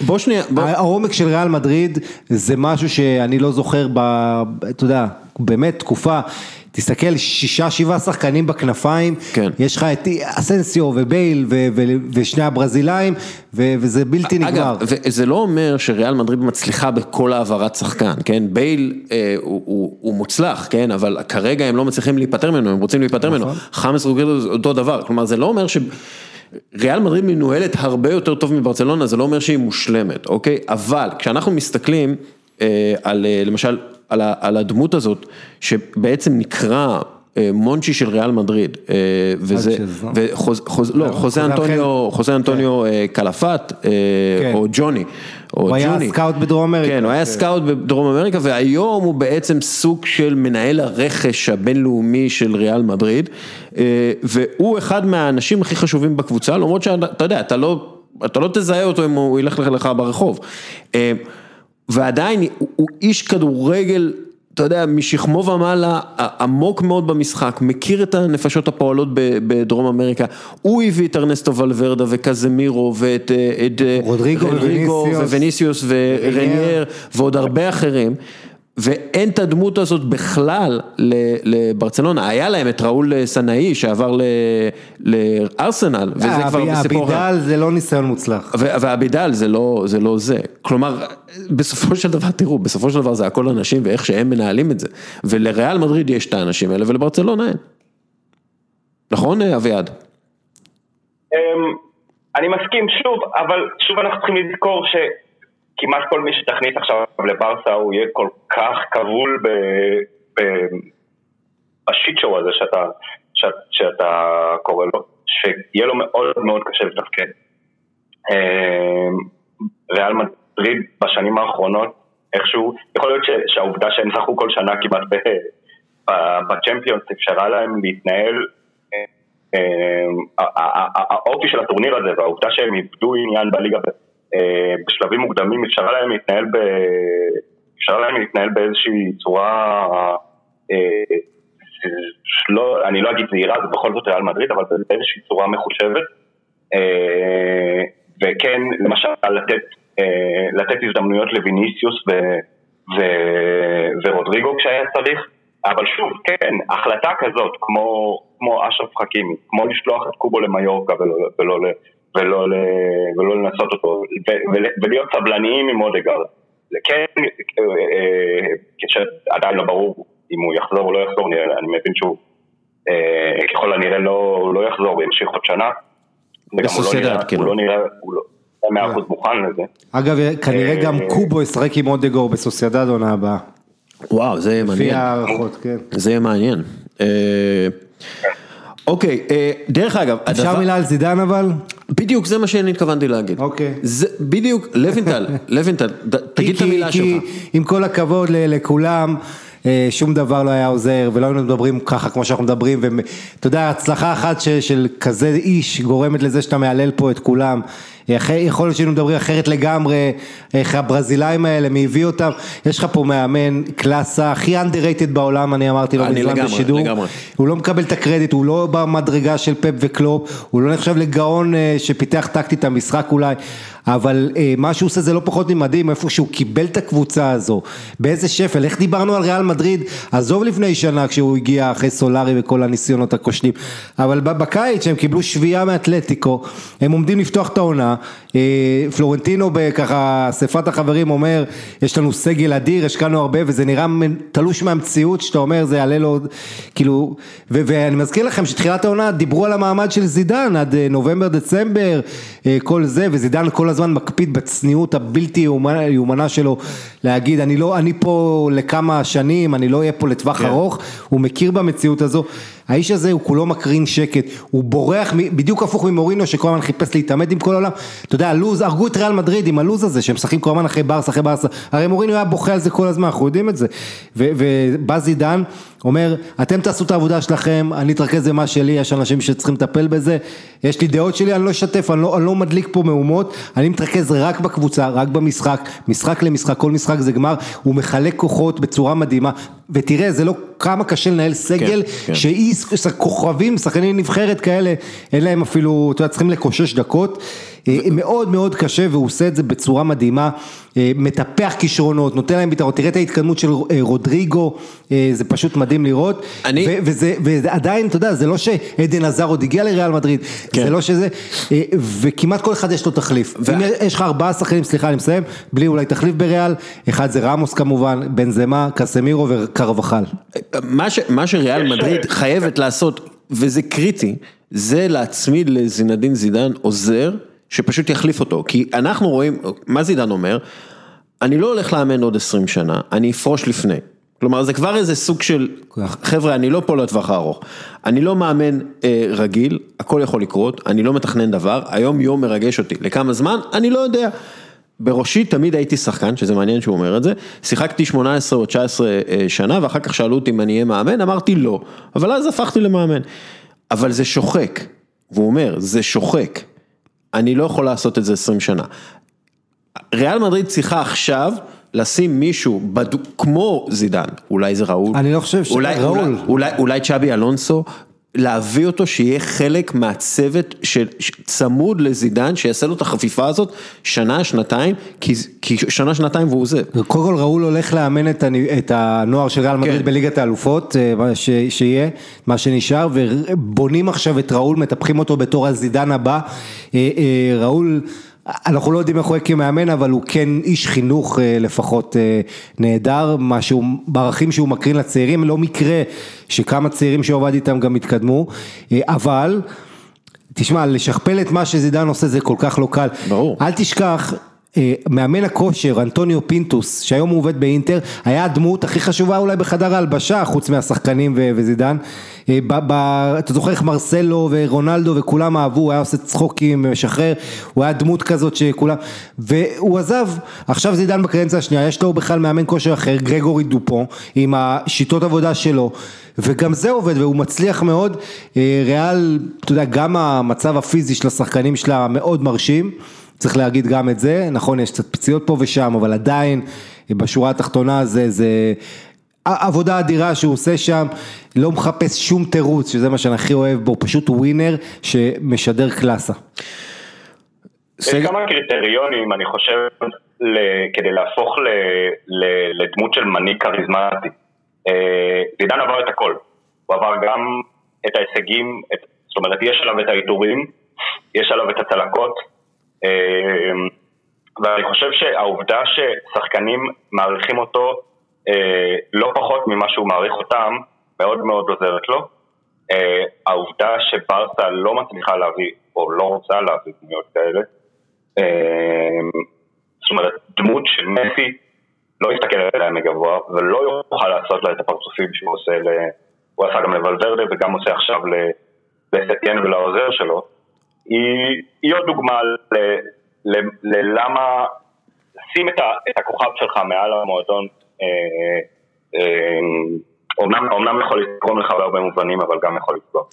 בוא שנייה, בוא. העומק של ריאל מדריד זה משהו שאני לא זוכר, ב, אתה יודע, באמת תקופה, תסתכל, שישה שבעה שחקנים בכנפיים, כן. יש לך את אסנסיו ובייל ו- ו- ושני הברזילאים, ו- וזה בלתי נגמר. אגב, וזה לא אומר שריאל מדריד מצליחה בכל העברת שחקן, כן? בייל אה, הוא, הוא, הוא מוצלח, כן? אבל כרגע הם לא מצליחים להיפטר ממנו, הם רוצים להיפטר ממנו. חאמס רודריגו אותו דבר, כלומר זה לא אומר ש... ריאל מדריד מנוהלת הרבה יותר טוב מברצלונה, זה לא אומר שהיא מושלמת, אוקיי? אבל כשאנחנו מסתכלים אה, על אה, למשל, על, על הדמות הזאת, שבעצם נקרא מונצ'י של ריאל מדריד, אה, וזה, לא, חוזה אנטוניו, כן. קלאפט, אה, כן. או ג'וני. הוא היה סקאוט בדרום אמריקה. כן, הוא היה סקאוט בדרום אמריקה, והיום הוא בעצם סוג של מנהל הרכש הבינלאומי של ריאל מדריד, והוא אחד מהאנשים הכי חשובים בקבוצה, למרות שאתה יודע, אתה לא, אתה לא תזהה אותו אם הוא ילך לך ברחוב. ועדיין הוא איש כדורגל אתה יודע, משכמו ומעלה, עמוק מאוד במשחק, מכיר את הנפשות הפועלות בדרום אמריקה, הוא הביא את ארנסטו ולוורדה וקזמירו ואת רודריגו ווניסיוס ורניאר ועוד הרבה אחרים. ואין את הדמות הזאת בכלל לברצלונה, היה להם את ראול סנאי שעבר לארסנל, וזה כבר בסיפור... אבידל זה לא ניסיון מוצלח. ואבידל זה לא זה, כלומר, בסופו של דבר, תראו, בסופו של דבר זה הכל אנשים ואיך שהם מנהלים את זה, ולריאל מדריד יש את האנשים האלה ולברצלונה אין. נכון אביעד? אני מסכים שוב, אבל שוב אנחנו צריכים לזכור ש... כמעט כל מי שתכניס עכשיו לברסה הוא יהיה כל כך כבול ב... ב... בשיט שואו הזה שאתה, שאת, שאתה קורא לו, שיהיה לו מאוד מאוד קשה לתפקד. אמ, ריאל מדריד בשנים האחרונות, איכשהו, יכול להיות ש- שהעובדה שהם זכו כל שנה כמעט בצ'מפיונס אפשרה להם להתנהל, ה- האופי של הטורניר הזה והעובדה שהם איבדו עניין בליגה בשלבים מוקדמים אפשרה להם להתנהל ב... אפשרה להם להתנהל באיזושהי צורה, אה, שלא, אני לא אגיד זהירה, זה בכל זאת ריאל מדריד, אבל באיזושהי צורה מחושבת. אה, וכן, למשל, לתת, אה, לתת הזדמנויות לויניסיוס ו, ו, ורודריגו כשהיה צריך, אבל שוב, כן, החלטה כזאת, כמו, כמו אשרף חכימי, כמו לשלוח את קובו למיורקה ולא, ולא, ולא, ולא, ולא לנסות אותו, ו, ו, ולהיות סבלניים עם אודגרד. כן, אה, כשעדיין לא ברור אם הוא יחזור או לא יחזור, אני מבין שהוא אה, ככל הנראה לא, לא יחזור וימשיך עוד שנה. בסוסיידד, כאילו. הוא לא נראה, הוא לא מאה אחוז מוכן לזה. אגב, כנראה גם אה, קובו ישחק עם אודגור בסוסיידד עונה הבאה. וואו, זה יהיה לפי מעניין. הערכות, כן. זה יהיה מעניין. אה, אוקיי, אה, דרך אגב, אפשר מילה על זידן אבל? בדיוק זה מה שאני התכוונתי להגיד. אוקיי. זה בדיוק, לוינטל, לוינטל, תגיד את כי- המילה כי שלך. עם כל הכבוד ל- לכולם, אה, שום דבר לא היה עוזר ולא היינו מדברים ככה כמו שאנחנו מדברים ואתה יודע הצלחה אחת של כזה איש גורמת לזה שאתה מהלל פה את כולם. יכול להיות שהיינו מדברים אחרת לגמרי, איך הברזילאים האלה, מי הביא אותם, יש לך פה מאמן קלאסה הכי underrated בעולם, אני אמרתי לו מזמן לגמרי, בשידור, לגמרי. הוא לא מקבל את הקרדיט, הוא לא במדרגה של פפ וקלופ, הוא לא נחשב לגאון אה, שפיתח טקטית המשחק אולי, אבל אה, מה שהוא עושה זה לא פחות ממדהים, איפה שהוא קיבל את הקבוצה הזו, באיזה שפל, איך דיברנו על ריאל מדריד, עזוב לפני שנה כשהוא הגיע אחרי סולארי וכל הניסיונות הכושלים, אבל בקיץ שהם קיבלו שביעייה מאתלטיקו, הם עומדים לפתוח את העונה, פלורנטינו בככה אספת החברים אומר, יש לנו סגל אדיר, השקענו הרבה וזה נראה תלוש מהמציאות שאתה אומר זה יעלה לו, כאילו, ו- ואני מזכיר לכם שתחילת העונה דיברו על המעמד של זידן עד אה, נובמבר דצמבר, אה, כל זה, וזידן כל הזמן מקפיד בצניעות הבלתי יאומנה שלו להגיד אני לא, אני פה לכמה שנים, אני לא אהיה פה לטווח כן. ארוך, הוא מכיר במציאות הזו, האיש הזה הוא כולו מקרין שקט, הוא בורח, בדיוק הפוך ממורינו שכל הזמן חיפש להתעמת עם כל העולם, אתה יודע, הלוז, הרגו את ריאל מדריד עם הלוז הזה, שהם משחקים כל הזמן אחרי ברסה, אחרי ברסה, הרי מורינו היה בוכה על זה כל הזמן, אנחנו יודעים את זה, ו- ובא זידן, אומר, אתם תעשו את העבודה שלכם, אני אתרכז במה שלי, יש אנשים שצריכים לטפל בזה, יש לי דעות שלי, אני לא אשתף, אני לא, אני לא מדליק פה מהומות, אני מתרכז רק בקבוצה, רק במשחק, משחק למשחק, כל משחק זה גמר, הוא מחלק כוחות בצורה מדהימה, ותראה, זה לא כמה קשה לנהל סגל, כן. שאי כוכבים, שחקני נבחרת כאלה, אין להם אפילו, אתה יודע, צריכים לקושש דקות, אה, מאוד מאוד קשה והוא עושה את זה בצורה מדהימה, אה, מטפח כישרונות, נותן להם ביטחון, תראה את ההתקדמות של אה, רודריגו, זה פשוט מדהים לראות, אני- ו- וזה, ועדיין, אתה יודע, זה לא שעדן עזר עוד הגיע לריאל מדריד, כן. זה לא שזה, וכמעט כל אחד יש לו תחליף, ו- אם יש לך ארבעה שחקנים, סליחה אני מסיים, בלי אולי תחליף בריאל, אחד זה רמוס כמובן, בנזמה, קסמירו וקרבחל. מה, ש, מה שריאל מדריד חייבת לעשות, וזה קריטי, זה להצמיד לזינדין זידן עוזר, שפשוט יחליף אותו. כי אנחנו רואים, מה זידן אומר? אני לא הולך לאמן עוד 20 שנה, אני אפרוש לפני. כלומר זה כבר איזה סוג של, חבר'ה אני לא פה לטווח הארוך, אני לא מאמן אה, רגיל, הכל יכול לקרות, אני לא מתכנן דבר, היום יום מרגש אותי, לכמה זמן? אני לא יודע. בראשי תמיד הייתי שחקן, שזה מעניין שהוא אומר את זה, שיחקתי 18 או 19 אה, שנה ואחר כך שאלו אותי אם אני אהיה מאמן, אמרתי לא, אבל אז הפכתי למאמן. אבל זה שוחק, והוא אומר, זה שוחק, אני לא יכול לעשות את זה 20 שנה. ריאל מדריד צריכה עכשיו לשים מישהו בד... כמו זידן, אולי זה ראול, אני לא חושב ש- אולי, ראול. אולי, אולי, אולי צ'אבי אלונסו, להביא אותו שיהיה חלק מהצוות של ש- צמוד לזידן, שיעשה לו את החפיפה הזאת שנה, שנתיים, כי, כי שנה, שנתיים והוא עוזב. קודם כל ראול הולך לאמן את, הנ... את הנוער של ריאל מדריד כן. בליגת האלופות, אה, ש... שיהיה, מה שנשאר, ובונים עכשיו את ראול, מטפחים אותו בתור הזידן הבא. אה, אה, ראול, אנחנו לא יודעים איך הוא יהיה כמאמן, אבל הוא כן איש חינוך אה, לפחות אה, נהדר, משהו, בערכים שהוא מקרין לצעירים, לא מקרה שכמה צעירים שהוא עבד איתם גם התקדמו, אה, אבל... תשמע, לשכפל את מה שזידן עושה זה כל כך לא קל. ברור. אל תשכח, מאמן הכושר, אנטוניו פינטוס, שהיום הוא עובד באינטר, היה הדמות הכי חשובה אולי בחדר ההלבשה, חוץ מהשחקנים וזידן. אתה זוכר איך מרסלו ורונלדו וכולם אהבו, הוא היה עושה צחוקים, משחרר, הוא היה דמות כזאת שכולם, והוא עזב, עכשיו זידן בקרנציה השנייה, יש לו בכלל מאמן כושר אחר, גרגורי דופו, עם השיטות עבודה שלו, וגם זה עובד והוא מצליח מאוד, ריאל, אתה יודע, גם המצב הפיזי של השחקנים שלה מאוד מרשים. צריך להגיד גם את זה, נכון יש קצת פציעות פה ושם, אבל עדיין בשורה התחתונה זה, זה עבודה אדירה שהוא עושה שם, לא מחפש שום תירוץ, שזה מה שאני הכי אוהב בו, פשוט ווינר שמשדר קלאסה. יש כמה קריטריונים, אני חושב, כדי להפוך לדמות של מנהיג כריזמטי. עידן עבר את הכל, הוא עבר גם את ההישגים, זאת אומרת יש עליו את העיטורים, יש עליו את הצלקות, ואני חושב שהעובדה ששחקנים מעריכים אותו אה, לא פחות ממה שהוא מעריך אותם, מאוד מאוד עוזרת לו. אה, העובדה שברסה לא מצליחה להביא, או לא רוצה להביא דמויות כאלה, אמ, זאת אומרת, דמות של מסי לא יסתכל עליה מגבוה ולא יוכל לעשות לה את הפרצופים שהוא עושה, ל... הוא עשה גם לוולברדה וגם עושה עכשיו לסטיין ולעוזר שלו. היא, היא עוד דוגמה ללמה לשים את, ה, את הכוכב שלך מעל המועדון אומנם, אה, אומנם יכול לתרום לך בהרבה מובנים, אבל גם יכול לפגוע.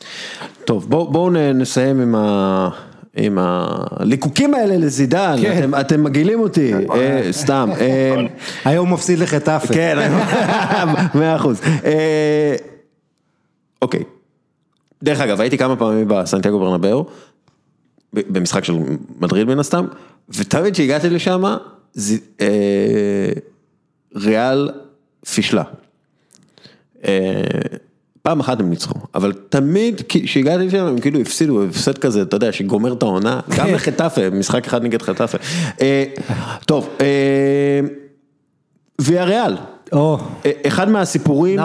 טוב, בואו בוא נסיים עם ה... עם הליקוקים האלה לזידן, כן. אתם, אתם מגעילים אותי, אה, סתם. אה, היום מפסיד לחטאפה. כן, מאה אחוז. אה, אוקיי, דרך אגב, הייתי כמה פעמים בסנטיאגו ברנבאו, במשחק של מדריד מן הסתם, ותמיד שהגעתי לשם, אה, ריאל פישלה. אה, פעם אחת הם ניצחו, אבל תמיד כשהגעתי לשם הם כאילו הפסידו, הפסד כזה, אתה יודע, שגומר את העונה, גם כן. לחטאפה, משחק אחד נגד חטאפה. אה, טוב, ויה ריאל. אחד מהסיפורים,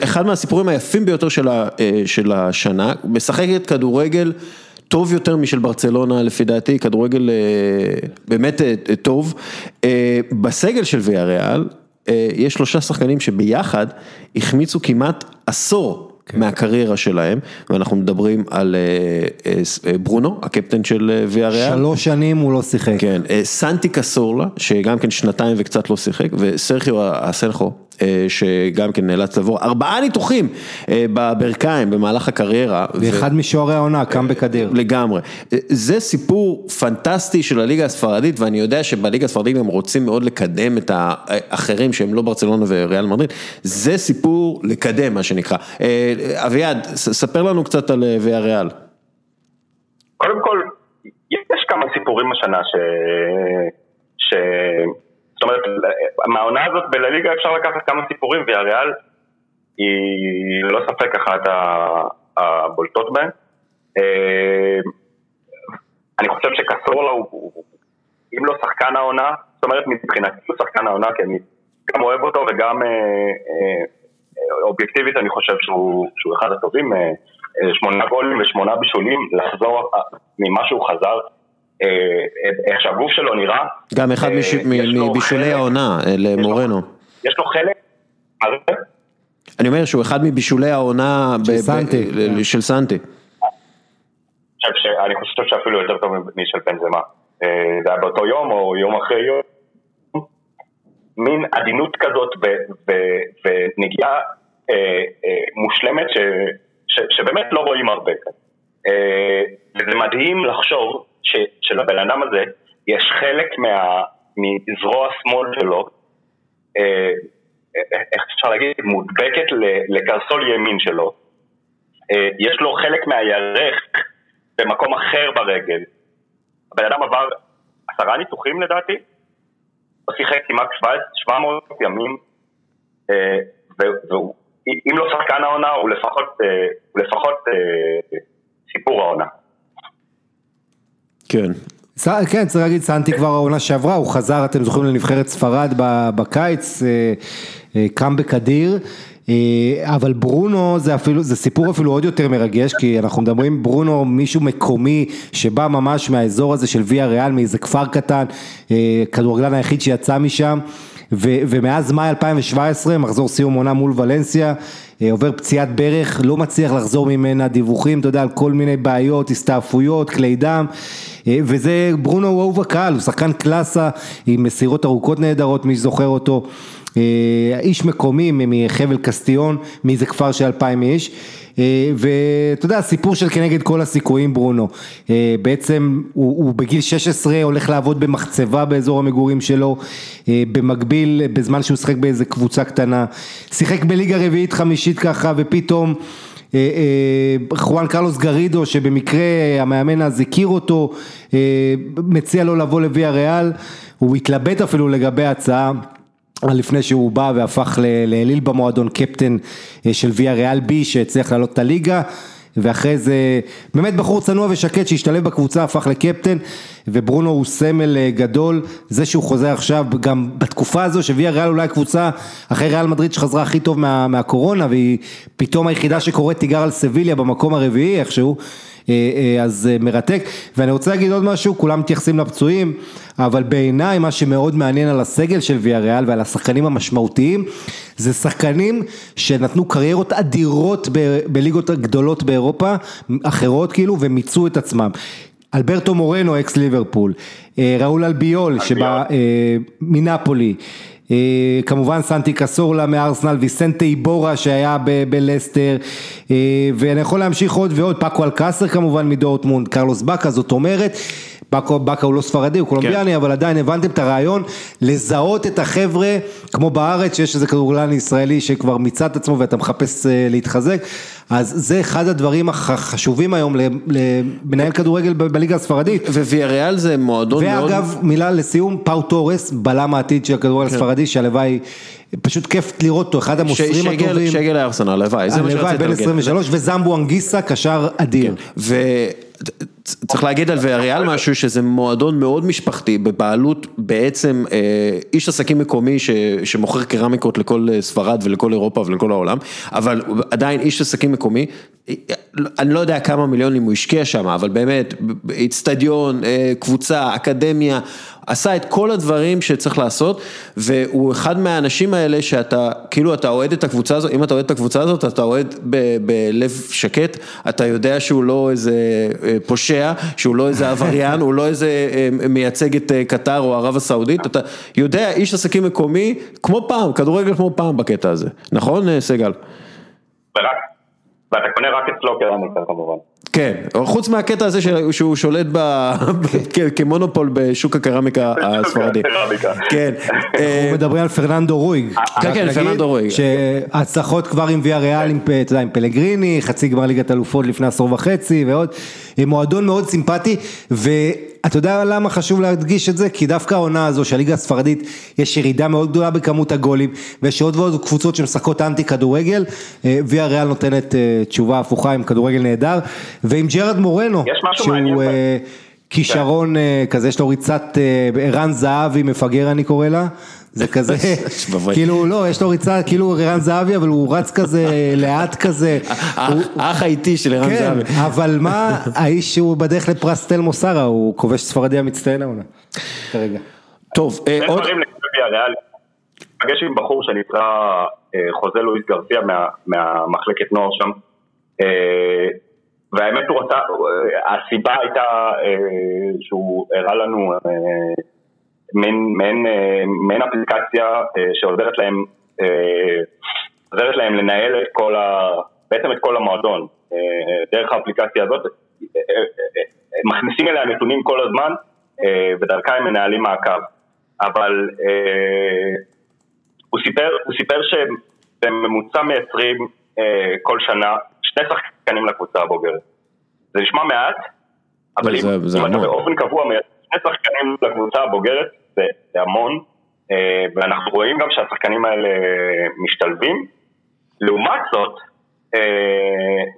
אחד מהסיפורים היפים ביותר של השנה, משחקת כדורגל. טוב יותר משל ברצלונה לפי דעתי, כדורגל אה, באמת אה, טוב. אה, בסגל של ויה ריאל יש שלושה שחקנים שביחד החמיצו כמעט עשור כן. מהקריירה שלהם, ואנחנו מדברים על ברונו, הקפטן של ויה ריאל. שלוש שנים הוא לא שיחק. כן, סנטי קסורלה, שגם כן שנתיים וקצת לא שיחק, וסרחיו אסלחו. אה, שגם כן נאלץ לעבור ארבעה ניתוחים אה, בברכיים במהלך הקריירה. ואחד משוערי העונה, קם בקדיר. לגמרי. זה סיפור פנטסטי של הליגה הספרדית, ואני יודע שבליגה הספרדית הם רוצים מאוד לקדם את האחרים שהם לא ברצלונה וריאל מדריד, זה סיפור לקדם מה שנקרא. אה, אביעד, ספר לנו קצת על ויה ריאל. קודם כל, יש כמה סיפורים השנה ש... ש... זאת אומרת, מהעונה הזאת בלליגה אפשר לקחת כמה סיפורים, והריאל היא ללא ספק אחת הבולטות בהן. אה, אני חושב שקסורלה הוא, אם לא שחקן העונה, זאת אומרת מבחינתי הוא שחקן העונה, כי אני גם אוהב אותו וגם אה, אה, אובייקטיבית אני חושב שהוא, שהוא אחד הטובים, שמונה גולים ושמונה בישולים, לחזור ממה שהוא חזר איך שהגוף שלו נראה. גם אחד אה, מבישולי העונה אה, למורנו. יש לו חלק, אני אומר שהוא אחד מבישולי העונה של סנטי. אני חושב שאפילו יותר טוב משל בנזמה. זה היה באותו יום או יום אחרי יום. מין עדינות כזאת ונגיעה מושלמת שבאמת לא רואים הרבה. וזה מדהים לחשוב ש, שלבן אדם הזה יש חלק מה, מזרוע שמאל שלו, אה, איך אפשר להגיד, מודבקת לקרסול ימין שלו, אה, יש לו חלק מהירך במקום אחר ברגל. הבן אדם עבר עשרה ניתוחים לדעתי, הוא שיחק כמעט 700 ימים, אה, ואם לא שחקן העונה הוא לפחות, הוא לפחות סיפור העונה. כן. כן, צריך להגיד, סנטי כבר העונה שעברה, הוא חזר, אתם זוכרים, לנבחרת ספרד בקיץ, אה, אה, קם בקדיר. אבל ברונו זה אפילו, זה סיפור אפילו עוד יותר מרגש, כי אנחנו מדברים ברונו מישהו מקומי שבא ממש מהאזור הזה של ויה ריאל, מאיזה כפר קטן, כדורגלן היחיד שיצא משם. ו- ומאז מאי 2017, מחזור סיום עונה מול ולנסיה, עובר פציעת ברך, לא מצליח לחזור ממנה, דיווחים, אתה יודע, על כל מיני בעיות, הסתעפויות, כלי דם, וזה ברונו הוא אהוב הקהל, הוא שחקן קלאסה עם מסירות ארוכות נהדרות, מי שזוכר אותו. איש מקומי מחבל קסטיון, מאיזה כפר של אלפיים איש, ואתה יודע, סיפור של כנגד כל הסיכויים ברונו, בעצם הוא, הוא בגיל 16 הולך לעבוד במחצבה באזור המגורים שלו, במקביל, בזמן שהוא שחק באיזה קבוצה קטנה, שיחק בליגה רביעית חמישית ככה, ופתאום חואן קרלוס גרידו שבמקרה המאמן אז הכיר אותו, מציע לו לבוא לוויה ריאל, הוא התלבט אפילו לגבי ההצעה לפני שהוא בא והפך לאליל במועדון קפטן של ויה ריאל בי שהצליח לעלות את הליגה ואחרי זה באמת בחור צנוע ושקט שהשתלב בקבוצה הפך לקפטן וברונו הוא סמל גדול. זה שהוא חוזר עכשיו גם בתקופה הזו שוויה ריאל אולי קבוצה אחרי ריאל מדריד שחזרה הכי טוב מה, מהקורונה והיא פתאום היחידה שקוראת תיגר על סביליה במקום הרביעי איכשהו אז מרתק, ואני רוצה להגיד עוד משהו, כולם מתייחסים לפצועים, אבל בעיניי מה שמאוד מעניין על הסגל של ויה ריאל ועל השחקנים המשמעותיים, זה שחקנים שנתנו קריירות אדירות בליגות הגדולות באירופה, אחרות כאילו, ומיצו את עצמם. אלברטו מורנו אקס ליברפול, ראול אלביול שבא מנפולי, כמובן סנטי קסורלה מארסנל, ויסנטה איבורה שהיה בלסטר, ואני יכול להמשיך עוד ועוד, פאקו אלקאסר כמובן מדורטמונד, קרלוס בקה, זאת אומרת, בקה הוא לא ספרדי, הוא קולומביאני, אבל עדיין הבנתם את הרעיון, לזהות את החבר'ה, כמו בארץ שיש איזה כדורגלן ישראלי שכבר מיצה את עצמו ואתה מחפש להתחזק, אז זה אחד הדברים החשובים היום למנהל כדורגל בליגה הספרדית. וויה ריאל זה מועדון מאוד... ואגב, מילה לסיום, פאו תורס, בלם העתיד של הכדורגל הספרדי, שהלוואי, פשוט כיף לראות אותו, אחד המוסרים הטובים. שגל לארסנל, הלוואי, זה מה שרציתי. הלוואי, בן 23, וזמבו אנגיסה, קשר אדיר. וצריך להגיד על ויה ריאל משהו, שזה מועדון מאוד משפחתי, בבעלות בעצם איש עסקים מקומי שמוכר קרמיקות לכל ספרד ולכל אירופה ולכל העולם, אבל עדיין איש עסקים מקומי, אני לא יודע כמה מיליונים הוא השקיע שם, אבל באמת, אצטדיון, קבוצה, אקדמיה, עשה את כל הדברים שצריך לעשות, והוא אחד מהאנשים האלה שאתה, כאילו אתה אוהד את הקבוצה הזאת, אם אתה אוהד את הקבוצה הזאת, אתה אוהד בלב שקט, אתה יודע שהוא לא איזה פושע, שהוא לא איזה עבריין, הוא לא איזה מייצג את קטר או ערב הסעודית, אתה יודע, איש עסקים מקומי, כמו פעם, כדורגל כמו פעם בקטע הזה, נכון סגל? ורק. ואתה קונה רק אצלו קרמיקה כמובן. כן, חוץ מהקטע הזה שהוא שולט כמונופול בשוק הקרמיקה הספרדי. כן. אנחנו מדברים על פרננדו רויג. כן, כן, פרננדו רויג. שהצלחות כבר עם ויה ריאל, עם פלגריני, חצי גמר ליגת אלופות לפני עשור וחצי ועוד. מועדון מאוד סימפטי, ואתה יודע למה חשוב להדגיש את זה? כי דווקא העונה הזו שהליגה הספרדית יש ירידה מאוד גדולה בכמות הגולים, ויש עוד ועוד קבוצות שמשחקות אנטי כדורגל, ויה ריאל נותנת תשובה הפוכה עם כדורגל נהדר, ועם ג'רד מורנו, שהוא כישרון כזה, יש לו ריצת ערן זהבי מפגר אני קורא לה. זה כזה, כאילו לא, יש לו ריצה כאילו ערן זהבי, אבל הוא רץ כזה, לאט כזה. האח האיטי של ערן זהבי. כן, אבל מה, האיש שהוא בדרך לפרס תל מוסרה, הוא כובש ספרדי המצטיין העונה, כרגע. טוב, עוד... פגש עם בחור שנקרא חוזה לואיס גרסיה מהמחלקת נוער שם. והאמת הוא רצה, הסיבה הייתה שהוא הראה לנו מעין אפליקציה שעוזרת להם, עוזרת להם לנהל את כל ה... בעצם את כל המועדון. דרך האפליקציה הזאת מכניסים אליה נתונים כל הזמן ודרכה הם מנהלים מעקב. אבל הוא סיפר, הוא סיפר שבממוצע מייצרים כל שנה שני שחקנים לקבוצה הבוגרת. זה נשמע מעט, אבל אם אתה באופן קבוע מייצר שני שחקנים לקבוצה הבוגרת, זה המון, ואנחנו רואים גם שהשחקנים האלה משתלבים. לעומת זאת,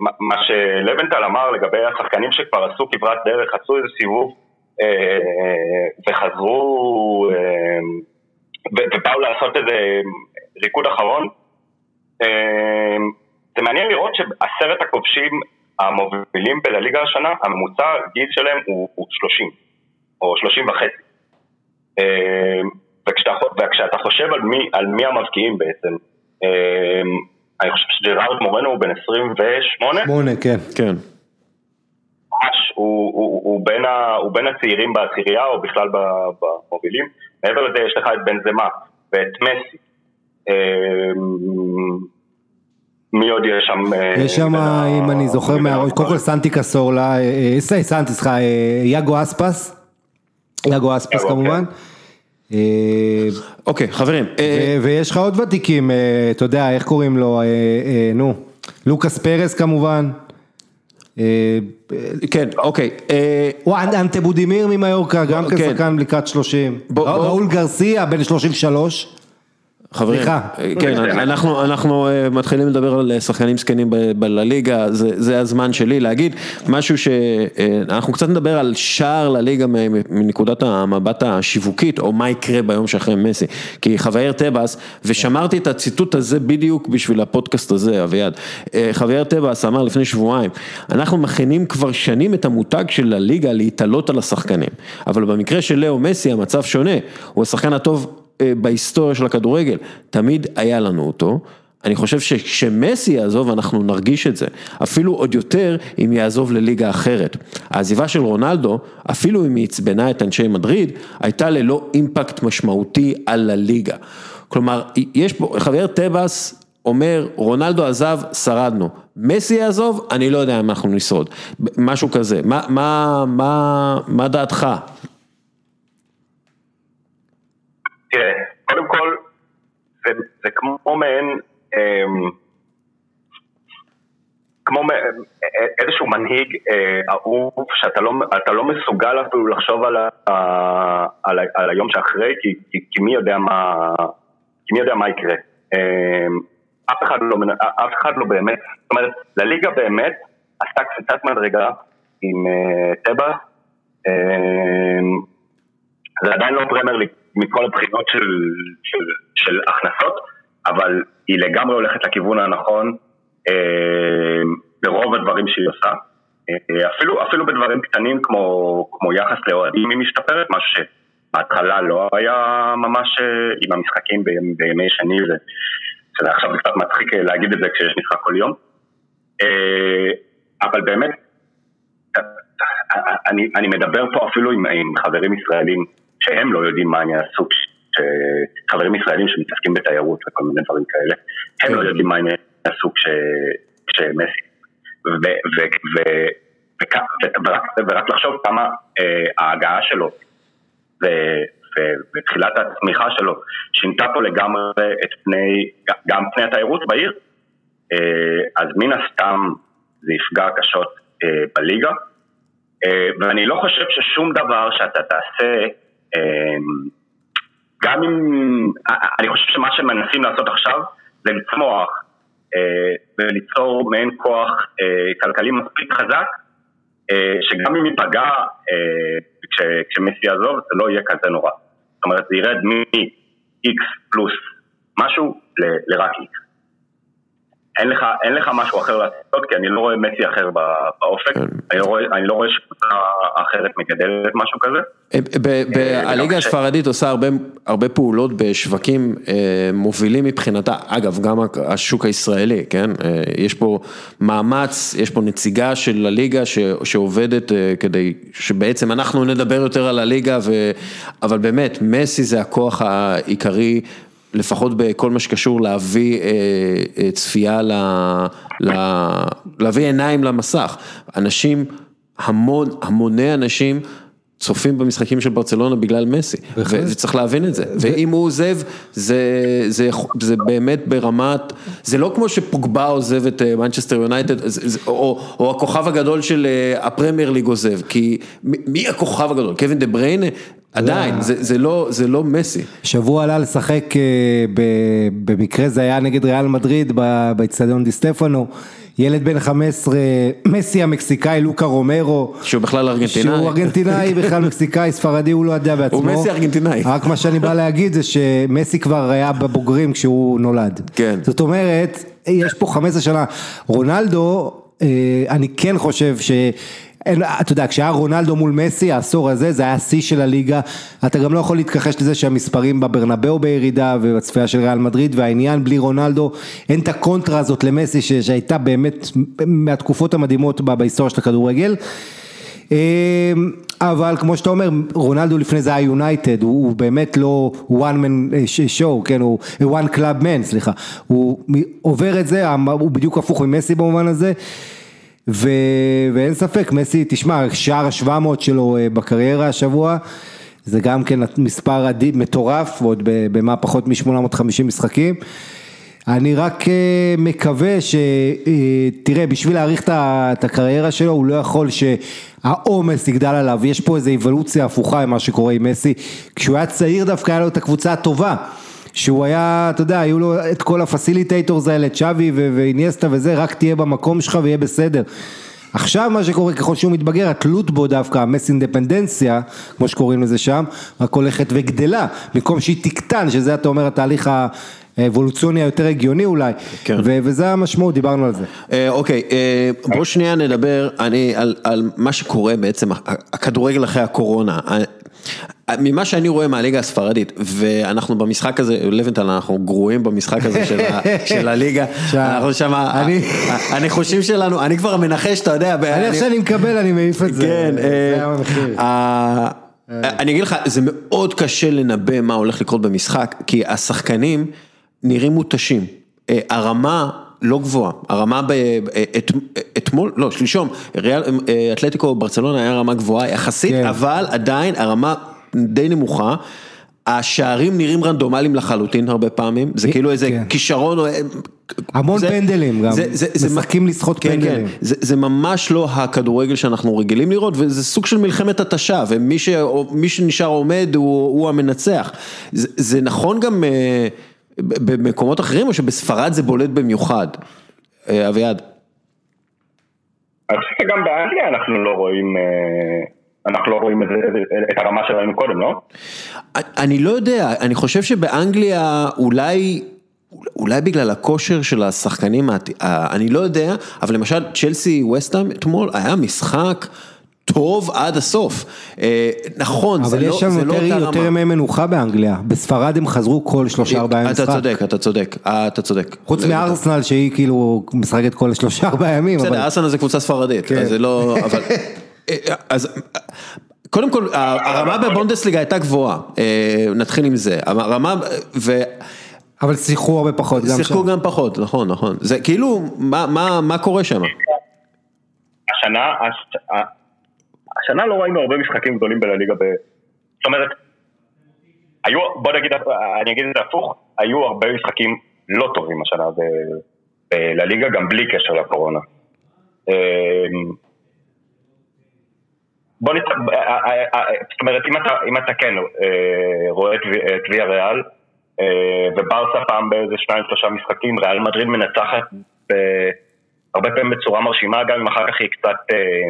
מה שלבנטל אמר לגבי השחקנים שכבר עשו כברת דרך, עשו איזה סיבוב וחזרו ובאו לעשות איזה ריקוד אחרון, זה מעניין לראות שעשרת הכובשים המובילים בלליגה השנה, הממוצע גיל שלהם הוא, הוא 30, או 30 וחצי. וכשאתה, וכשאתה חושב על מי, על מי המבקיעים בעצם, אני חושב שג'רארד מורנו הוא בן 28. 8, כן. כן. ממש, הוא, הוא, הוא, בין ה, הוא בין הצעירים בעשירייה או בכלל במובילים. מעבר לזה יש לך את בן זמה ואת מסי. מי עוד יש שם? יש שם, אם אני זוכר מהראש, קודם כל סנטי קסורלה, סנטי, סליחה, יאגו אספס, יאגו אספס כמובן. אוקיי, חברים. ויש לך עוד ותיקים, אתה יודע, איך קוראים לו, נו, לוקאס פרס כמובן. כן, אוקיי. אנטה בודימיר ממיורקה, גם כשחקן לקראת 30. ראול גרסיה, בן 33. חברים, כן, אנחנו, אנחנו מתחילים לדבר על שחקנים זקנים בליגה, זה, זה הזמן שלי להגיד משהו שאנחנו קצת נדבר על שער לליגה מנקודת המבט השיווקית, או מה יקרה ביום שאחרי מסי, כי חווייר טבעס, ושמרתי את הציטוט הזה בדיוק בשביל הפודקאסט הזה, אביעד, חווייר טבעס אמר לפני שבועיים, אנחנו מכינים כבר שנים את המותג של הליגה להתעלות על השחקנים, אבל במקרה של לאו מסי המצב שונה, הוא השחקן הטוב בהיסטוריה של הכדורגל, תמיד היה לנו אותו, אני חושב שכשמסי יעזוב אנחנו נרגיש את זה, אפילו עוד יותר אם יעזוב לליגה אחרת. העזיבה של רונלדו, אפילו אם היא עצבנה את אנשי מדריד, הייתה ללא אימפקט משמעותי על הליגה. כלומר, יש פה, חבר טבעס אומר, רונלדו עזב, שרדנו, מסי יעזוב, אני לא יודע אם אנחנו נשרוד, משהו כזה, מה, מה, מה, מה דעתך? תראה, קודם כל, זה, זה כמו מעין, אמ, כמו איזשהו מנהיג אהוב שאתה לא, לא מסוגל אפילו לחשוב על, ה, על, ה, על היום שאחרי, כי, כי, כי מי יודע מה, כי מי יודע מה יקרה. אמ, אף אחד לא, אף אחד לא באמת, זאת אומרת, לליגה באמת עשתה קפיצת מדרגה עם טבע, אמ, זה עדיין לא פרמייר ליג מכל הבחינות של, של, של הכנסות, אבל היא לגמרי הולכת לכיוון הנכון אה, ברוב הדברים שהיא עושה. אה, אפילו, אפילו בדברים קטנים כמו, כמו יחס לאוהדים היא משתפרת, משהו שבהתחלה לא היה ממש אה, עם המשחקים בימי שני, שזה עכשיו קצת מצחיק אה, להגיד את זה כשיש משחק כל יום. אה, אבל באמת, אני, אני מדבר פה אפילו עם, עם חברים ישראלים שהם לא יודעים מה אני יעשו, חברים ישראלים שמתעסקים בתיירות וכל מיני דברים כאלה, הם לא יודעים מה אני יעשו כשמסי. ורק לחשוב כמה ההגעה שלו ותחילת הצמיחה שלו שינתה פה לגמרי את פני, גם פני התיירות בעיר, אז מן הסתם זה יפגע קשות בליגה. ואני לא חושב ששום דבר שאתה תעשה גם אם, אני חושב שמה שמנסים לעשות עכשיו זה לצמוח אה, וליצור מעין כוח אה, כלכלי מספיק חזק אה, שגם אם ייפגע כשמסי יעזוב זה לא יהיה כזה נורא. זאת אומרת זה ירד מ-X פלוס משהו לרק X. אין לך, אין לך משהו אחר לעשות, כי אני לא רואה מסי אחר באופק, כן. אני לא רואה, אני לא רואה שקבוצה אחרת מגדלת משהו כזה. אה, הליגה הספרדית עושה הרבה, הרבה פעולות בשווקים אה, מובילים מבחינתה, אגב, גם השוק הישראלי, כן? אה, יש פה מאמץ, יש פה נציגה של הליגה ש, שעובדת כדי שבעצם אנחנו נדבר יותר על הליגה, ו... אבל באמת, מסי זה הכוח העיקרי. לפחות בכל מה שקשור להביא אה, אה, צפייה, ל, ל, להביא עיניים למסך. אנשים, המון, המוני אנשים צופים במשחקים של ברצלונה בגלל מסי, וצריך להבין את זה, ואם הוא עוזב, זה, זה, זה באמת ברמת, זה לא כמו שפוגבה עוזב את מנצ'סטר יונייטד, או, או הכוכב הגדול של הפרמייר ליג עוזב, כי מי הכוכב הגדול? קווין דה בריינה? עדיין, זה לא, זה לא מסי. שבוע עלה לשחק, במקרה זה היה נגד ריאל מדריד, באצטדיון די סטפנו. ילד בן 15, מסי המקסיקאי, לוקה רומרו. שהוא בכלל ארגנטינאי. שהוא ארגנטינאי, בכלל מקסיקאי, ספרדי, הוא לא יודע בעצמו. הוא מסי ארגנטינאי. רק מה שאני בא להגיד זה שמסי כבר היה בבוגרים כשהוא נולד. כן. זאת אומרת... יש פה 15 שנה, רונלדו, אה, אני כן חושב ש... אתה יודע, כשהיה רונלדו מול מסי, העשור הזה, זה היה שיא של הליגה, אתה גם לא יכול להתכחש לזה שהמספרים בברנבאו בירידה ובצפייה של ריאל מדריד, והעניין בלי רונלדו, אין את הקונטרה הזאת למסי שהייתה באמת מהתקופות המדהימות בהיסטוריה של הכדורגל. אמ, אבל כמו שאתה אומר, רונלדו לפני זה היה יונייטד, הוא, הוא באמת לא one man show, כן, הוא one club man, סליחה, הוא עובר את זה, הוא בדיוק הפוך ממסי במובן הזה. ו... ואין ספק, מסי, תשמע, שער ה-700 שלו אה, בקריירה השבוע, זה גם כן מספר אדיר, מטורף, ועוד במה פחות מ-850 משחקים. אני רק אה, מקווה ש... אה, תראה, בשביל להעריך את הקריירה שלו, הוא לא יכול שהעומס יגדל עליו, יש פה איזו אבולוציה הפוכה ממה שקורה עם מסי. כשהוא היה צעיר דווקא היה לו את הקבוצה הטובה. שהוא היה, אתה יודע, היו לו את כל ה facilitators האלה, צ'אבי ואינייסטה וזה, רק תהיה במקום שלך ויהיה בסדר. עכשיו מה שקורה ככל שהוא מתבגר, התלות בו דווקא, המס אינדפנדנציה, כמו שקוראים לזה שם, רק הולכת וגדלה, במקום שהיא תקטן, שזה אתה אומר התהליך האבולוציוני היותר הגיוני אולי, כן. וזה המשמעות, דיברנו על זה. אה, אוקיי, אה, בוא שנייה נדבר אני, על, על מה שקורה בעצם, הכדורגל אחרי הקורונה. ממה שאני רואה מהליגה הספרדית, ואנחנו במשחק הזה, לבנטל, אנחנו גרועים במשחק הזה של, ה, של הליגה, אנחנו שם, הניחושים שלנו, אני כבר מנחש, אתה יודע, אני עכשיו אני מקבל, אני מעיף את זה, כן, זה אה, אני אגיד לך, זה מאוד קשה לנבא מה הולך לקרות במשחק, כי השחקנים נראים מותשים, אה, הרמה לא גבוהה, הרמה אתמול, לא, שלשום, ריאל, אה, אתלטיקו ברצלונה היה רמה גבוהה יחסית, כן. אבל עדיין הרמה די נמוכה. השערים נראים רנדומליים לחלוטין הרבה פעמים, זה כאילו איזה כן. כישרון, המון זה, פנדלים גם, זה, זה, זה, משחקים לשחות כן, פנדלים. כן, זה, זה ממש לא הכדורגל שאנחנו רגילים לראות, וזה סוג של מלחמת התשה, ומי ש, שנשאר עומד הוא, הוא המנצח. זה, זה נכון גם אה, במקומות אחרים, או שבספרד זה בולט במיוחד? אה, אביעד. אני חושב שגם באנגליה אנחנו לא רואים... אה... אנחנו לא רואים את, את הרמה שראינו קודם, לא? אני לא יודע, אני חושב שבאנגליה אולי, אולי בגלל הכושר של השחקנים, אני לא יודע, אבל למשל צ'לסי ווסטהאם אתמול היה משחק. טוב עד הסוף, אה, נכון, זה לא, אבל יש שם לא יותר, יותר ימי מנוחה באנגליה, בספרד הם חזרו כל שלושה ארבעה ימים משחק. אתה צודק, אתה צודק, אתה צודק. חוץ מארסנל שהיא כאילו משחקת כל שלושה ארבעה ימים. בסדר, ארסנל זה קבוצה ספרדית, כן. אז זה לא, אבל... אז קודם כל הרמה בבונדסליגה הייתה גבוהה, אה, נתחיל עם זה, הרמה ו... אבל שיחקו הרבה פחות גם שם. שיחקו גם פחות, נכון, נכון. זה כאילו, מה, מה, מה קורה שם? השנה, השנה לא ראינו הרבה משחקים גדולים בלליגה, ב... זאת אומרת, היו, בוא נגיד, אני אגיד את זה הפוך, היו הרבה משחקים לא טובים השנה בלליגה, גם בלי קשר לקורונה. אמ, בוא נת... אה, אה, אה, זאת אומרת, אם אתה, אם אתה כן רואה את ויה ריאל, וברסה פעם באיזה שניים שלושה משחקים, ריאל מדריד מנצחת הרבה פעמים בצורה מרשימה, גם אם אחר כך היא קצת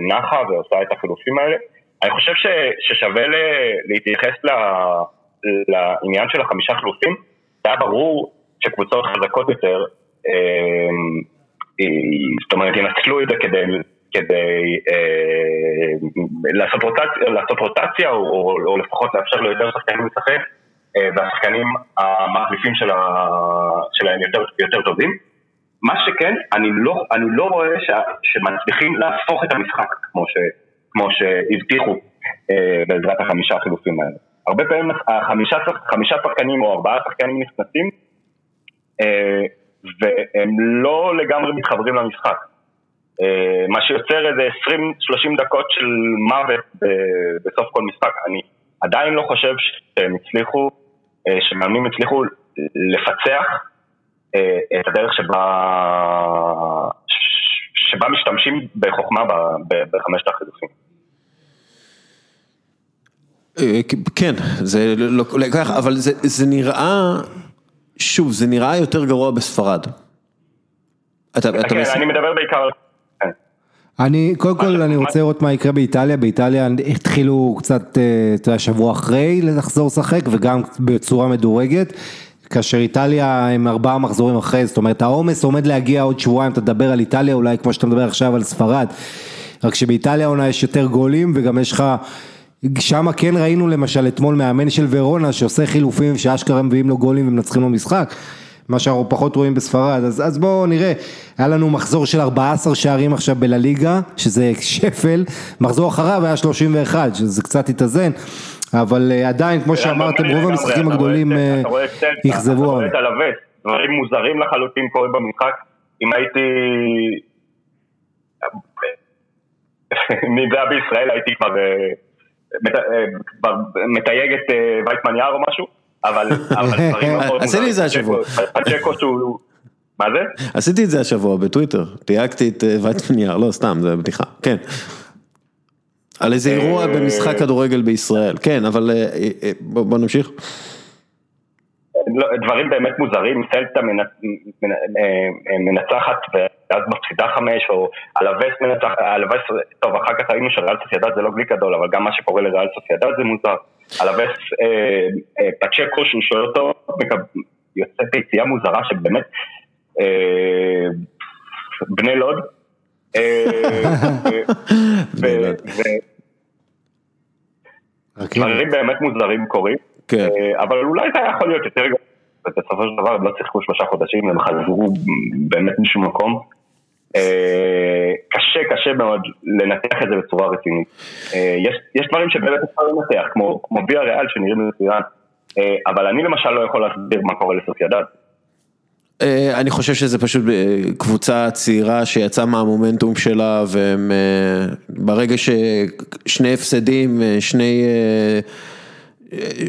נחה ועושה את החילופים האלה. אני חושב ש, ששווה ל, להתייחס ל, לעניין של החמישה חילופים. זה היה ברור שקבוצות חזקות יותר, זאת אומרת, ינצלו את זה כדי כדי אה, לעשות רוטציה, לעשות רוטציה או, או, או לפחות לאפשר ליותר שחקנים לשחק אה, והשחקנים המחליפים של ה, שלהם יותר, יותר טובים. מה שכן, אני לא, אני לא רואה ש, שמצליחים להפוך את המשחק כמו, ש, כמו שהבטיחו אה, בעזרת החמישה החילופים האלה. הרבה פעמים החמישה חמישה שחקנים או ארבעה שחקנים נכנסים אה, והם לא לגמרי מתחברים למשחק. אה, מה שיוצר איזה 20-30 דקות של מוות בסוף כל משחק. אני עדיין לא חושב שהם הצליחו, אה, שמאמנים הצליחו לפצח אה, את הדרך שבה, שבה משתמשים בחוכמה בחמשת החילופים. כן, זה לא, לא ככה, אבל זה, זה נראה, שוב, זה נראה יותר גרוע בספרד. אתה, אתה כן, אני מדבר בעיקר אני, קודם כל אני רוצה לראות מה יקרה באיטליה, באיטליה התחילו קצת, אה, אתה יודע, שבוע אחרי לחזור לשחק וגם בצורה מדורגת. כאשר איטליה הם ארבעה מחזורים אחרי, זאת אומרת העומס עומד להגיע עוד שבועיים, אתה תדבר על איטליה אולי כמו שאתה מדבר עכשיו על ספרד, רק שבאיטליה עונה יש יותר גולים וגם יש לך, שם כן ראינו למשל אתמול מאמן של ורונה שעושה חילופים שאשכרה מביאים לו גולים ומנצחים לו משחק. מה שאנחנו פחות רואים בספרד, אז, אז בואו נראה, היה לנו מחזור של 14 שערים עכשיו בלליגה, שזה שפל, מחזור אחריו היה 31, שזה קצת התאזן, אבל uh, עדיין, כמו שאמרתם, רוב המשחקים הגדולים אכזבו. אתה רואה את הלווה, דברים מוזרים לחלוטין קורים במשחק, אם הייתי... היה בישראל הייתי כבר מתייג את וייטמן יער או משהו. אבל דברים מאוד עשיתי את זה השבוע. פצ'קו שהוא... מה זה? עשיתי את זה השבוע בטוויטר, תייגתי את וייטמן יער, לא סתם, זה בדיחה, כן. על איזה אירוע במשחק כדורגל בישראל, כן, אבל בוא נמשיך. דברים באמת מוזרים, סלטה מנצחת ואז מפסידה חמש, או אלווס מנצחת, אלווס, טוב אחר כך ראינו שריאל סוסיידד זה לא גליק גדול, אבל גם מה שקורה לריאל סוסיידד זה מוזר. אלווס פצ'קו שהוא שואל אותו, יוצא ביציאה מוזרה שבאמת בני לוד. דברים באמת מוזרים קורים, אבל אולי זה היה יכול להיות יותר גדול. ובסופו של דבר הם לא שיחקו שלושה חודשים, הם חזרו באמת משום מקום. קשה, קשה מאוד לנתח את זה בצורה רצינית. יש, דברים שבאמת אפשר לנתח, כמו, ויה ריאל שנראים מצוין, אבל אני למשל לא יכול להסביר מה קורה לסוסיידד. אני חושב שזה פשוט קבוצה צעירה שיצאה מהמומנטום שלה והם ברגע ששני הפסדים, שני...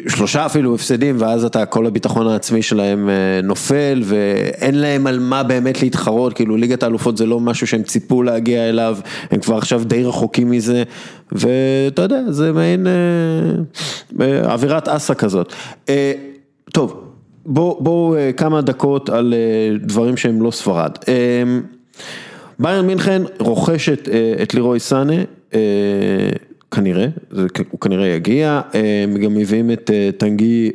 שלושה אפילו הפסדים ואז אתה כל הביטחון העצמי שלהם נופל ואין להם על מה באמת להתחרות, כאילו ליגת האלופות זה לא משהו שהם ציפו להגיע אליו, הם כבר עכשיו די רחוקים מזה ואתה יודע, זה מעין אווירת אסה כזאת. טוב, בואו בוא, כמה דקות על דברים שהם לא ספרד. ביירן מינכן רוכשת את לירוי סאנה. כנראה, הוא כנראה יגיע, הם גם מביאים את טנגי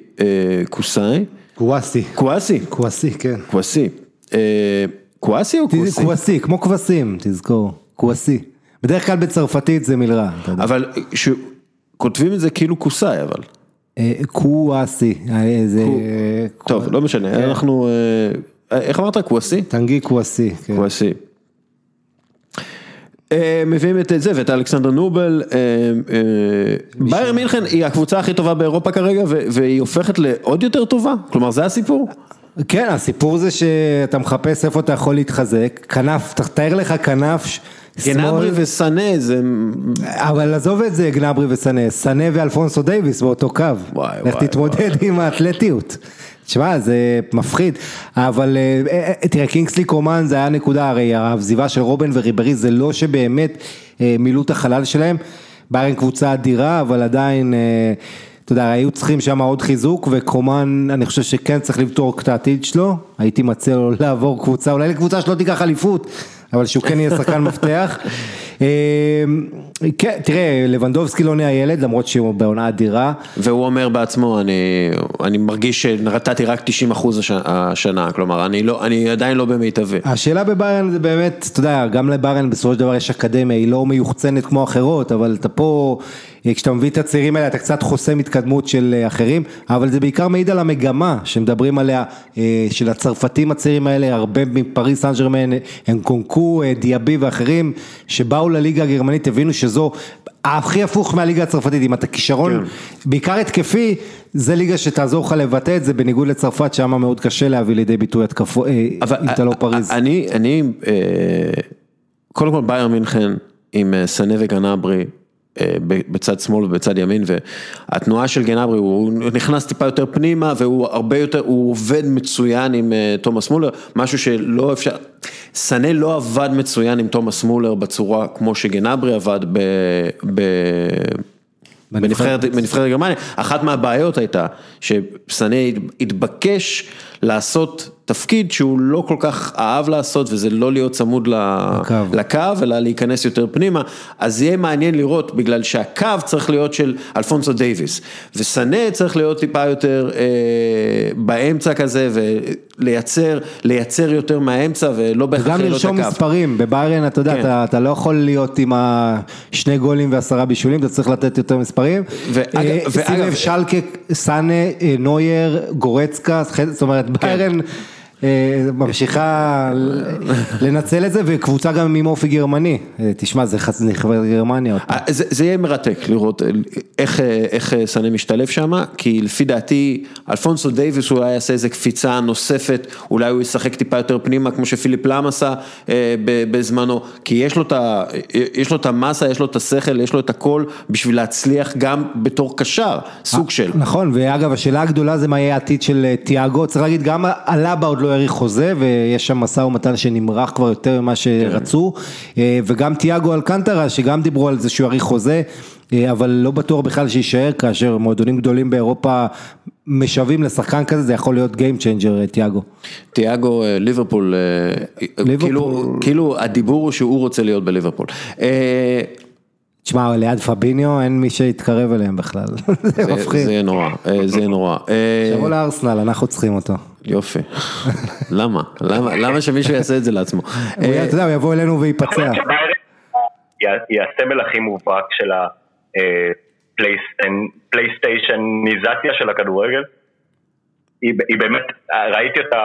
קוסאי. קוואסי. קוואסי? קוואסי, כן. קוואסי. קוואסי או קוואסי? קוואסי, כמו כבשים, תזכור. קוואסי. בדרך כלל בצרפתית זה מלרע. אבל כותבים את זה כאילו קוסאי, אבל. קוואסי. טוב, לא משנה, אנחנו... איך אמרת? קוואסי? טנגי קוואסי. קוואסי. מביאים את זה ואת אלכסנדר נובל, ביירן מינכן היא הקבוצה הכי טובה באירופה כרגע והיא הופכת לעוד יותר טובה, כלומר זה הסיפור? כן, הסיפור זה שאתה מחפש איפה אתה יכול להתחזק, כנף, תאר לך כנף גנברי וסאנה זה... אבל עזוב את זה גנברי וסאנה, סאנה ואלפונסו דייוויס באותו קו, איך תתמודד עם האתלטיות. תשמע, זה מפחיד, אבל תראה, קינגסלי קומן זה היה נקודה, הרי העזיבה של רובן וריברי זה לא שבאמת מילאו את החלל שלהם, ביירן קבוצה אדירה, אבל עדיין, אתה יודע, היו צריכים שם עוד חיזוק, וקומן, אני חושב שכן צריך לבדוק את העתיד שלו, הייתי מציע לו לעבור קבוצה, אולי לקבוצה שלא תיקח אליפות, אבל שהוא כן יהיה שחקן מפתח. כן, תראה, לבנדובסקי לא נהיה ילד, למרות שהוא בעונה אדירה. והוא אומר בעצמו, אני מרגיש שנתתי רק 90 אחוז השנה, כלומר, אני עדיין לא במיטבי. השאלה בביירן זה באמת, אתה יודע, גם לביירן בסופו של דבר יש אקדמיה, היא לא מיוחצנת כמו אחרות, אבל אתה פה, כשאתה מביא את הצעירים האלה, אתה קצת חוסם התקדמות של אחרים, אבל זה בעיקר מעיד על המגמה שמדברים עליה, של הצרפתים הצעירים האלה, הרבה מפריס סן ג'רמן, הם קונקו, דיאבי ואחרים, שבאו לליגה הגרמנית, הבינו שזו הכי הפוך מהליגה הצרפתית, אם אתה כישרון, בעיקר התקפי, זה ליגה שתעזור לך לבטא את זה, בניגוד לצרפת, שם מאוד קשה להביא לידי ביטוי התקפו, אתה לא פריז. אני, אני, קודם כל בייר מינכן עם סנה וגנברי. בצד שמאל ובצד ימין והתנועה של גנברי הוא נכנס טיפה יותר פנימה והוא הרבה יותר, הוא עובד מצוין עם תומאס מולר, משהו שלא אפשר, סנה לא עבד מצוין עם תומאס מולר בצורה כמו שגנברי עבד ב... ב... בנבחרת גרמניה, אחת מהבעיות הייתה שסנה התבקש לעשות תפקיד שהוא לא כל כך אהב לעשות, וזה לא להיות צמוד לקו. לקו, אלא להיכנס יותר פנימה, אז יהיה מעניין לראות, בגלל שהקו צריך להיות של אלפונסו דייוויס, וסנה צריך להיות טיפה יותר אה, באמצע כזה, ולייצר לייצר יותר מהאמצע, ולא בהכרח וגם להיות לרשום הקו. מספרים, בביירן אתה יודע, כן. אתה, אתה לא יכול להיות עם השני גולים ועשרה בישולים, אתה צריך לתת יותר מספרים. ואגב- אה, שים ואגב- לב, שלקה, סאנה, אה, נוייר, גורצקה, זאת אומרת ביירן אה, ממשיכה ל- לנצל את זה, וקבוצה גם עם אופי גרמני, אה, תשמע זה נכבד גרמניה. אה, זה, יהיה מרתק לראות אה, איך, אה, אה, סנה משתלב שם, כי לפי דעתי אלפונסו דייוויס אולי יעשה איזה קפיצה נוספת, אולי הוא ישחק טיפה יותר פנימה כמו שפיליפ לאם עשה אה, בזמנו, כי יש לו, את אה, המסה, יש לו את השכל, יש לו את הכל בשביל להצליח גם בתור קשר, סוג של. נכון, ואגב השאלה הגדולה זה מה יהיה העתיד של אה, תיאגו, צריך להגיד גם אלבה עוד לא האריך חוזה ויש שם משא ומתן שנמרח כבר יותר ממה שרצו, אה, וגם תיאגו אלקנטרה שגם דיברו על זה שהוא יאריך חוזה, אה, אבל לא בטוח בכלל שיישאר כאשר מועדונים גדולים באירופה משווים לשחקן כזה, זה יכול להיות Game Changer אה, תיאגו. תיאגו ליברפול, אה, ליברפול. כאילו, כאילו הדיבור הוא שהוא רוצה להיות בליברפול. תשמע, ליד פביניו אין מי שיתקרב אליהם בכלל, זה מפחיד. זה נורא, זה נורא. תבוא לארסנל, אנחנו צריכים אותו. יופי. למה? למה? למה שמישהו יעשה את זה לעצמו? אה, אתה יודע, הוא יבוא אלינו ויפצע. הסמל הכי מובהק של הפלייסטיישניזציה של הכדורגל. היא באמת, ראיתי אותה,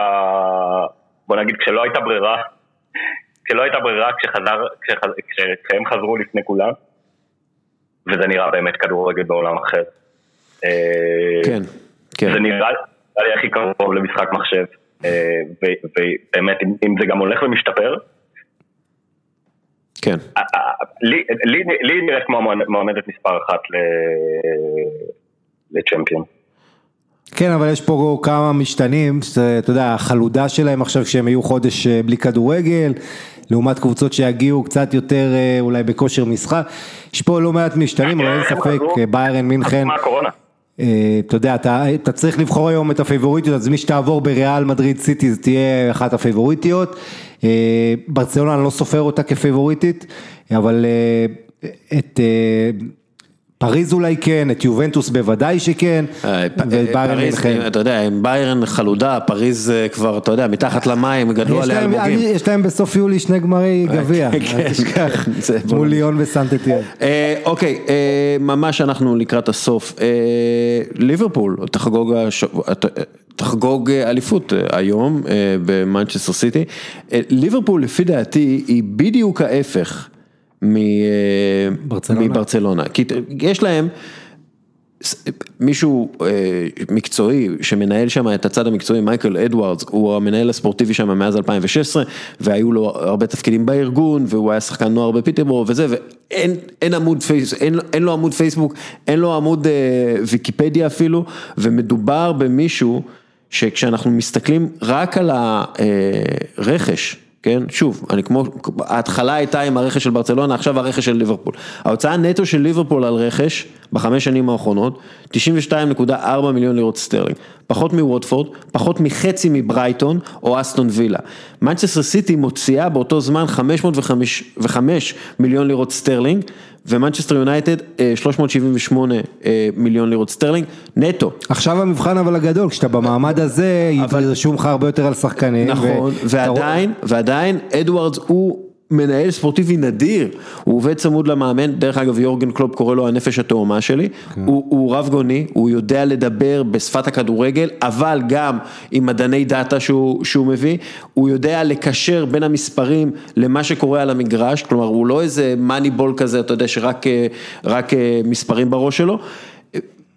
בוא נגיד, כשלא הייתה ברירה, כשלא הייתה ברירה, כשחזר, כשהם חזרו לפני כולם, וזה נראה באמת כדורגל בעולם אחר. אה, כן, כן. זה נראה נראה לי הכי קרוב למשחק מחשב, אה, ובאמת, אם- זה גם הולך ומשתפר, כן. אה, אה, לי- נראית כמו מועמדת מספר אחת לצ'מפיון. כן, אבל יש פה כמה משתנים, אתה יודע, החלודה שלהם עכשיו כשהם יהיו חודש בלי כדורגל, לעומת קבוצות שיגיעו קצת יותר אולי בכושר משחק, יש פה לא מעט משתנים, אבל אין ספק, אה, ביירן מינכן, מה הקורונה? אתה יודע, אתה, אתה צריך לבחור היום את הפייבוריטיות, אז מי שתעבור בריאל מדריד סיטי זה תהיה אחת הפייבוריטיות, אה, ברצלונה אני לא סופר אותה כפייבוריטית, אבל אה, את... אה, פריז אולי כן, את יובנטוס בוודאי שכן, אה, פ- וביירן פריז, מינכן. אתה יודע, עם ביירן חלודה, פריז אה, כבר, אתה יודע, מתחת למים, גדלו עליה אלמוגים. יש להם בסוף יולי שני גמרי גביע, כן, אל תשכח, זה בוא מול. ליון וסנט אטיין. אה, אוקיי, אה, ממש אנחנו לקראת הסוף. אה, ליברפול תחגוג, תחגוג אה, אליפות אה, היום אה, במנצ'סטר סיטי. אה, ליברפול לפי דעתי היא בדיוק ההפך אה. מברצלונה. כי ת- יש להם... מישהו אה, מקצועי שמנהל שם את הצד המקצועי, מייקל אדוארדס, הוא המנהל הספורטיבי שם מאז 2016 והיו לו הרבה תפקידים בארגון והוא היה שחקן נוער בפיטרבורו וזה ואין אין עמוד פייס, אין, אין לו עמוד פייסבוק, אין לו עמוד אה, ויקיפדיה אפילו ומדובר במישהו שכשאנחנו מסתכלים רק על הרכש, כן, שוב, אני כמו, ההתחלה הייתה עם הרכש של ברצלונה, עכשיו הרכש של ליברפול. ההוצאה נטו של ליברפול על רכש בחמש שנים האחרונות, 92.4 מיליון לירות סטרלינג, פחות מווטפורד, פחות מחצי מברייטון או אסטון וילה. מנצ'סטר סיטי מוציאה באותו זמן 505 מיליון לירות סטרלינג, ומנצ'סטר יונייטד אה, 378 אה, מיליון לירות סטרלינג, נטו. עכשיו המבחן אבל הגדול, כשאתה במעמד הזה, ידרשו ממך הרבה יותר על שחקנים. נכון, ו- ועדיין, ועדיין אדוארדס הוא מנהל ספורטיבי נדיר, הוא עובד צמוד למאמן, דרך אגב יורגן קלופ קורא לו הנפש התאומה שלי, הוא, הוא רב גוני, הוא יודע לדבר בשפת הכדורגל, אבל גם עם מדעני data שהוא, שהוא מביא, הוא יודע לקשר בין המספרים למה שקורה על המגרש, כלומר הוא לא איזה Moneyball כזה, אתה יודע, שרק אה, רק אה, מספרים בראש שלו.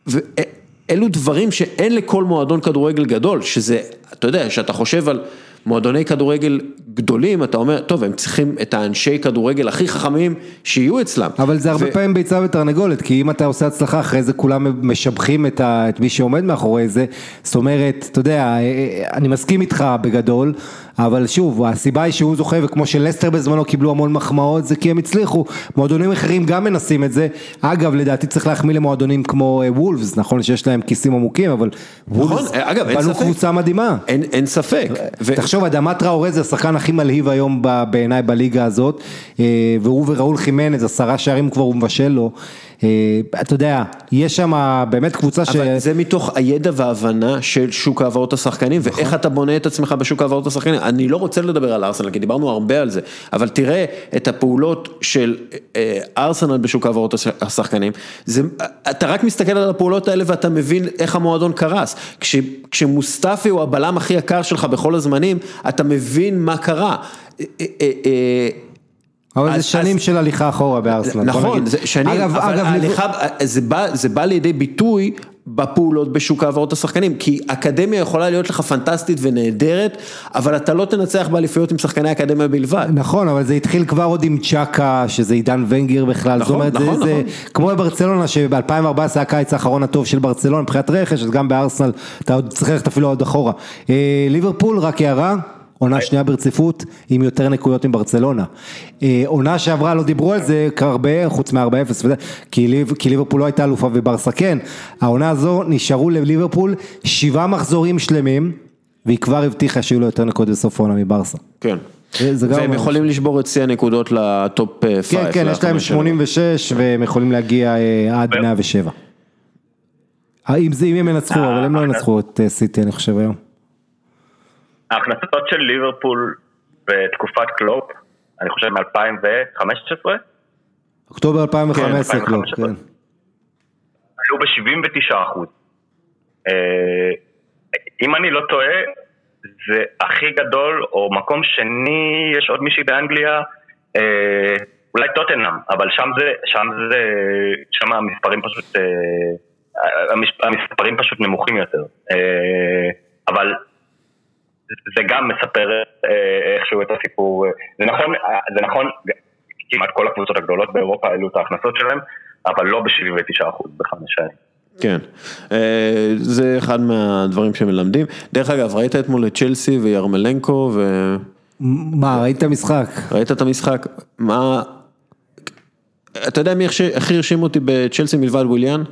ואלו דברים שאין לכל מועדון כדורגל גדול, שזה, אתה יודע, שאתה חושב על מועדוני כדורגל גדולים, אתה אומר, טוב, הם צריכים את האנשי כדורגל הכי חכמים שיהיו אצלם. אבל זה הרבה ו- פעמים ביצה ותרנגולת, כי אם אתה עושה הצלחה, אחרי זה כולם משבחים את, ה, את מי שעומד מאחורי זה, זאת אומרת, אתה יודע, אה, אני מסכים איתך בגדול, אבל שוב, הסיבה היא שהוא זוכה, וכמו שלסטר בזמנו קיבלו המון מחמאות, זה כי הם הצליחו, מועדונים אחרים גם מנסים את זה, אגב, לדעתי צריך להחמיא למועדונים כמו אה, וולפס, נכון שיש להם כיסים עמוקים, אבל וולפס נכון, אגב, אין ספק. קבוצה מדהימה. אין, אין ספק. ו- תחשוב, אדמת טראורי זה השחקן הכי מלהיב היום בעיניי בליגה הזאת, אה, והוא וראול חימנז, עשרה שערים כבר הוא מבשל לו. אה, אתה יודע, יש שם באמת קבוצה ש... אבל זה מתוך הידע וההבנה של שוק העברות השחקנים נכון. ואיך אתה בונה את עצמך בשוק העברות השחקנים. אני לא רוצה לדבר על ארסנל כי דיברנו הרבה על זה, אבל תראה את הפעולות של אה, ארסנל בשוק העברות הש- השחקנים, זה, אתה רק מסתכל על הפעולות האלה ואתה מבין איך המועדון קרס. כש, כשמוסטפי הוא הבלם הכי יקר שלך בכל הזמנים, אתה מבין מה קרה. אבל זה שנים של הליכה אחורה בארסנל. נכון. זה שנים, אבל אגב, ההליכה, זה בא, זה לידי ביטוי בפעולות בשוק העברות השחקנים, כי אקדמיה יכולה להיות לך פנטסטית ונהדרת, אבל אתה לא תנצח באליפויות עם שחקני אקדמיה בלבד. נכון, אבל זה התחיל כבר עוד עם צ'אקה, שזה עידן ונגר בכלל, זאת נכון, אומרת, נכון, זה, זה נכון. כמו בברצלונה, שב-2014 היה הקיץ האחרון הטוב של ברצלונה מבחינת רכש, אז גם בארסנל, אתה עוד צריך ללכת אפילו עוד אחורה. אה, ליברפול, רק הערה. עונה שנייה ברציפות עם יותר נקודות מברצלונה. אה, עונה שעברה לא דיברו על זה כהרבה, חוץ מ-4-0 וזה, כי, ליב, כי ליברפול לא הייתה אלופה וברסה כן. העונה הזו נשארו לליברפול שבעה מחזורים שלמים, והיא כבר הבטיחה שיהיו לו יותר נקודות בסוף העונה מברסה. כן. זה- זה גם והם יכולים לשבור את שיא הנקודות ל top 5. כן, כן, יש להם 86 והם יכולים להגיע אה, עד 107. אה, אם הם ינצחו, אבל הם לא ינצחו את אה, סיטי, אני חושב היום. ההכנסות של ליברפול בתקופת קלופ, אני חושב מ-2015, אוקטובר 2015, כן, קלופ, 2015. כן. עלו ב-79 אחוז. אם אני לא טועה, זה הכי גדול, או מקום שני, יש עוד מישהי באנגליה, אה, אולי טוטנאם, אבל שם זה, שם זה, שם המספרים פשוט, אה, המספרים פשוט נמוכים יותר. אה, אבל זה גם מספר אה, איכשהו את הסיפור, זה נכון, זה נכון, כמעט כל הקבוצות הגדולות באירופה העלו את ההכנסות שלהם, אבל לא ב-79% בחמש שנים. כן, אה, זה אחד מהדברים שמלמדים. דרך אגב, ראית אתמול את צ'לסי ויארמולנקו וראית מה, ראית את המשחק? את המשחק? מה... אתה יודע מי הכי הרשים אותי בצ'לסי מלבד וויליאן?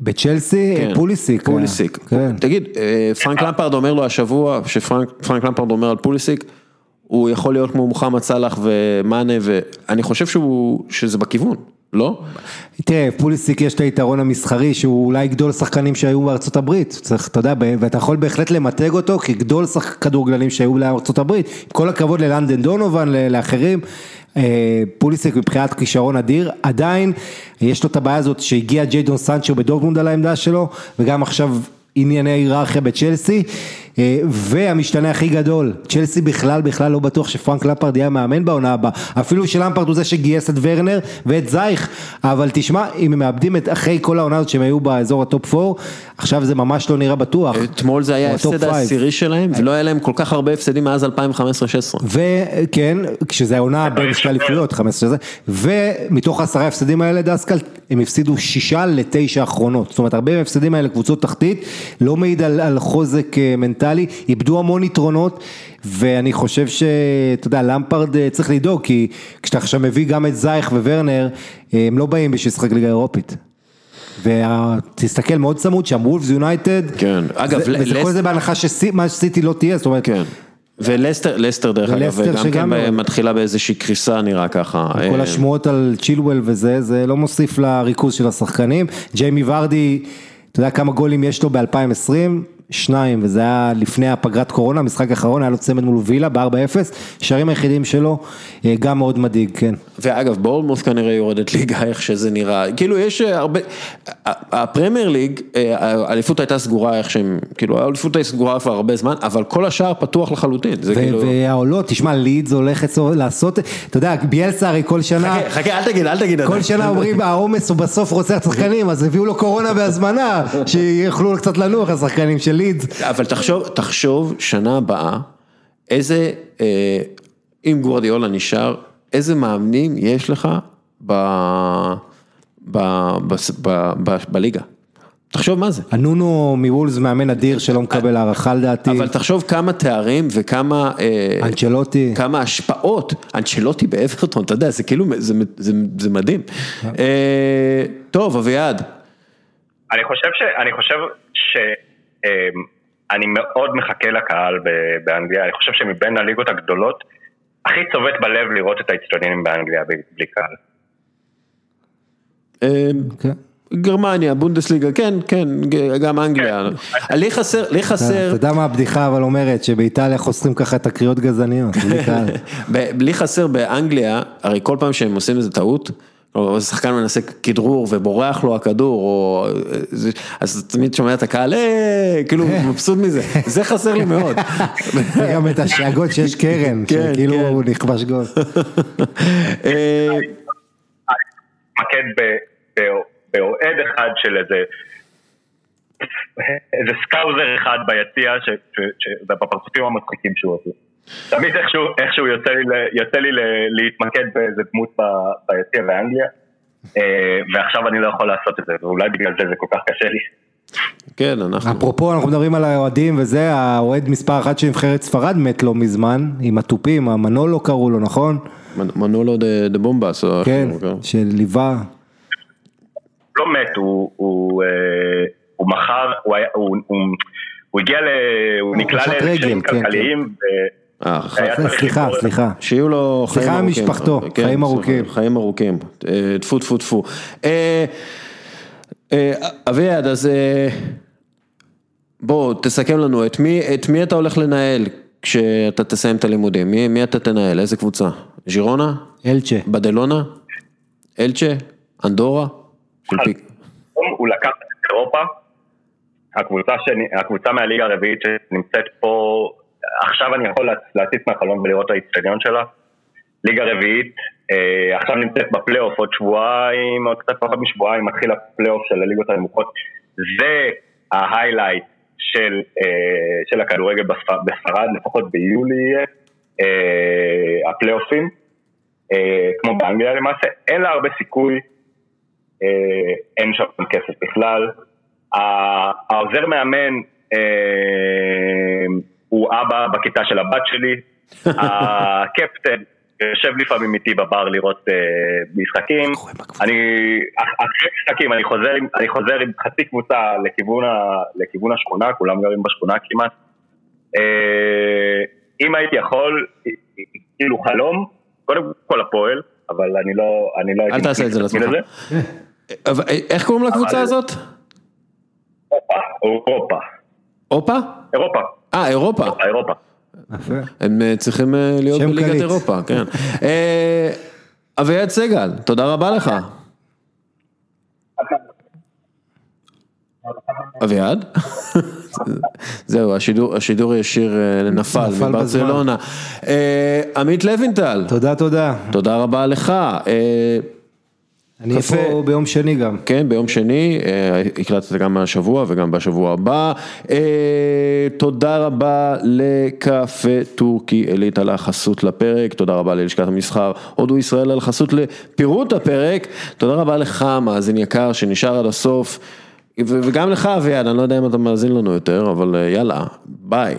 בצ'לסי, כן, פוליסיק. אה, פוליסיק. כן. תגיד, אה, פרנק למפרד אומר לו השבוע, שפרנק פרנק למפרד אומר על פוליסיק, הוא יכול להיות כמו מוחמד סאלח ומאנה, ואני חושב שהוא, שזה בכיוון, לא? תראה, פוליסיק יש את היתרון המסחרי שהוא אולי גדול שחקנים שהיו בארצות הברית, צריך, אתה יודע, ואתה יכול בהחלט למתג אותו כגדול שחק כדורגלנים שהיו בארצות הברית, עם כל הכבוד ללנדן דונובן, לאחרים, אה, פוליסיק מבחינת כישרון אדיר, עדיין יש לו את הבעיה הזאת שהגיע ג'יידון סנצ'ו בדורטמונד על העמדה שלו, וגם עכשיו ענייני היררכיה בצ'לסי, והמשתנה הכי גדול, צ'לסי בכלל בכלל לא בטוח שפרנק למפרד יהיה מאמן בעונה הבאה, אפילו שלמפרד הוא זה שגייס את ורנר ואת זייך, אבל תשמע, אם הם מאבדים את אחרי כל העונה הזאת שהם היו באזור ה top 4, עכשיו זה ממש לא נראה בטוח. אתמול זה היה ההפסד. העשירי שלהם, ולא היה להם כל כך הרבה הפסדים מאז 2015-2016. וכן, כשזה העונה בין שתי אליפויות, 15 זה, ומתוך העשרה ההפסדים האלה דסקל, הם הפסידו שישה לתשע האחרונות, זאת אומרת הרבה מההפסדים האלה קבוצות תחתית, לא מעיד על, על חוזק אה, מנטלי, איבדו המון יתרונות, ואני חושב שאתה יודע, למפרד אה, צריך לדאוג, כי כשאתה עכשיו מביא גם את זייך וורנר, אה, הם לא באים בשביל לשחק ליגה אירופית. ותסתכל מאוד צמוד שם, וולפס יונייטד, כן, אגב, זה- וזה לס- כל זה בהנחה שמה שסיטי לא תהיה, זאת אומרת, כן. ולסטר, לסטר דרך אגב, שגם כן מאוד. מתחילה באיזושהי קריסה נראה ככה. כל אה, השמועות על צ'ילואל וזה, זה לא מוסיף לריכוז של השחקנים. ג'יימי ורדי, אתה יודע כמה גולים יש לו ב-2020? שניים, וזה היה לפני הפגרת קורונה, המשחק האחרון היה לו צמד מול וילה ב-4-0, שערים היחידים שלו, אה, גם מאוד מדאיג, כן. ואגב, בורנמוס כנראה יורדת ליגה איך שזה נראה, כאילו יש אה, הרבה, הפרמייר ליג, אה, האליפות הייתה סגורה איך שהם, כאילו האליפות הייתה סגורה כבר הרבה זמן, אבל כל השאר פתוח לחלוטין, זה כאילו... והעולות, תשמע, לידס הולכת לעשות, אתה יודע, ביאלסה הרי כל שנה, חכה, חכה, אל תגיד, אל תגיד. כל שנה אומרים העומס הוא בסוף רוצח שחקנים, אז הביאו לו קורונה בהזמנה, שיוכלו קצת לנוח השחקנים של לידס. אבל תחשוב, תחשוב שנה הבאה, איזה, אה, אם גורדיאולה נשאר, איזה מאמנים יש לך ב... ב... ב... ב... ב... בליגה? תחשוב מה זה. הנונו מוולס מאמן אדיר שלא מקבל הערכה לדעתי. אבל תחשוב כמה תארים וכמה... אה, אנצ'לוטי. כמה השפעות, אנצ'לוטי באברטון, אתה יודע, זה כאילו, זה, זה, זה מדהים. אה, טוב, אביעד. אני חושב ש... אני חושב ש... אה, אני מאוד מחכה לקהל ב- באנגליה, אני חושב שמבין הליגות הגדולות, הכי צובט בלב לראות את האצטדיונים באנגליה בלי קהל. אה, כן. גרמניה, בונדסליגה, כן, כן, גם אנגליה. לי חסר, לי חסר, אתה יודע מה הבדיחה אבל אומרת, שבאיטליה חוסרים ככה את הקריאות גזעניות, לי חסר באנגליה, הרי כל פעם שהם עושים איזה טעות, או שחקן מנסה כדרור ובורח לו הכדור, או... אז תמיד שומע את הקהל, אה, כאילו מבסוט מזה, זה חסר לי מאוד. גם את השאגות שיש קרן, כן, שכאילו כן. הוא נכבש גול. אה, מתמקד ב- ב- באוהד אחד של איזה... איזה Scouser אחד ביציע, בפרצופים המצחיקים שהוא עושה. תמיד איכשהו, איכשהו יוצא לי, יוצא לי להתמקד באיזה דמות ב- ביציע באנגליה, אה, ועכשיו אני לא יכול לעשות את זה, ואולי בגלל זה זה כל כך קשה לי. כן, אנחנו, אפרופו אנחנו מדברים על האוהדים וזה, האוהד מספר אחת של נבחרת ספרד מת לא מזמן, עם התופים, המנולו קראו לו, נכון? מנולו דה דה בומבס, או איך כן, שליווה. לא מת, הוא, הוא, אה, הוא מכר, הוא, היה, הוא, הוא, הוא הגיע ל... הוא נקלע לקשיים רגל, כן, כלכליים, אה, סליחה, סליחה. שיהיו לו חיים סליחה ארוכים. כן, חיים ארוכים. חיים ארוכים, אה, טפו טפו טפו. אה, אביעד, אז בוא, תסכם לנו, את מי, את מי אתה הולך לנהל כשאתה תסיים את הלימודים? מי, מי אתה תנהל? איזה קבוצה? ז'ירונה? אלצ'ה. בדלונה? אלצ'ה? אנדורה? הוא לקח את אירופה, הקבוצה, שני, הקבוצה מהליגה הרביעית שנמצאת פה, עכשיו אני יכול להצ- להציץ מהחלום ולראות את האיצטדיון שלה. ליגה רביעית, אה, עכשיו נמצאת בפלייאוף עוד שבועיים, עוד קצת פחות משבועיים, מתחיל הפלייאוף של הליגות הנמוכות. זה ה highlight של, אה, של הכדורגל בספרד, לפחות ביולי יהיה, אה, הפלייאופים, כמו באנגליה למעשה, אין לה הרבה סיכוי אין שם כסף בכלל. העוזר מאמן הוא אבא בכיתה של הבת שלי. הקפטן יושב לפעמים איתי בבר לראות אה, משחקים. אני, אח- אחרי משחקים אני חוזר, עם- אני חוזר עם חצי קבוצה לכיוון, ה, לכיוון השכונה, כולם גרים בשכונה כמעט. אה, אם הייתי יכול, כאילו חלום, קודם כל הפועל, אבל אני לא, אני לא הייתי... תעשה את זה לעצמך. אה, איך קוראים לקבוצה הזאת? אירופה, אירופה, אופה? אירופה, אה, אירופה. אירופה. הם אה, צריכים אה, להיות בליגת. אירופה, כן. אה, אביעד סגל, תודה רבה לך. אביעד? זהו, השידור, השידור הישיר נפל נפל מברצלונה. עמית לוינטל, תודה, תודה. תודה רבה לך. אני. פה ביום שני גם. כן, ביום שני, אה, הקלטת גם השבוע וגם בשבוע הבא. אה, תודה רבה לקפה טורקי עילית על החסות לפרק, תודה רבה ללשכת המסחר הודו ישראל על החסות לפירוט הפרק, תודה רבה לך מאזין יקר שנשאר עד הסוף, וגם לך אביעד, אני לא יודע אם אתה מאזין לנו יותר, אבל אה, יאללה, ביי.